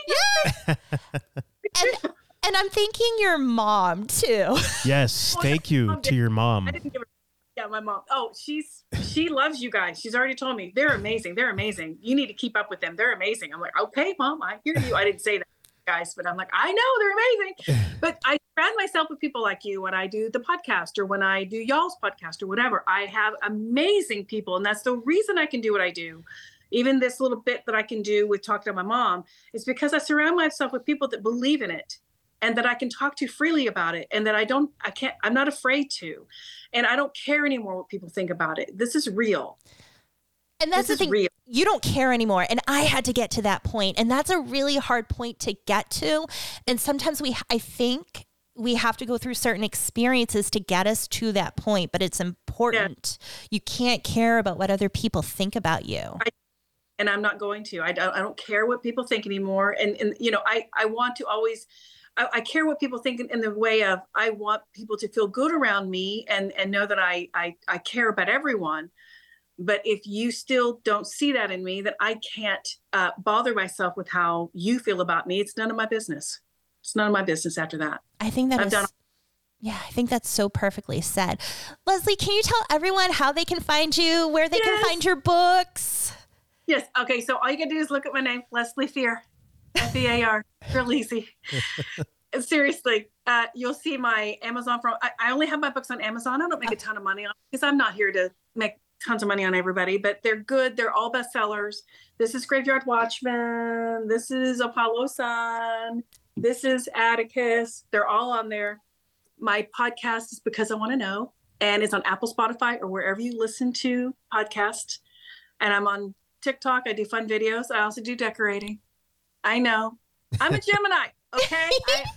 and and i'm thinking your mom too yes. Oh, thank you to your mom. I didn't give her. Yeah, my mom. Oh, she's she loves you guys. She's already told me they're amazing. They're amazing. You need to keep up with them. They're amazing. I'm like, okay, mom, I hear you. I didn't say that, guys, but I'm like, I know they're amazing. but I surround myself with people like you when I do the podcast or when I do y'all's podcast or whatever. I have amazing people, and that's the reason I can do what I do. Even this little bit that I can do with talking to my mom is because I surround myself with people that believe in it and that I can talk to freely about it and that I don't I can't I'm not afraid to and I don't care anymore what people think about it. This is real. and that's this the thing real. you don't care anymore and i had to get to that point and that's a really hard point to get to and sometimes we i think we have to go through certain experiences to get us to that point but it's important you can't care about what other people think about you and I'm not going to. I don't, I don't care what people think anymore. And, and you know, I, I want to always, I, I care what people think in, in the way of, I want people to feel good around me and, and know that I, I, I care about everyone. But if you still don't see that in me, that I can't uh, bother myself with how you feel about me. It's none of my business. It's none of my business after that. I think that I've is- done- yeah, I think that's so perfectly said. Leslie, can you tell everyone how they can find you, where they can find your books? Yes. Okay. So all you gotta do is look at my name, Leslie Fear, F E A R. Real easy. Seriously, uh, you'll see my Amazon from. I, I only have my books on Amazon. I don't make a ton of money on because I'm not here to make tons of money on everybody, but they're good. They're all bestsellers. This is Graveyard Watchman. This is Apollo Sun. This is Atticus. They're all on there. My podcast is because I want to know, and it's on Apple, Spotify, or wherever you listen to podcasts. And I'm on TikTok. I do fun videos. I also do decorating. I know. I'm a Gemini. Okay,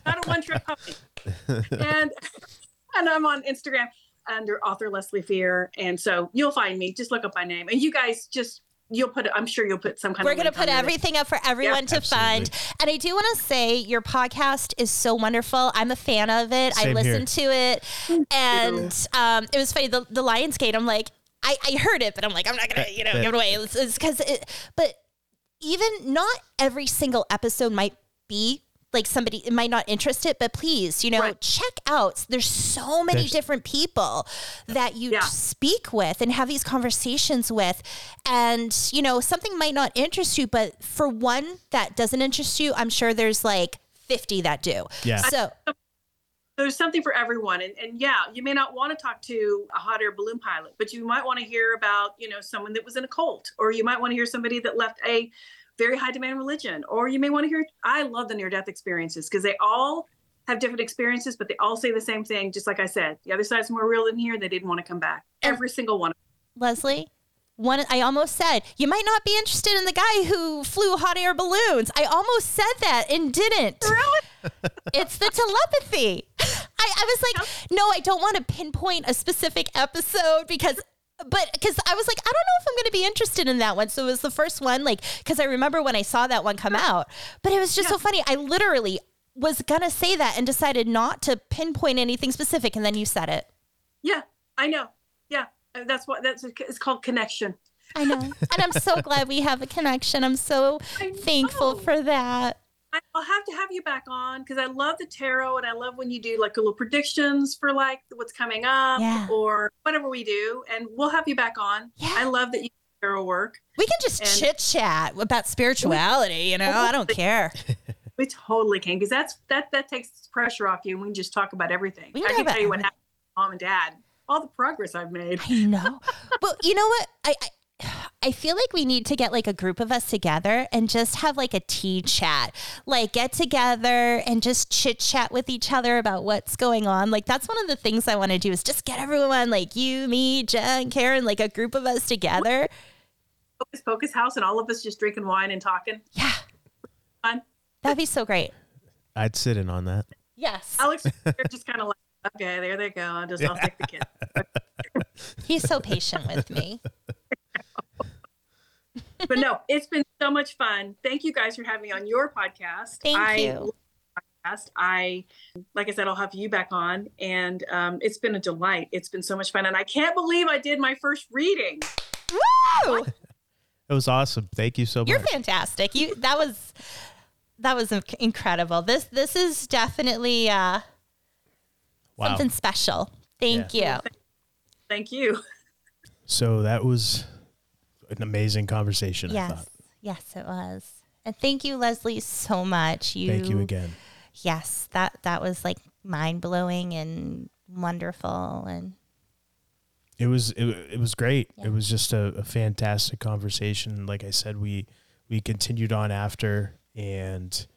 I'm not a one trick pony. And and I'm on Instagram under author Leslie Fear. And so you'll find me. Just look up my name, and you guys just you'll put. it. I'm sure you'll put some kind of. We're of. going to put on there. everything up for everyone to Absolutely. find. And I do want to say your podcast is so wonderful. I'm a fan of it. I Same listen to it. And um, it was funny, the, the Lionsgate, I'm like, I, I heard it, but I'm like, I'm not gonna, you know, That- give it away. It's because it, but even not every single episode might be like somebody it might not interest it, but please, you know, Right. check out. There's so many There's- different people that you Yeah. speak with and have these conversations with, and you know, something might not interest you, but for one that doesn't interest you, I'm sure there's like 50 that do. Yeah. So there's something for everyone and, and yeah you may not want to talk to a hot air balloon pilot but you might want to hear about you know someone that was in a cult or you might want to hear somebody that left a very high demand religion or you may want to hear i love the near death experiences because they all have different experiences but they all say the same thing just like i said the other side's more real than here and they didn't want to come back every single one Leslie, one I almost said you might not be interested in the guy who flew hot air balloons. I almost said that and didn't. Really? it's the telepathy. I, I was like, no, I don't want to pinpoint a specific episode because but because I was like, I don't know if I'm going to be interested in that one. So it was the first one, like, because I remember when I saw that one come out, but it was just so funny. I literally was going to say that and decided not to pinpoint anything specific. And then you said it. yeah i know yeah Uh, that's what that's it's called connection I know. and I'm so glad we have a connection. I'm so thankful for that. I'll have to have you back on because I love the tarot and I love when you do like a little predictions for like what's coming up Yeah. or whatever we do. And we'll have you back on. Yeah. I love that you do tarot work. We can just And- chit chat about spirituality, you know? I don't care. We totally can because that's that that takes pressure off you and we can just talk about everything. We can I can tell you what happened to mom and dad, all the progress I've made. I know. but you know what? I, I I feel like we need to get like a group of us together and just have like a tea chat. Like get together and just chit chat with each other about what's going on. Like that's one of the things I want to do is just get everyone like you, me, Jen, Karen, like a group of us together. Focus Pocus House and all of us just drinking wine and talking. Yeah. Fun. That'd be so great. I'd sit in on that. Yes. Alex they're just kind of like, okay, there they go. I'll just I'll take the kids. He's so patient with me. but no, it's been so much fun. Thank you guys for having me on your podcast. Thank I you. Podcast. I, like I said, I'll have you back on, and um, it's been a delight. It's been so much fun, and I can't believe I did my first reading. Woo! It was awesome. Thank you so much. You're fantastic. You that was that was incredible. This this is definitely uh, Wow. something special. Thank you. Thank you. So that was an amazing conversation. I Yes, thought. yes, it was. And thank you, Leslie, so much. You Thank you again. Yes, that that was like mind blowing and wonderful and It was it, it was great. Yeah. It was just a, a fantastic conversation. Like I said, we we continued on after, and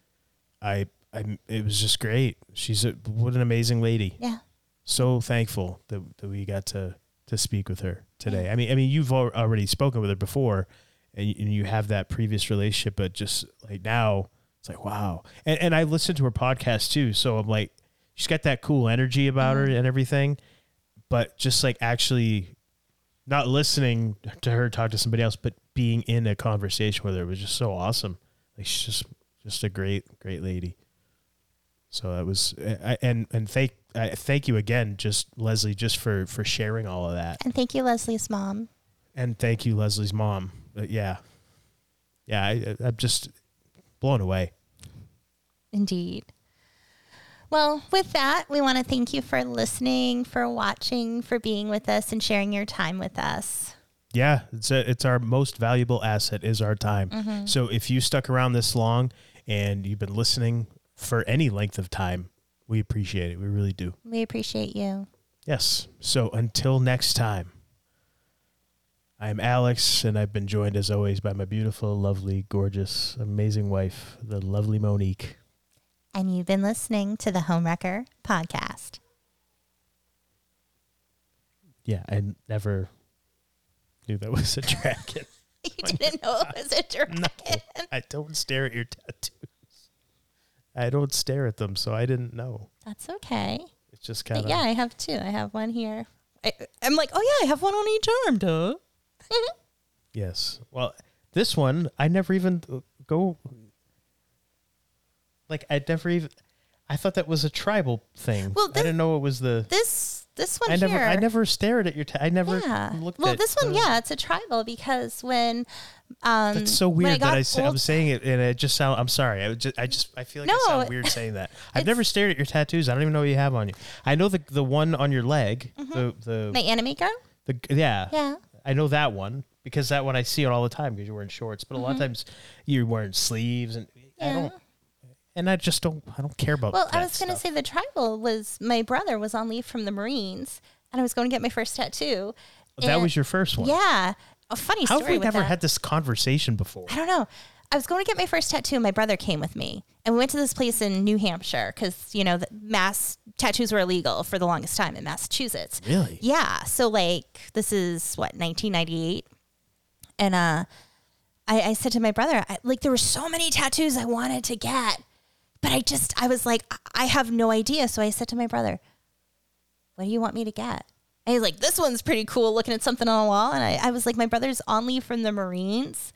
I I it was just great. She's a what an amazing lady. yeah. So thankful that that we got to to speak with her today. I mean I mean you've al- already spoken with her before, and you, and you have that previous relationship, but just like now it's like wow. And and I listened to her podcast too, so I'm like she's got that cool energy about her mm-hmm. and everything but just like actually not listening to her talk to somebody else, but being in a conversation with her was just so awesome. Like she's just just a great great lady. So that was I, and and thank I thank you again, just Leslie, just for for sharing all of that, And thank you, Leslie's mom. and thank you Leslie's mom. But yeah, yeah, I, I'm just blown away. Indeed. Well, with that, we want to thank you for listening, for watching, for being with us and sharing your time with us. Yeah, it's a, it's our most valuable asset is our time. Mm-hmm. So if you stuck around this long and you've been listening for any length of time, we appreciate it. We really do. We appreciate you. Yes. So until next time, I'm Alex, and I've been joined as always by my beautiful, lovely, gorgeous, amazing wife, the lovely Monique. And you've been listening to the Homewrecker podcast. Yeah, I never knew that was a dragon. You didn't know it was a dragon. no, I don't stare at your tattoos. I don't stare at them, so I didn't know. That's okay. It's just kind of yeah, I have two. I have one here. I, I'm like, oh yeah, I have one on each arm, duh. Yes. Well, this one I never even go. Like I never even. I thought that was a tribal thing. Well, I didn't know it was the. this this one I never. I never stared at your. Ta- I never Yeah. looked Well, at. this one, yeah, it's a tribal because when um That's so weird that I say, old- I'm saying it and it just sound. I'm sorry. I just, I just, I feel like No, I sound weird saying that. I've never stared at your tattoos. I don't even know what you have on you. I know the the one on your leg. The the my anime girl. the yeah. Mm-hmm. Yeah. I know that one because that one I see it all the time because you're wearing shorts. But a lot of times you're wearing sleeves and I Mm-hmm. Don't. And I just don't. I don't care about. Well, I was going to say the tribal was my brother was on leave from the Marines, and I was going to get my first tattoo. that was your first one. Yeah, a funny story. How story. have we never that. had this conversation before? I don't know. I was going to get my first tattoo. and My brother came with me, and we went to this place in New Hampshire because you know the mass tattoos were illegal for the longest time in Massachusetts. Really? Yeah. So like this is what 1998, and uh, I, I said to my brother, I, like there were so many tattoos I wanted to get, but I just I was like I- have no idea. So I said to my brother, "What do you want me to get?" And he's like, "This one's pretty cool." Looking at something on a wall, and I, I was like, "My brother's on leave from the Marines."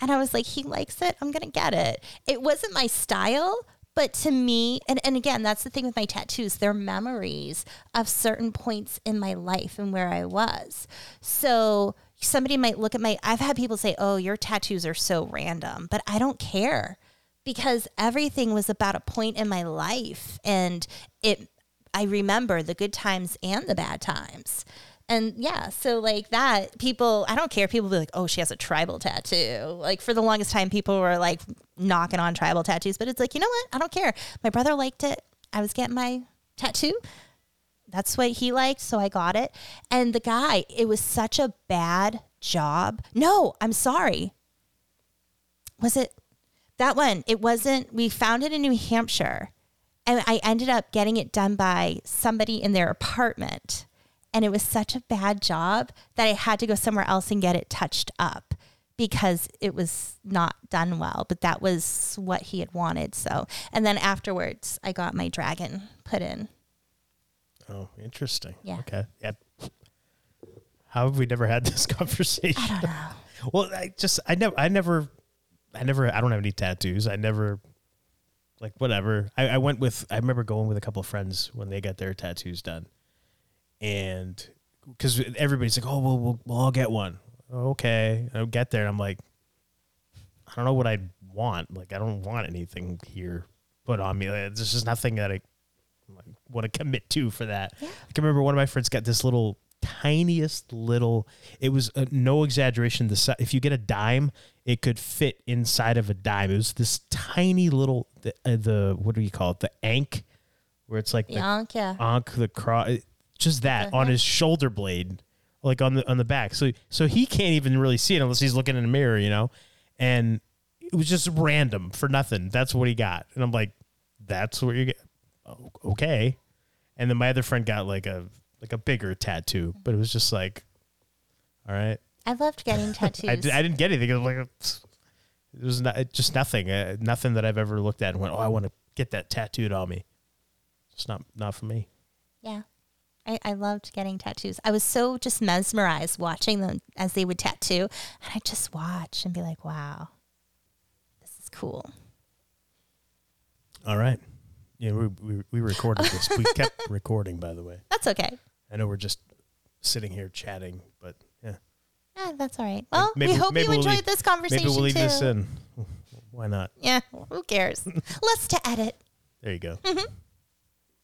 And I was like, he likes it. I'm going to get it. It wasn't my style, but to me, and, and again, that's the thing with my tattoos, they're memories of certain points in my life and where I was. So somebody might look at my, I've had people say, oh, your tattoos are so random, but I don't care because everything was about a point in my life. And it, I remember the good times and the bad times. And yeah, so like that, people, I don't care. People be like, oh, she has a tribal tattoo. Like for the longest time, people were like knocking on tribal tattoos, but it's like, you know what? I don't care. My brother liked it. I was getting my tattoo. That's what he liked. So I got it. And the guy, it was such a bad job. No, I'm sorry. Was it that one? It wasn't, we found it in New Hampshire and I ended up getting it done by somebody in their apartment. And it was such a bad job that I had to go somewhere else and get it touched up because it was not done well. But that was what he had wanted. So, and then afterwards, I got my dragon put in. Oh, interesting. Yeah. Okay. Yeah. How have we never had this conversation? I don't know. Well, I just I never I never I never I don't have any tattoos. I never like whatever. I, I went with I remember going with a couple of friends when they got their tattoos done, and because everybody's like, oh, well, we'll we'll all get one. Okay, I'll get there, and I'm like, I don't know what I want. Like, I don't want anything here put on me. Like, There's just nothing that I like, want to commit to for that. I can remember one of my friends got this little tiniest little. It was uh, no exaggeration. The si- if you get a dime, it could fit inside of a dime. It was this tiny little the, uh, the what do you call it? The ankh, where it's like The the ankh, yeah. ankh, the cross, just that Uh-huh. on his shoulder blade, like on the on the back. So so he can't even really see it unless he's looking in a mirror, you know. And it was just random for nothing. That's what he got, and I'm like, that's what you get. Oh, okay. And then my other friend got like a like a bigger tattoo, but it was just like, all right. I loved getting tattoos. I, di- I didn't get anything. It was like it was not, it just nothing. Uh, nothing that I've ever looked at and went, oh, I want to get that tattooed on me. It's not not for me. Yeah. I, I loved getting tattoos. I was so just mesmerized watching them as they would tattoo. And I just watch and be like, wow, this is cool. All right. Yeah, we we, we recorded this. We kept recording, by the way. That's okay. I know we're just sitting here chatting, but yeah. Yeah, that's all right. Well, Maybe- we hope you we'll enjoyed leave- this conversation Maybe we'll leave too. this in. Why not? Yeah, who cares? Less to edit. There you go. Mhm.